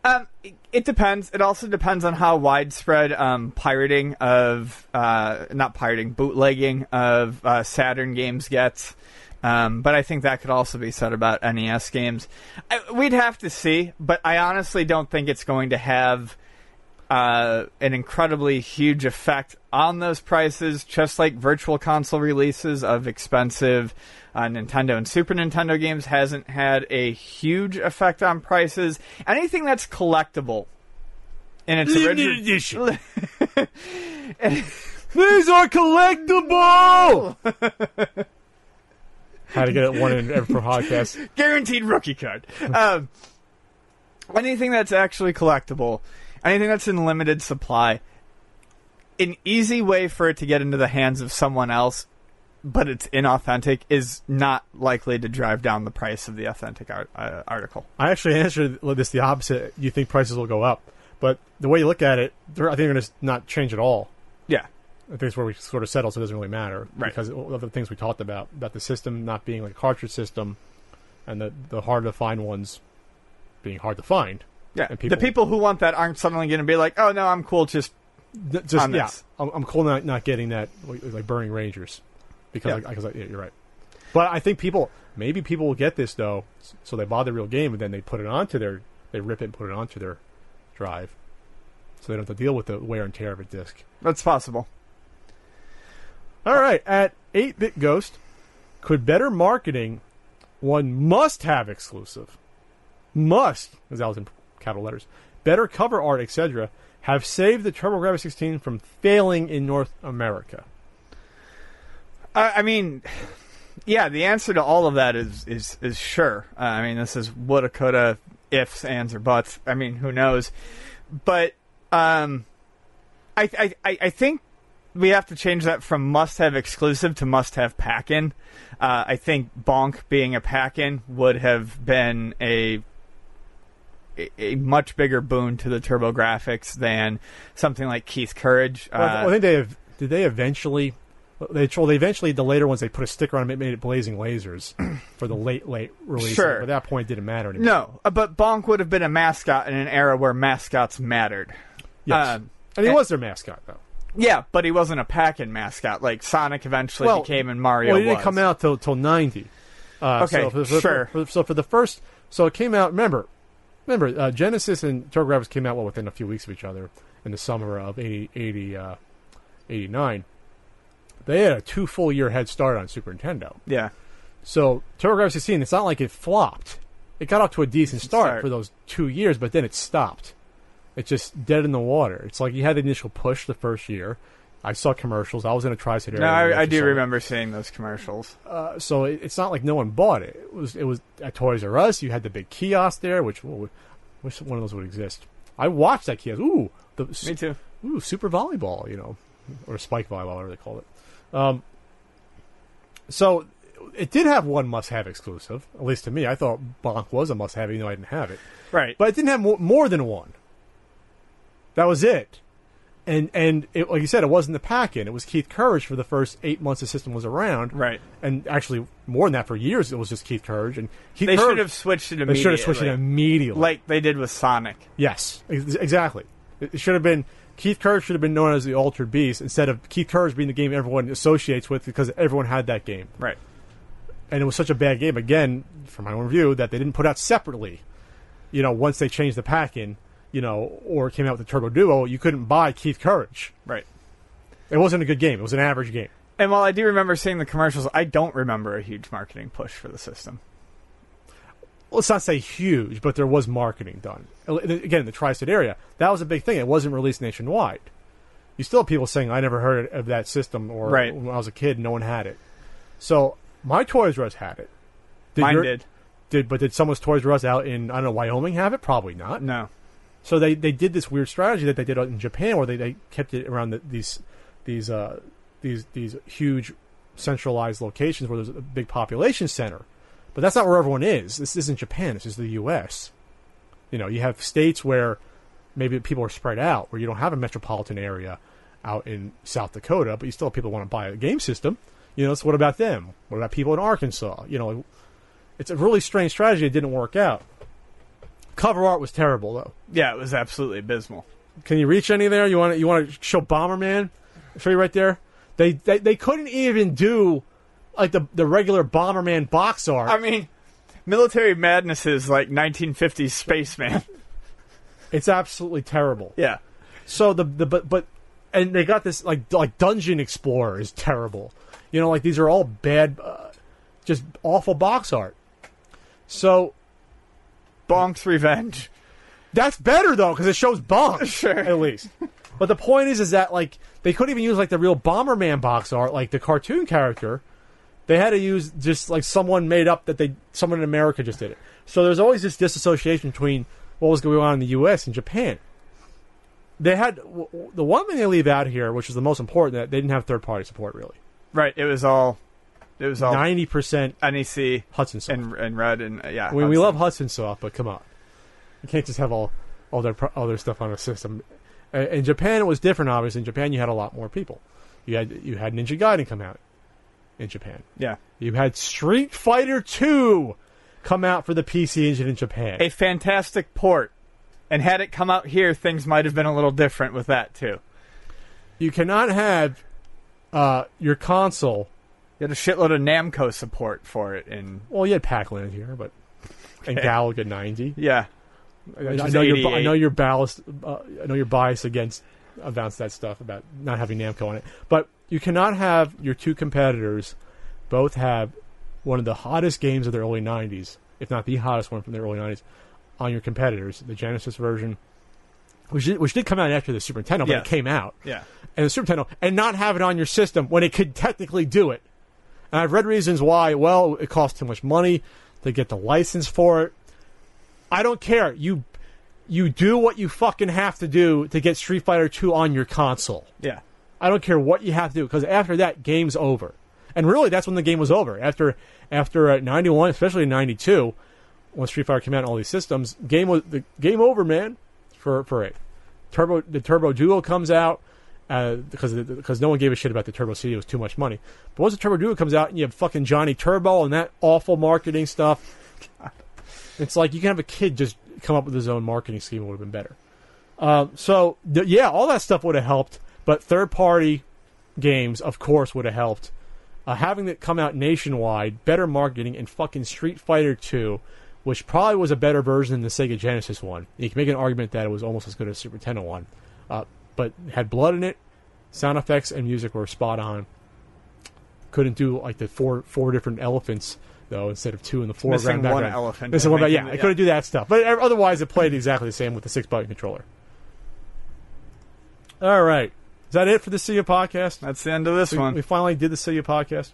Um, it, depends. It also depends on how widespread um, pirating of, uh, not pirating, bootlegging of uh, Saturn games gets. Um, but I think that could also be said about NES games. I, we'd have to see, but I honestly don't think it's going to have uh, an incredibly huge effect on those prices, just like virtual console releases of expensive uh, Nintendo and Super Nintendo games hasn't had a huge effect on prices. Anything that's collectible in its original edition. These are collectible. How to get it one in every podcast. guaranteed rookie card. Um, anything that's actually collectible, anything that's in limited supply, an easy way for it to get into the hands of someone else, but it's inauthentic, is not likely to drive down the price of the authentic art, uh, article. I actually answered this the opposite. You think prices will go up, but the way you look at it, they're, I think they're going to not change at all. Yeah. I think it's where we sort of settle, so it doesn't really matter Right. because of the things we talked about about the system not being like a cartridge system, and the the hard to find ones being hard to find. Yeah, And people- the people who want that aren't suddenly going to be like, "Oh no, I'm cool. Just Th- just yeah. I'm, I'm cool not not getting that like, like Burning Rangers because Yeah. I, because I, yeah, you're right. But I think people maybe people will get this though, so they buy the real game and then they put it onto their they rip it and put it onto their drive, so they don't have to deal with the wear and tear of a disc. That's possible. All right, at 8 Bit Ghost, could better marketing, one must have exclusive, must, as that was in capital letters, better cover art, etc., have saved the TurboGrafx 16 from failing in North America? I, I mean, yeah, the answer to all of that is is is sure. Uh, I mean, this is woulda, coulda, ifs, ands, or buts. I mean, who knows? But um, I I I I think we have to change that from must have exclusive to must have pack in. Uh, I think Bonk being a pack in would have been a a- a much bigger boon to the TurboGrafx than something like Keith Courage. Well, I- Uh, I think they have. Did they eventually? They well, they eventually the later ones they put a sticker on it, made it blazing lasers for the late late release. Sure. But at that point, it didn't matter anymore. No, uh, but Bonk would have been a mascot in an era where mascots mattered. Yes. Um, and he and- was their mascot though. yeah, but he wasn't a pack-in mascot like Sonic eventually Well, became in Mario. Well, it didn't was. come out till till ninety. Uh, Okay, so for, for- sure. for- so for the first, so it came out. Remember, remember, uh, Genesis and TurboGrafx came out well within a few weeks of each other in the summer of 80, 80, uh, 89. They had a two full year head start on Super Nintendo. Yeah, So TurboGrafx 16, it's not like it flopped. It got off to a decent start, Start. for those two years, but then it stopped. It's just dead in the water. It's like you had the initial push the first year. I saw commercials. I was in a tri-state no, area. I, I do it. remember seeing those commercials. Uh, so it, it's not like no one bought it. It was it was at Toys R Us. You had the big kiosk there, which well, wish one of those would exist. I watched that kiosk. Ooh, the Me too. ooh super volleyball, you know, or spike volleyball, whatever they call it. Um, so it did have one must-have exclusive, at least to me. I thought Bonk was a must-have, even though I didn't have it. Right. But it didn't have more, more than one. That was it. And and it, like you said, it wasn't the pack-in. It was Keith Courage for the first eight months the system was around. Right. And actually, more than that, for years it was just Keith Courage. And Keith They Courage, should have switched it They immediately. should have switched it immediately. like they did with Sonic. yes, exactly. It it should have been Keith Courage should have been known as the Altered Beast instead of Keith Courage being the game everyone associates with because everyone had that game. Right. and it was such a bad game again from my own review that they didn't put out separately you know once they changed the pack in you know or came out with the turbo duo you couldn't buy keith courage Right. it wasn't a good game it was an average game And while I do remember seeing the commercials, I don't remember a huge marketing push for the system. let's not say huge but there was marketing done again in the tri-state area that was a big thing it wasn't released nationwide you still have people saying i never heard of that system or Right. when i was a kid no one had it so my toys r us had it Mine your- did. did but did someone's toys r us out in i don't know wyoming have it probably not No. So they, they did this weird strategy that they did in Japan, where they, they kept it around the, these these uh, these these huge centralized locations where there's a big population center. But that's not where everyone is. This isn't Japan. This is the U.S. You know, you have states where maybe people are spread out, where you don't have a metropolitan area out in South Dakota, but you still have people want to buy a game system. You know, so what about them? What about people in Arkansas? You know, it's a really strange strategy. It didn't work out. Cover art was terrible, though. Yeah, it was absolutely abysmal. Can you reach any there? You want to, you want to show Bomberman? Show you right there. They, they they couldn't even do like the the regular Bomberman box art. I mean, Military Madness is like 1950s Spaceman. it's absolutely terrible. yeah. So the the but but and they got this like like Dungeon Explorer is terrible. You know, like these are all bad, uh, just awful box art. So Bonk's Revenge. That's better though because it shows bonk. Sure. at least. But the point is, is that like they couldn't even use like the real Bomberman box art, like the cartoon character. They had to use just like someone made up that they someone in America just did it. So there's always this disassociation between what was going on in the U.S. and Japan. They had the one thing they leave out here, which is the most important, that they didn't have third party support really. Right. It was all. It was all Ninety percent NEC Hudson Soft. and and Red and uh, yeah. I mean, we Hudson. love Hudson Soft, but come on, you can't just have all all their pro- all their stuff on a system. In Japan, it was different. Obviously, in Japan, you had a lot more people. You had you had Ninja Gaiden come out in Japan. Yeah. You had Street Fighter Two come out for the PC Engine in Japan. A fantastic port. And had it come out here, things might have been a little different with that too. you cannot have uh, your console. You had a shitload of Namco support for it, and Well, you had Pac-Land here, but and. Galaga 90. yeah, I, I is know you're, I 88. know you're balanced. Uh, I know you're biased against against that stuff about not having Namco on it. But you cannot have your two competitors both have one of the hottest games of the early '90s, if not the hottest one from the early '90s, on your competitors. The Genesis version, which did, which did come out after the Super Nintendo, but it came out, yeah. and the Super Nintendo, and not have it on your system when it could technically do it. And I've read reasons why. Well, it costs too much money to get the license for it. I don't care. You you do what you fucking have to do to get Street Fighter 2 on your console. Yeah. I don't care what you have to do because after that, game's over. And really, that's when the game was over. After after uh, 91, especially 92, when Street Fighter came out on all these systems, game was the game over, man. For for it, Turbo the Turbo Duo comes out uh, because because no one gave a shit about the Turbo CD. It was too much money. But once the Turbo Duo comes out, and you have fucking Johnny Turbo and that awful marketing stuff, it's like you can have a kid just come up with his own marketing scheme. It would have been better. Um, so th- yeah, all that stuff would have helped, but third party games, of course, would have helped. Uh, having it come out nationwide, better marketing, and fucking Street Fighter 2, which probably was a better version than the Sega Genesis one. You can make an argument that it was almost as good as Super Nintendo one, uh, but had blood in it. Sound effects and music were spot on. Couldn't do like the four four different elephants though instead of two in the foreground. missing one elephant Missing one, making yeah, it- I couldn't do that stuff. But uh, otherwise, it played exactly the same with the six button controller. All right, is that it for the See You podcast? That's the end of this we, one. we finally did the See You podcast.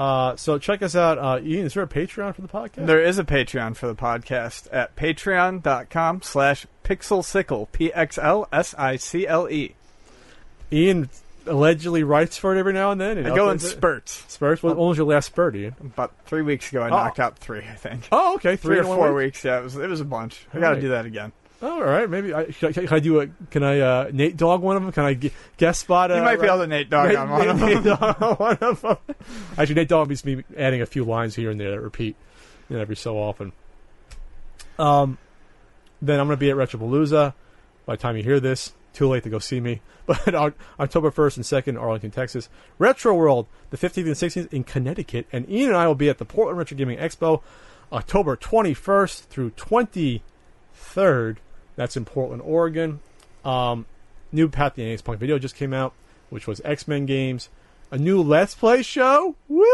Uh, so check us out. Uh, Ian, is there a Patreon for the podcast? There is a Patreon for the podcast at patreon.com slash pixelsicle, P-X-L-S-I-C-L-E. Ian allegedly writes for it every now and then. and I go in spurts. spurts. When, when was your last spurt, Ian? About three weeks ago, I Oh. knocked out three, I think. Oh, okay, Three or four week? weeks, yeah. It was, it was a bunch. I got to Right. do that again. Oh, all right, maybe I, can, I, can I do a? Can I uh, Nate Dogg one of them? Can I g- guest spot? Uh, You might be right- able to Nate Dogg Nate- on one of Nate them. Dogg on one of them. Actually, Nate Dogg needs me adding a few lines here and there that repeat you know, every so often. Um, then I'm going to be at Retropalooza. By the time you hear this, too late to go see me. But on October 1st and 2nd, Arlington, Texas. Retro World, the 15th and 16th in Connecticut. And Ian and I will be at the Portland Retro Gaming Expo October 21st through 23rd. That's in Portland, Oregon. Um, new Pat the NES Punk video just came out, which was X Men games. A new Let's Play show. Woo!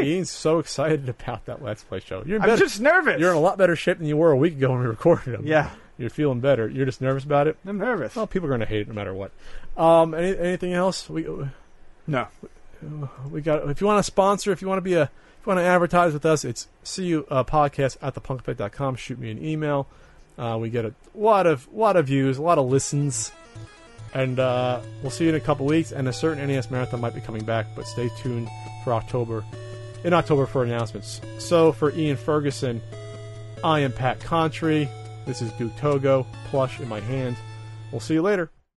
Ian's so excited about that Let's Play show. You're in I'm just nervous. you're in a lot better shape than you were a week ago when we recorded them. Yeah, You're feeling better. You're just nervous about it. I'm nervous. Well, people are going to hate it no matter what. Um, any, anything else? We No. we got. If you want to sponsor, if you want to be a, if you want to advertise with us, it's see you uh, podcast at thepunkfit.com. Shoot me an email. Uh, we get a lot of lot of views, a lot of listens, and uh, we'll see you in a couple weeks. And a certain NES marathon might be coming back, but stay tuned for October. In October for announcements. So for Ian Ferguson, I am Pat Contri. This is Duke Togo, plush in my hand. We'll see you later.